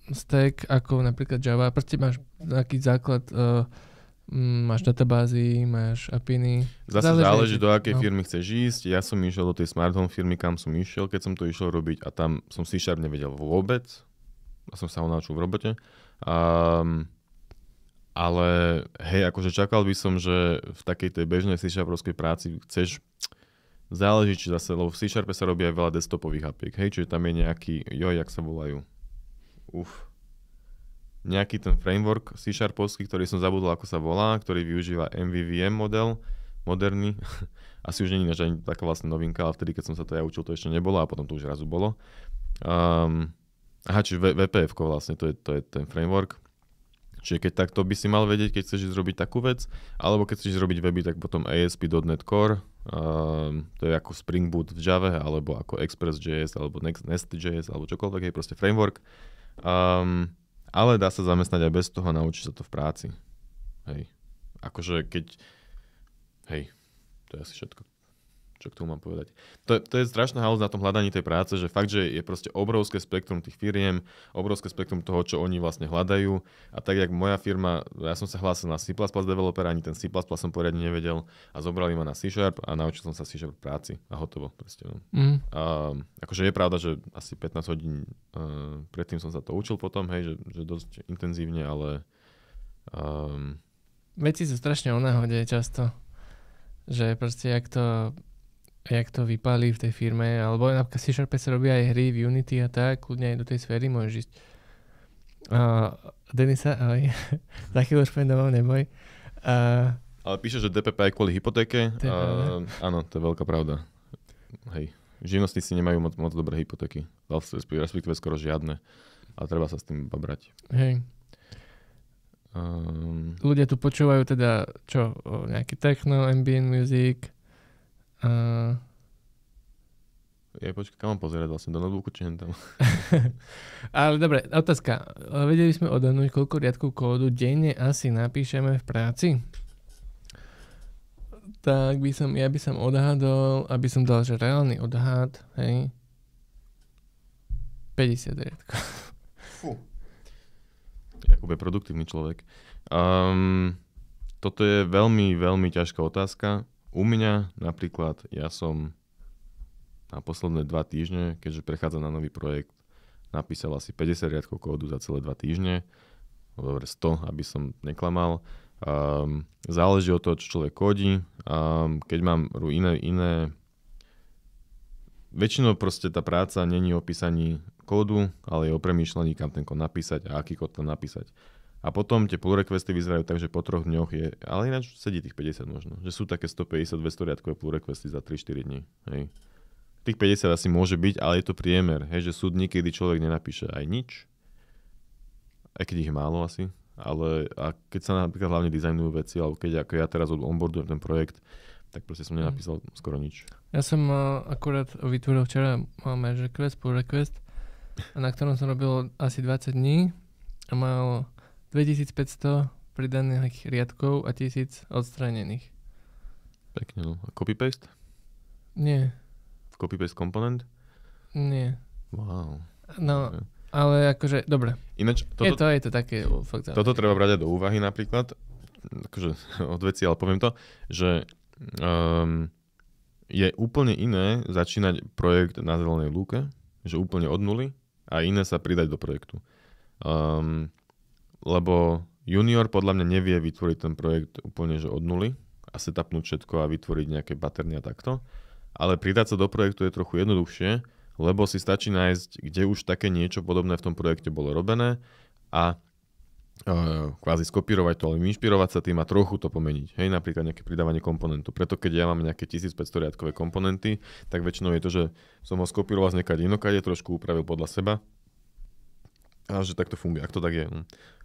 stack ako napríklad Java. Proste máš nejaký základ, uh, máš databázy, máš APIny.
Zase
Záleží,
záleží, do akej
no.
firmy chceš ísť. Ja som išiel do tej smart home firmy, kam som išiel, keď som to išiel robiť a tam som C Sharp nevedel vôbec. A som sa ho naučil v robote. Um, ale hej, akože čakal by som, že v takej tej bežnej C Sharpovskej práci chceš záleží, či zase, lebo v C Sharpe sa robí aj veľa desktopových apiek, hej, čiže tam je nejaký, joj, jak sa volajú, uf, nejaký ten framework C Sharpovský, ktorý som zabudol, ako sa volá, ktorý využíva MVVM model, moderný. Asi už nie je ani taká vlastne novinka, ale vtedy, keď som sa to ja učil, to ešte nebolo a potom to už razu bolo. Um, aha, čiže VPF vlastne, to je, to je ten framework. Čiže keď takto by si mal vedieť, keď chceš ísť robiť takú vec, alebo keď chceš robiť weby, tak potom ASP.NET Core, um, to je ako Spring Boot v Java, alebo ako Express.js, alebo Next- Nest.js, alebo čokoľvek, je proste framework. Um, ale dá sa zamestnať aj bez toho a naučiť sa to v práci. Hej. Akože keď... Hej, to je asi všetko. Čo k tomu mám povedať. To, to je strašná halus na tom hľadaní tej práce, že fakt, že je proste obrovské spektrum tých firiem, obrovské spektrum toho, čo oni vlastne hľadajú. A tak, jak moja firma, ja som sa hlásil na C++ developer, ani ten C++ som poriadne nevedel a zobrali ma na C Sharp a naučil som sa C Sharp práci a hotovo. Proste, no. mm. a, akože je pravda, že asi 15 hodín uh, predtým som sa to učil potom, hej, že, že dosť intenzívne, ale um,
Veci sú strašne o náhode často. Že proste, jak to jak to vypálí v tej firme, alebo napríklad C Sharpe sa robia aj hry v Unity a tak, kľudne aj do tej sféry môžeš ísť. Uh, Denisa, ahoj. Chvíľu už domov, neboj. Uh,
ale píše, že DPP aj kvôli hypotéke. Uh, áno, to je veľká pravda. Hej. Živnostníci nemajú moc, moc dobré hypotéky. Respektíve skoro žiadne. Ale treba sa s tým babrať.
Hej. Um, Ľudia tu počúvajú teda čo? Nejaký techno, ambient music, Uh...
Ja počkaj, kam mám pozerať vlastne? Do notebooku či tam?
Ale dobre, otázka. Vedeli sme odhadnúť, koľko riadkov kódu denne asi napíšeme v práci? Tak by som, ja by som odhadol, aby som dal, že reálny odhad, hej, 50 riadkov. Fú.
Jakub je produktívny človek. Um, toto je veľmi, veľmi ťažká otázka. U mňa napríklad, ja som na posledné dva týždne, keďže prechádzam na nový projekt, napísal asi 50 riadkov kódu za celé dva týždne. Dobre, 100, aby som neklamal. Um, záleží od toho, čo človek kodí. Um, keď mám iné, iné... Väčšinou proste tá práca není o písaní kódu, ale je o premýšľaní, kam ten kód napísať a aký kód tam napísať. A potom tie pull requesty vyzerajú tak, že po troch dňoch je, ale ináč sedí tých 50 možno, že sú také 150, 200 riadkové pull requesty za 3-4 dní. Hej. Tých 50 asi môže byť, ale je to priemer, hej, že sú dní, kedy človek nenapíše aj nič, aj keď ich je málo asi, ale a keď sa napríklad hlavne dizajnujú veci, alebo keď ako ja teraz onboardujem ten projekt, tak proste som nenapísal mm. skoro nič.
Ja som uh, akurát vytvoril včera merge request, pull request, na ktorom som robil asi 20 dní a mal 2500 pridaných riadkov a 1000 odstranených.
Pekne, no. A copy-paste?
Nie.
Copy-paste komponent?
Nie.
Wow.
No, okay. ale akože, dobre.
Ináč,
toto, je to, je to také fakt
Toto treba brať aj do úvahy napríklad, akože od veci, ale poviem to, že um, je úplne iné začínať projekt na zelenej lúke, že úplne od nuly, a iné sa pridať do projektu. Um, lebo junior podľa mňa nevie vytvoriť ten projekt úplne že od nuly a setupnúť všetko a vytvoriť nejaké paterny a takto. Ale pridať sa do projektu je trochu jednoduchšie, lebo si stačí nájsť, kde už také niečo podobné v tom projekte bolo robené a uh, kvázi skopírovať to, ale inšpirovať sa tým a trochu to pomeniť. Hej, napríklad nejaké pridávanie komponentu. Preto keď ja mám nejaké 1500 riadkové komponenty, tak väčšinou je to, že som ho skopíroval z nekade inokade, trošku upravil podľa seba a že takto funguje, ak to tak je.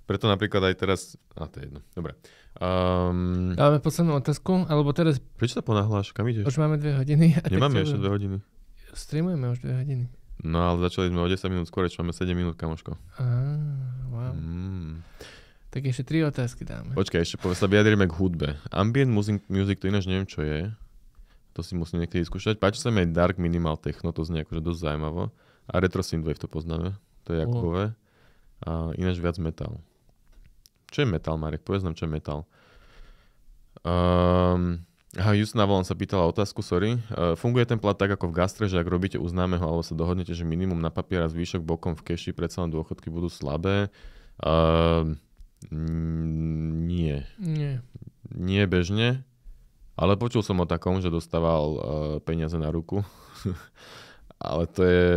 Preto napríklad aj teraz... A to je jedno. Dobre. Um,
Dáme poslednú otázku, alebo teraz...
Prečo sa ponáhľaš? Kam ideš?
Už máme dve hodiny.
A Nemáme ešte dve hodiny.
Streamujeme už dve hodiny.
No ale začali sme o 10 minút skôr, čo máme 7 minút, kamoško.
Ah, wow. Mm. Tak ešte tri otázky dáme.
Počkaj, ešte sa vyjadrime k hudbe. Ambient music, music, to ináč neviem, čo je. To si musím niekedy skúšať. Páči sa mi aj dark minimal techno, to znie akože dosť zaujímavo. A retro synthwave to poznáme. To je Jakubové. A ináč viac metal. Čo je metal, Marek? Povedz nám, čo je metal. Um, aha, Just Navolon sa pýtala otázku, sorry. Uh, funguje ten plat tak ako v gastre, že ak robíte u známeho alebo sa dohodnete, že minimum na papier a zvýšok bokom v keši, predsa len dôchodky budú slabé? Uh, nie.
Nie.
Nie bežne, ale počul som o takom, že dostával uh, peniaze na ruku. ale to je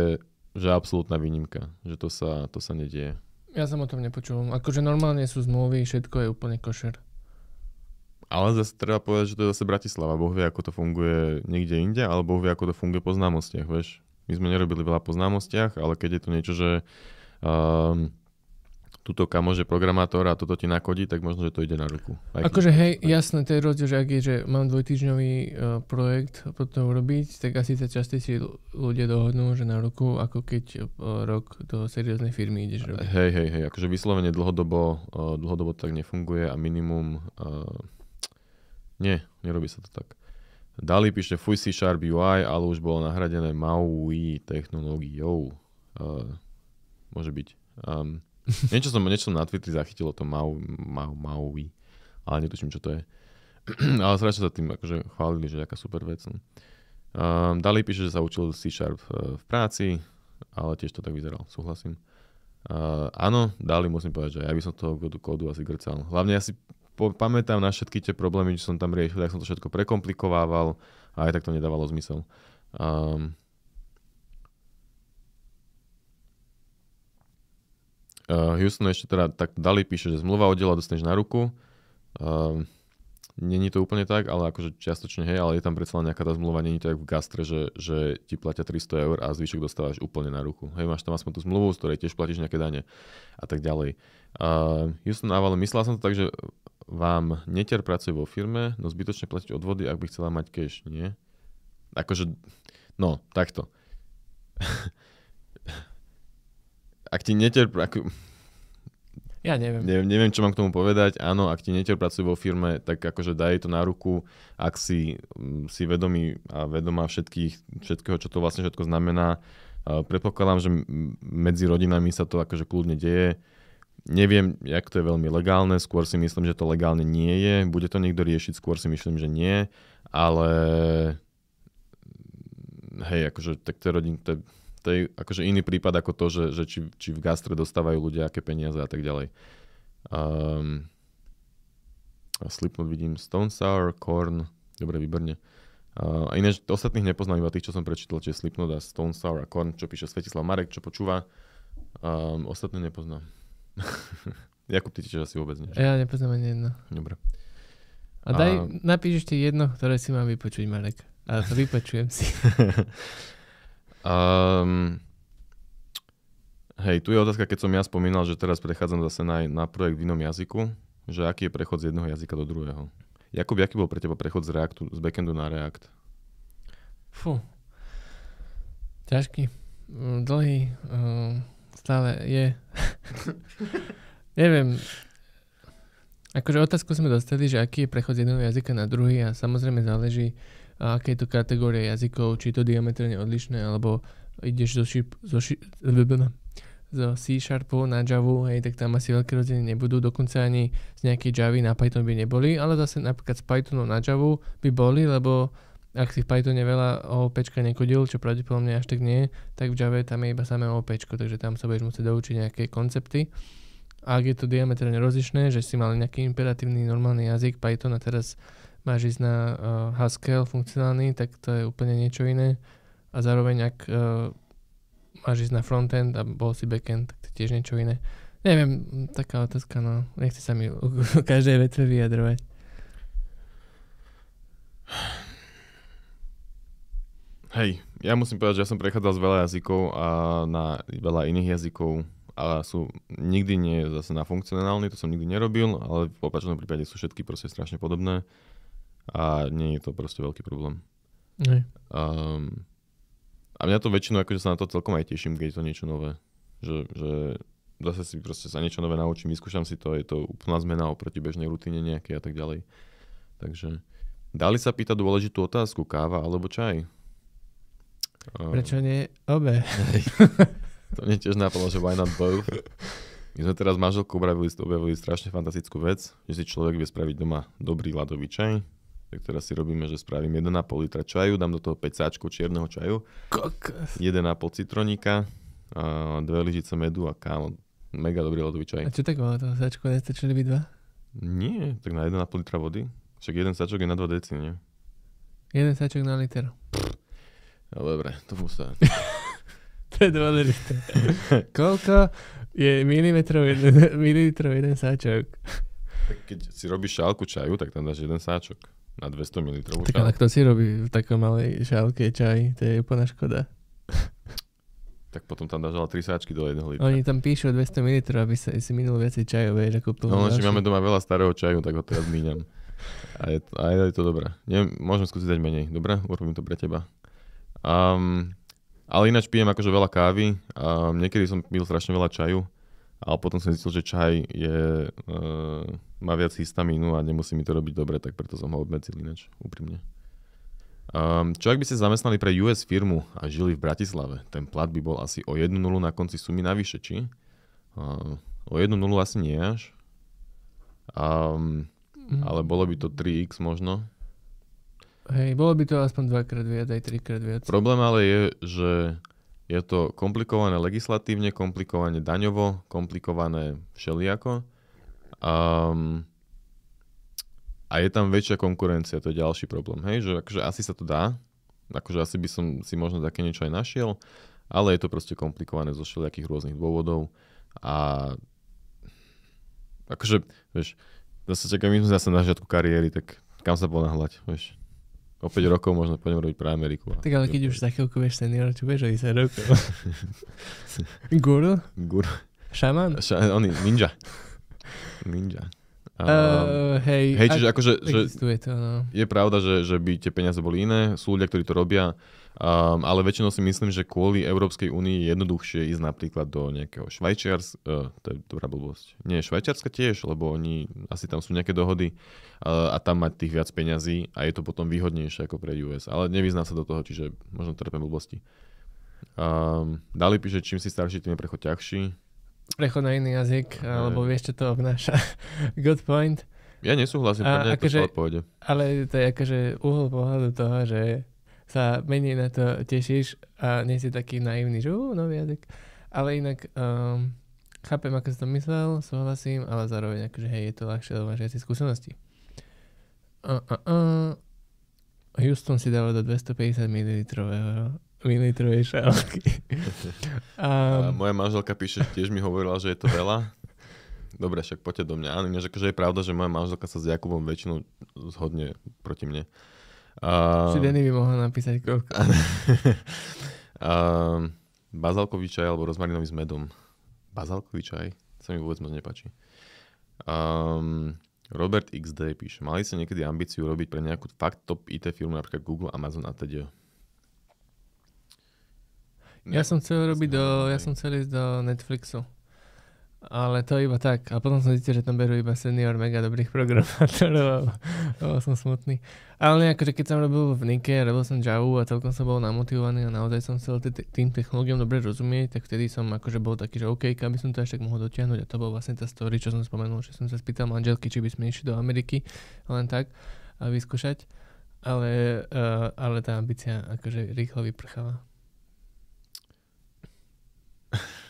že absolútna výnimka, že to sa, to sa nedieje.
Ja som o tom nepočul. Akože normálne sú zmluvy, všetko je úplne košer.
Ale zase treba povedať, že to je zase Bratislava. Boh vie, ako to funguje niekde inde, ale Boh vie, ako to funguje po známostiach, vieš. My sme nerobili veľa po známostiach, ale keď je to niečo, že um, túto kamože programátor a toto ti nakodí, tak možno, že to ide na ruku.
Aj akože hej, jasné, to je rozdiel, že ak je, že mám dvojtýždňový uh, projekt potom robiť, tak asi sa častejšie ľudia dohodnú, že na ruku, ako keď uh, rok do serióznej firmy ideš robiť.
Hej, hej, hej, akože vyslovene dlhodobo, uh, dlhodobo tak nefunguje a minimum, uh, nie, nerobí sa to tak. Dali píše fuj C Sharp UI, ale už bolo nahradené MAUI technológiou. Uh, môže byť. Um, niečo, som, niečo som na Twitteri zachytilo to Mau, Mau, MAUI, ale netuším, čo to je. ale strašne sa tým akože chválili, že aká super vec. Um, Dali píše, že sa učil C Sharp uh, v práci, ale tiež to tak vyzeral, súhlasím. Uh, áno, Dali musím povedať, že ja by som toho kódu asi grcal. Hlavne ja si po, pamätám na všetky tie problémy, čo som tam riešil, tak som to všetko prekomplikovával a aj tak to nedávalo zmysel. Um, uh, Houston ešte teda tak dali, píše, že zmluva oddiela dostaneš na ruku. Um, Není to úplne tak, ale akože čiastočne hej, ale je tam predsa len nejaká tá zmluva, není to jak v gastre, že, že ti platia 300 eur a zvyšok dostávaš úplne na ruku. Hej, máš tam aspoň tú zmluvu, z ktorej tiež platíš nejaké dane a tak ďalej. Uh, Houston Naval, myslel som to tak, že vám netier pracuje vo firme, no zbytočne platiť odvody, ak by chcela mať cash, nie? Akože, no, takto. ak ti netier, ako,
ja neviem.
neviem. Neviem, čo mám k tomu povedať. Áno, ak ti netier pracuje vo firme, tak akože daj to na ruku, ak si, mm, si vedomý a vedomá všetkých, všetkého, čo to vlastne všetko znamená. Predpokladám, že medzi rodinami sa to akože kľudne deje Neviem, jak to je veľmi legálne, skôr si myslím, že to legálne nie je. Bude to niekto riešiť, skôr si myslím, že nie. Ale hej, akože tak to je, rodin, to, to je akože iný prípad ako to, že, že či, či v gastre dostávajú ľudia aké peniaze a tak ďalej. Um, a Slipknot vidím Stone Sour, Korn, dobre, výborne. Uh, a iné, ostatných nepoznám iba tých, čo som prečítal, čiže Slipknot a Stone Sour a Korn, čo píše Svetislav Marek, čo počúva. Um, ostatné nepoznám. Jakub, ty tiež asi vôbec nie.
Ja nepoznám ani jedno.
Dobre.
A daj, a... napíš ešte jedno, ktoré si mám vypočuť, Marek. A vypočujem si.
um, hej, tu je otázka, keď som ja spomínal, že teraz prechádzam zase na, na projekt v inom jazyku, že aký je prechod z jedného jazyka do druhého. Jakub, aký bol pre teba prechod z, Reactu, z backendu na React?
Fú. Ťažký. Mm, dlhý. Um stále je. Neviem. Akože otázku sme dostali, že aký je prechod z jedného jazyka na druhý a samozrejme záleží, aké to kategória jazykov, či je to diametrálne odlišné, alebo ideš zo, šip, zo, ši, zo C Sharpu na Java, hej, tak tam asi veľké rozdiely nebudú, dokonca ani z nejakej Javy na Python by neboli, ale zase napríklad z Pythonu na Java by boli, lebo ak si v Pythone veľa OOP nekodil, čo pravdepodobne až tak nie, tak v Java tam je iba samé OOP, takže tam sa budeš musieť doučiť nejaké koncepty. A ak je to diametrálne rozlišné, že si mal nejaký imperatívny normálny jazyk Python a teraz máš ísť na uh, Haskell funkcionálny, tak to je úplne niečo iné. A zároveň ak uh, máš ísť na frontend a bol si backend, tak to je tiež niečo iné. Neviem, taká otázka, no. Nechce sa mi u každej vetve vyjadrovať.
Hej, ja musím povedať, že ja som prechádzal z veľa jazykov a na veľa iných jazykov a sú nikdy nie zase na funkcionálny, to som nikdy nerobil, ale v opačnom prípade sú všetky proste strašne podobné a nie je to proste veľký problém.
Hej.
Um, a mňa to väčšinou, akože sa na to celkom aj teším, keď je to niečo nové. Že, že zase si proste sa niečo nové naučím, vyskúšam si to, je to úplná zmena oproti bežnej rutine nejakej a tak ďalej. Takže dali sa pýtať dôležitú otázku, káva alebo čaj?
Prečo nie obe?
to mne tiež napadlo, že why not both. My sme teraz s manželkou objavili, objavili strašne fantastickú vec, že si človek vie spraviť doma dobrý ľadový čaj. Tak teraz si robíme, že spravím 1,5 litra čaju, dám do toho 5 sáčkov čierneho čaju,
Kokos.
1,5 citroníka, a 2 lyžice medu a kámo, mega dobrý ľadový čaj.
A čo tak malo toho sáčku, nestačili by dva?
Nie, tak na 1,5 litra vody. Však jeden sáčok je na 2 deci, nie?
Jeden sáčok na liter.
No dobre, to musí.
to je dôležité. Koľko je milimetrov jeden, mililitrov jeden sáčok?
Tak keď si robíš šálku čaju, tak tam dáš jeden sáčok na 200 ml.
Tak ale kto si robí v takom malej šálke čaj? To je úplná škoda.
tak potom tam dáš ale 3 sáčky do jedného litra.
Oni tam píšu 200 ml, aby sa, si minul viacej čajov, vieš, ako plnú
No, či máme doma veľa starého čaju, tak ho teraz míňam. A je, a je to dobré. Neviem, môžem skúsiť dať menej. Dobre? Urobím to pre teba. Um, ale ináč pijem akože veľa kávy. Um, niekedy som pil strašne veľa čaju, ale potom som zistil, že čaj je, uh, má viac histamínu a nemusí mi to robiť dobre, tak preto som ho obmedzil ináč, úprimne. Um, čo ak by ste zamestnali pre US firmu a žili v Bratislave? Ten plat by bol asi o 1 nulu na konci sumy navyše, či? Uh, o 1 nulu asi nie až. Um, mm. Ale bolo by to 3x možno.
Hej, bolo by to aspoň dvakrát viac, aj trikrát viac.
Problém ale je, že je to komplikované legislatívne, komplikované daňovo, komplikované všelijako. Um, a je tam väčšia konkurencia, to je ďalší problém. Hej, že akože asi sa to dá, akože asi by som si možno také niečo aj našiel, ale je to proste komplikované zo všelijakých rôznych dôvodov a akože, vieš, zase čakaj, my sme zase na začiatku kariéry, tak kam sa ponáhľať, vieš. O 5 rokov možno pôjdem robiť pre Ameriku.
Tak ale keď už za chvíľku vieš senior, čo o 10 rokov? Guru?
Guru.
Šaman?
Ša- on ninja. Ninja.
Uh, hej,
hej, čiže akože že
to, no.
je pravda, že, že by tie peniaze boli iné, sú ľudia, ktorí to robia, um, ale väčšinou si myslím, že kvôli Európskej únii je jednoduchšie ísť napríklad do nejakého Švajčiarska, uh, to je dobrá blbosť, nie, Švajčiarska tiež, lebo oni, asi tam sú nejaké dohody uh, a tam mať tých viac peňazí a je to potom výhodnejšie ako pre US, ale nevyznám sa do toho, čiže možno trpem blbosti. Um, Dali píše, čím si starší, tým je prechod ťažší
prechod na iný jazyk, alebo vieš, čo to obnáša. Good point.
Ja nesúhlasím, a, akože, to
Ale to je akože uhol pohľadu toho, že sa menej na to tešíš a nie si taký naivný, že uh, nový jazyk. Ale inak um, chápem, ako si to myslel, súhlasím, ale zároveň akože hej, je to ľahšie, lebo máš si skúsenosti. Uh, uh, uh. Houston si dáva do 250 ml mililitrovej šálky.
A moja manželka píše, tiež mi hovorila, že je to veľa. Dobre, však poďte do mňa. Áno, že akože je pravda, že moja manželka sa s Jakubom väčšinou zhodne proti mne.
Uh, Či Denny by mohol napísať koľko.
uh, bazalkový čaj alebo rozmarinový s medom. Bazalkový čaj? To sa mi vôbec moc nepáči. Um, Robert XD píše, mali ste niekedy ambíciu robiť pre nejakú fakt top IT firmu, napríklad Google, Amazon a teda?
Ja som chcel robiť do, ja som chcel ísť do Netflixu. Ale to iba tak. A potom som zistil, že tam berú iba senior mega dobrých programátorov. Bol som smutný. Ale nejako, že keď som robil v Nike, robil som Java a celkom som bol namotivovaný a naozaj som chcel tým technológiám dobre rozumieť, tak vtedy som akože bol taký, že OK, aby som to tak mohol dotiahnuť. A to bol vlastne tá story, čo som spomenul, že som sa spýtal manželky, či by sme išli do Ameriky, len tak a vyskúšať. Ale, uh, ale tá ambícia akože rýchlo vyprchala.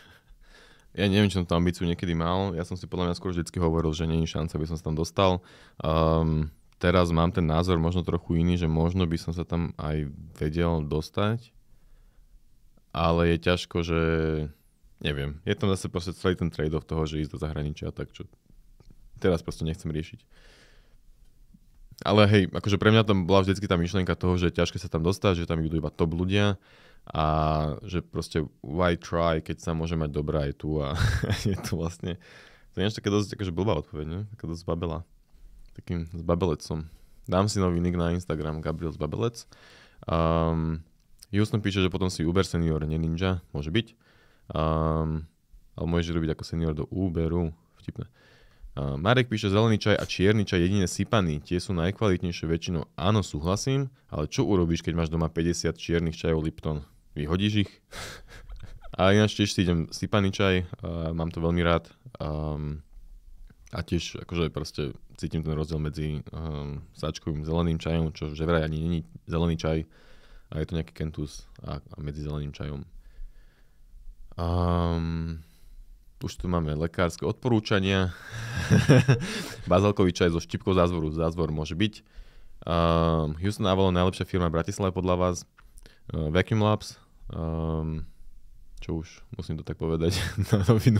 ja neviem, či som tú ambíciu niekedy mal. Ja som si podľa mňa skôr vždy hovoril, že není šanca, aby som sa tam dostal. Um, teraz mám ten názor možno trochu iný, že možno by som sa tam aj vedel dostať, ale je ťažko, že neviem. Je tam zase proste celý ten trade-off toho, že ísť do zahraničia, tak čo teraz proste nechcem riešiť. Ale hej, akože pre mňa tam bola vždycky tá myšlienka toho, že je ťažké sa tam dostať, že tam idú iba top ľudia a že proste why try, keď sa môže mať dobrá aj tu a je to vlastne to je niečo také dosť akože blbá odpoveď, ne? Taká dosť zbabela. Takým zbabelecom. Dám si nový nick na Instagram Gabriel Zbabelec. Um, Houston píše, že potom si Uber senior, nie ninja, môže byť. Um, ale môžeš robiť ako senior do Uberu, vtipné. Uh, Marek píše, zelený čaj a čierny čaj jedine sypaný, tie sú najkvalitnejšie väčšinou. Áno, súhlasím, ale čo urobíš, keď máš doma 50 čiernych čajov Lipton? Vyhodíš ich. A ináč tiež si idem sypaný čaj, uh, mám to veľmi rád. Um, a tiež akože proste cítim ten rozdiel medzi um, sáčkovým zeleným čajom, čo že vraj ani není zelený čaj, a je to nejaký kentus a, a medzi zeleným čajom. Um, už tu máme lekárske odporúčania. Bazalkový čaj so štipkou zázvoru, zázvor môže byť. Um, Houston Avalon, najlepšia firma v Bratislave podľa vás. Uh, Vacuum Labs, Um, čo už, musím to tak povedať na novinu.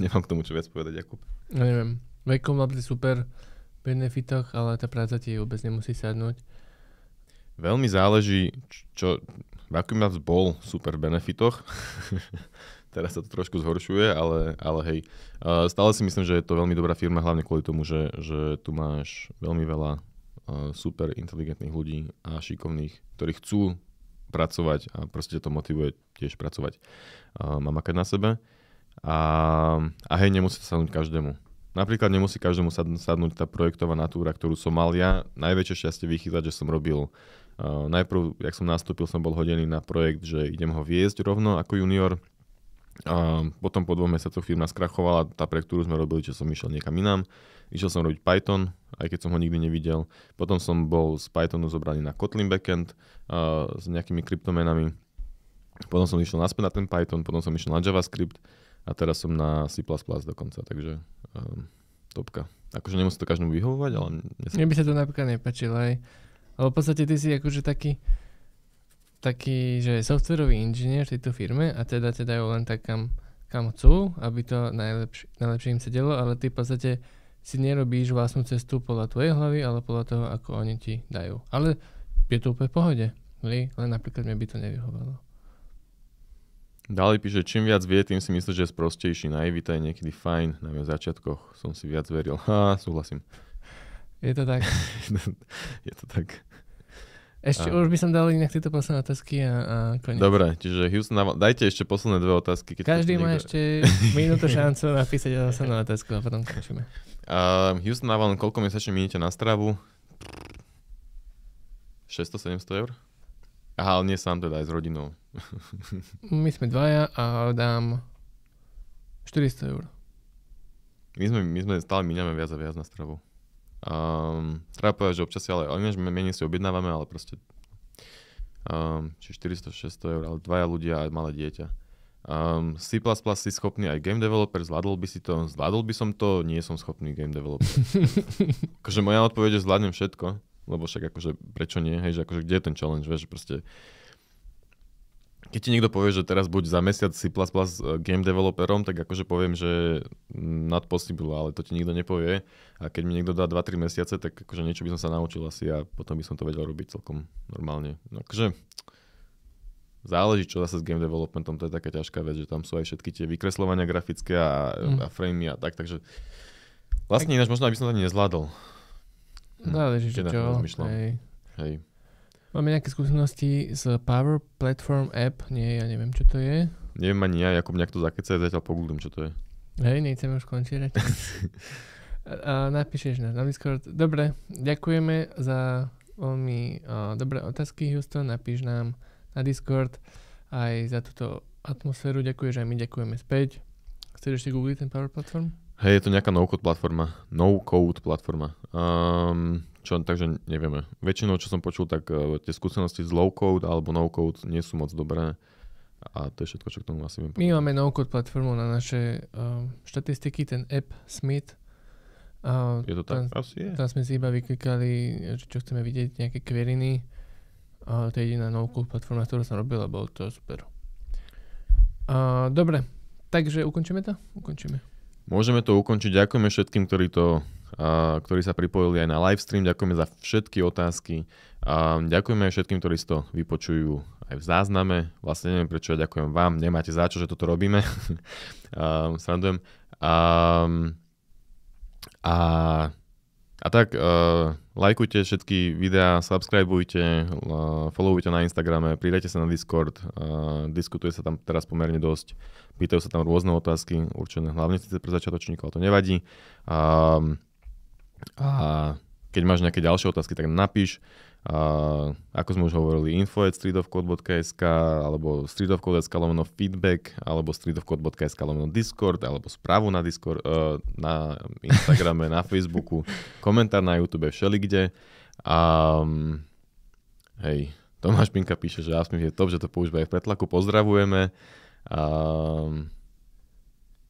Nemám k tomu čo viac povedať, Jakub.
No neviem. Vekom Labs je super v benefitoch, ale tá práca ti vôbec nemusí sadnúť.
Veľmi záleží, čo Vacuum Labs bol super v benefitoch. Teraz sa to trošku zhoršuje, ale, ale hej. Uh, stále si myslím, že je to veľmi dobrá firma, hlavne kvôli tomu, že, že tu máš veľmi veľa uh, super inteligentných ľudí a šikovných, ktorí chcú pracovať a proste to motivuje tiež pracovať a makať na sebe. A, a hej, nemusí sa sadnúť každému. Napríklad nemusí každému sadnúť tá projektová natúra, ktorú som mal ja. Najväčšie šťastie vychytať, že som robil Uh, najprv, jak som nastúpil, som bol hodený na projekt, že idem ho viesť rovno ako junior. A potom po dvoch mesiacoch firma skrachovala, tá pre ktorú sme robili, že som išiel niekam inám. Išiel som robiť Python, aj keď som ho nikdy nevidel. Potom som bol z Pythonu zobraný na Kotlin backend uh, s nejakými kryptomenami. Potom som išiel naspäť na ten Python, potom som išiel na JavaScript a teraz som na C++ dokonca, takže um, topka. Akože nemusí to každému vyhovovať, ale...
Mne by sa to napríklad nepačilo aj, lebo v podstate ty si akože taký, taký, že softwarový inžinier v tejto firme a teda teda dajú len tak kam, kam chcú, aby to najlepšie, najlepšie im sedelo, ale ty v podstate si nerobíš vlastnú cestu podľa tvojej hlavy, ale podľa toho, ako oni ti dajú. Ale je to úplne v pohode. Len napríklad mne by to nevyhovalo.
Ďalej píše, čím viac vie, tým si myslíš, že je sprostejší. Naivita je niekedy fajn, na v začiatkoch som si viac veril. Ha, súhlasím.
Je to tak.
je to tak.
Ešte a... už by som dal inak tieto posledné otázky a, a koniec.
Dobre, čiže Houston, dajte ešte posledné dve otázky.
Keď Každý má niekto... ešte minútu šancu napísať poslednú otázku a potom končíme.
Uh, Houston Navalny, koľko mesačne minete na stravu? 600-700 eur? Aha, ale nie sám teda, aj s rodinou.
My sme dvaja a dám 400 eur.
My sme, my sme stále míňame viac a viac na stravu. Um, treba povedať, že občas si ale, ale menej si objednávame, ale proste um, či 400-600 eur, ale dvaja ľudia a malé dieťa. Um, C++ si schopný aj game developer, zvládol by si to, zvládol by som to, nie som schopný game developer. akože moja odpoveď je, zvládnem všetko, lebo však akože prečo nie, hej, že akože kde je ten challenge, vieš, proste keď ti niekto povie, že teraz buď za mesiac C++ game developerom, tak akože poviem, že not possible, ale to ti nikto nepovie. A keď mi niekto dá 2-3 mesiace, tak akože niečo by som sa naučil asi a potom by som to vedel robiť celkom normálne. No akože záleží, čo zase s game developmentom, to je taká ťažká vec, že tam sú aj všetky tie vykreslovania grafické a, mm. a framey a tak, takže vlastne ináč možno, aby som to ani nezvládol.
Záleží, čo. Hej.
Hej.
Máme nejaké skúsenosti z Power Platform App? Nie, ja neviem, čo to je.
Neviem ani ja, Jakub nejak to zakecaj, zatiaľ pogooglím, čo to je.
Hej, nechceme už skončiť. a, napíšeš na, na Discord. Dobre, ďakujeme za veľmi dobré otázky, Houston. Napíš nám na Discord aj za túto atmosféru. Ďakuješ aj my ďakujeme späť. Chceš ešte googliť ten Power Platform?
Hej, je to nejaká no-code platforma. No-code platforma. Um, čo, takže nevieme. Väčšinou, čo som počul, tak uh, tie skúsenosti z low-code alebo no-code nie sú moc dobré. A to je všetko, čo k tomu asi viem
My máme no-code platformu na naše uh, štatistiky, ten app Smith.
Uh, je to tak?
Tam,
asi je.
Tam sme si iba vyklikali, čo chceme vidieť, nejaké queriny. Uh, to je jediná no-code platforma, ktorú som robil a bolo to super. Uh, dobre, takže ukončíme to? Ukončíme.
Môžeme to ukončiť. Ďakujeme všetkým, ktorí to ktorí sa pripojili aj na livestream. Ďakujeme za všetky otázky. Ďakujeme aj všetkým, ktorí si to vypočujú aj v zázname. Vlastne neviem, prečo ja ďakujem vám. Nemáte za čo, že toto robíme. Srandujem. A, a, a tak, uh, lajkujte všetky videá, subscribeujte, uh, followujte na Instagrame, pridajte sa na Discord, uh, diskutuje sa tam teraz pomerne dosť, pýtajú sa tam rôzne otázky, určené hlavne síce pre začiatočníkov, ale to nevadí. Um, a keď máš nejaké ďalšie otázky, tak napíš. A ako sme už hovorili, info.streetofcode.sk alebo streetofcode.sk lomeno feedback alebo streetofcode.sk lomeno discord alebo správu na Discord, uh, na Instagrame, na Facebooku, komentár na YouTube, všelikde. A um, hej, Tomáš Pinka píše, že Asmif je top, že to používa aj v pretlaku. Pozdravujeme. Um,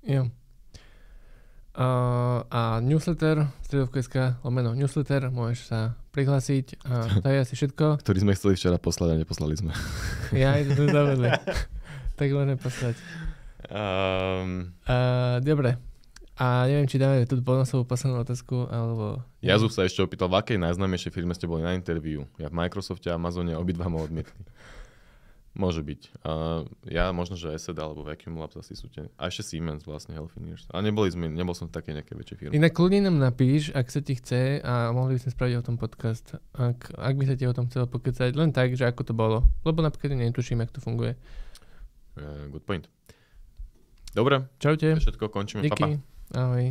jo. Uh, a newsletter, stredovka.sk, lomeno newsletter, môžeš sa prihlásiť a to je asi všetko.
Ktorý sme chceli včera poslať a neposlali sme.
Ja, aj to zavedli. tak môžeme poslať. Um... Uh, dobre. A neviem, či dáme tú bonusovú poslednú otázku, alebo...
Jazuf sa ešte opýtal, v akej najznámejšej firme ste boli na interviu. Ja v Microsofte a Amazone obidva ma odmietli. Môže byť. Uh, ja možno, že ESET alebo Vacuum Labs asi sú tie. A ešte Siemens vlastne, Healthineers. A neboli sme, nebol som v takej nejakej väčšej firme.
Inak kľudne nám napíš, ak sa ti chce a mohli by sme spraviť o tom podcast. Ak, ak by sa ti o tom chcel pokecať, len tak, že ako to bolo. Lebo napríklad netuším, ako to funguje.
Uh, good point. Dobre.
Čaute.
Všetko, končíme.
Díky.
Papa.
Ahoj.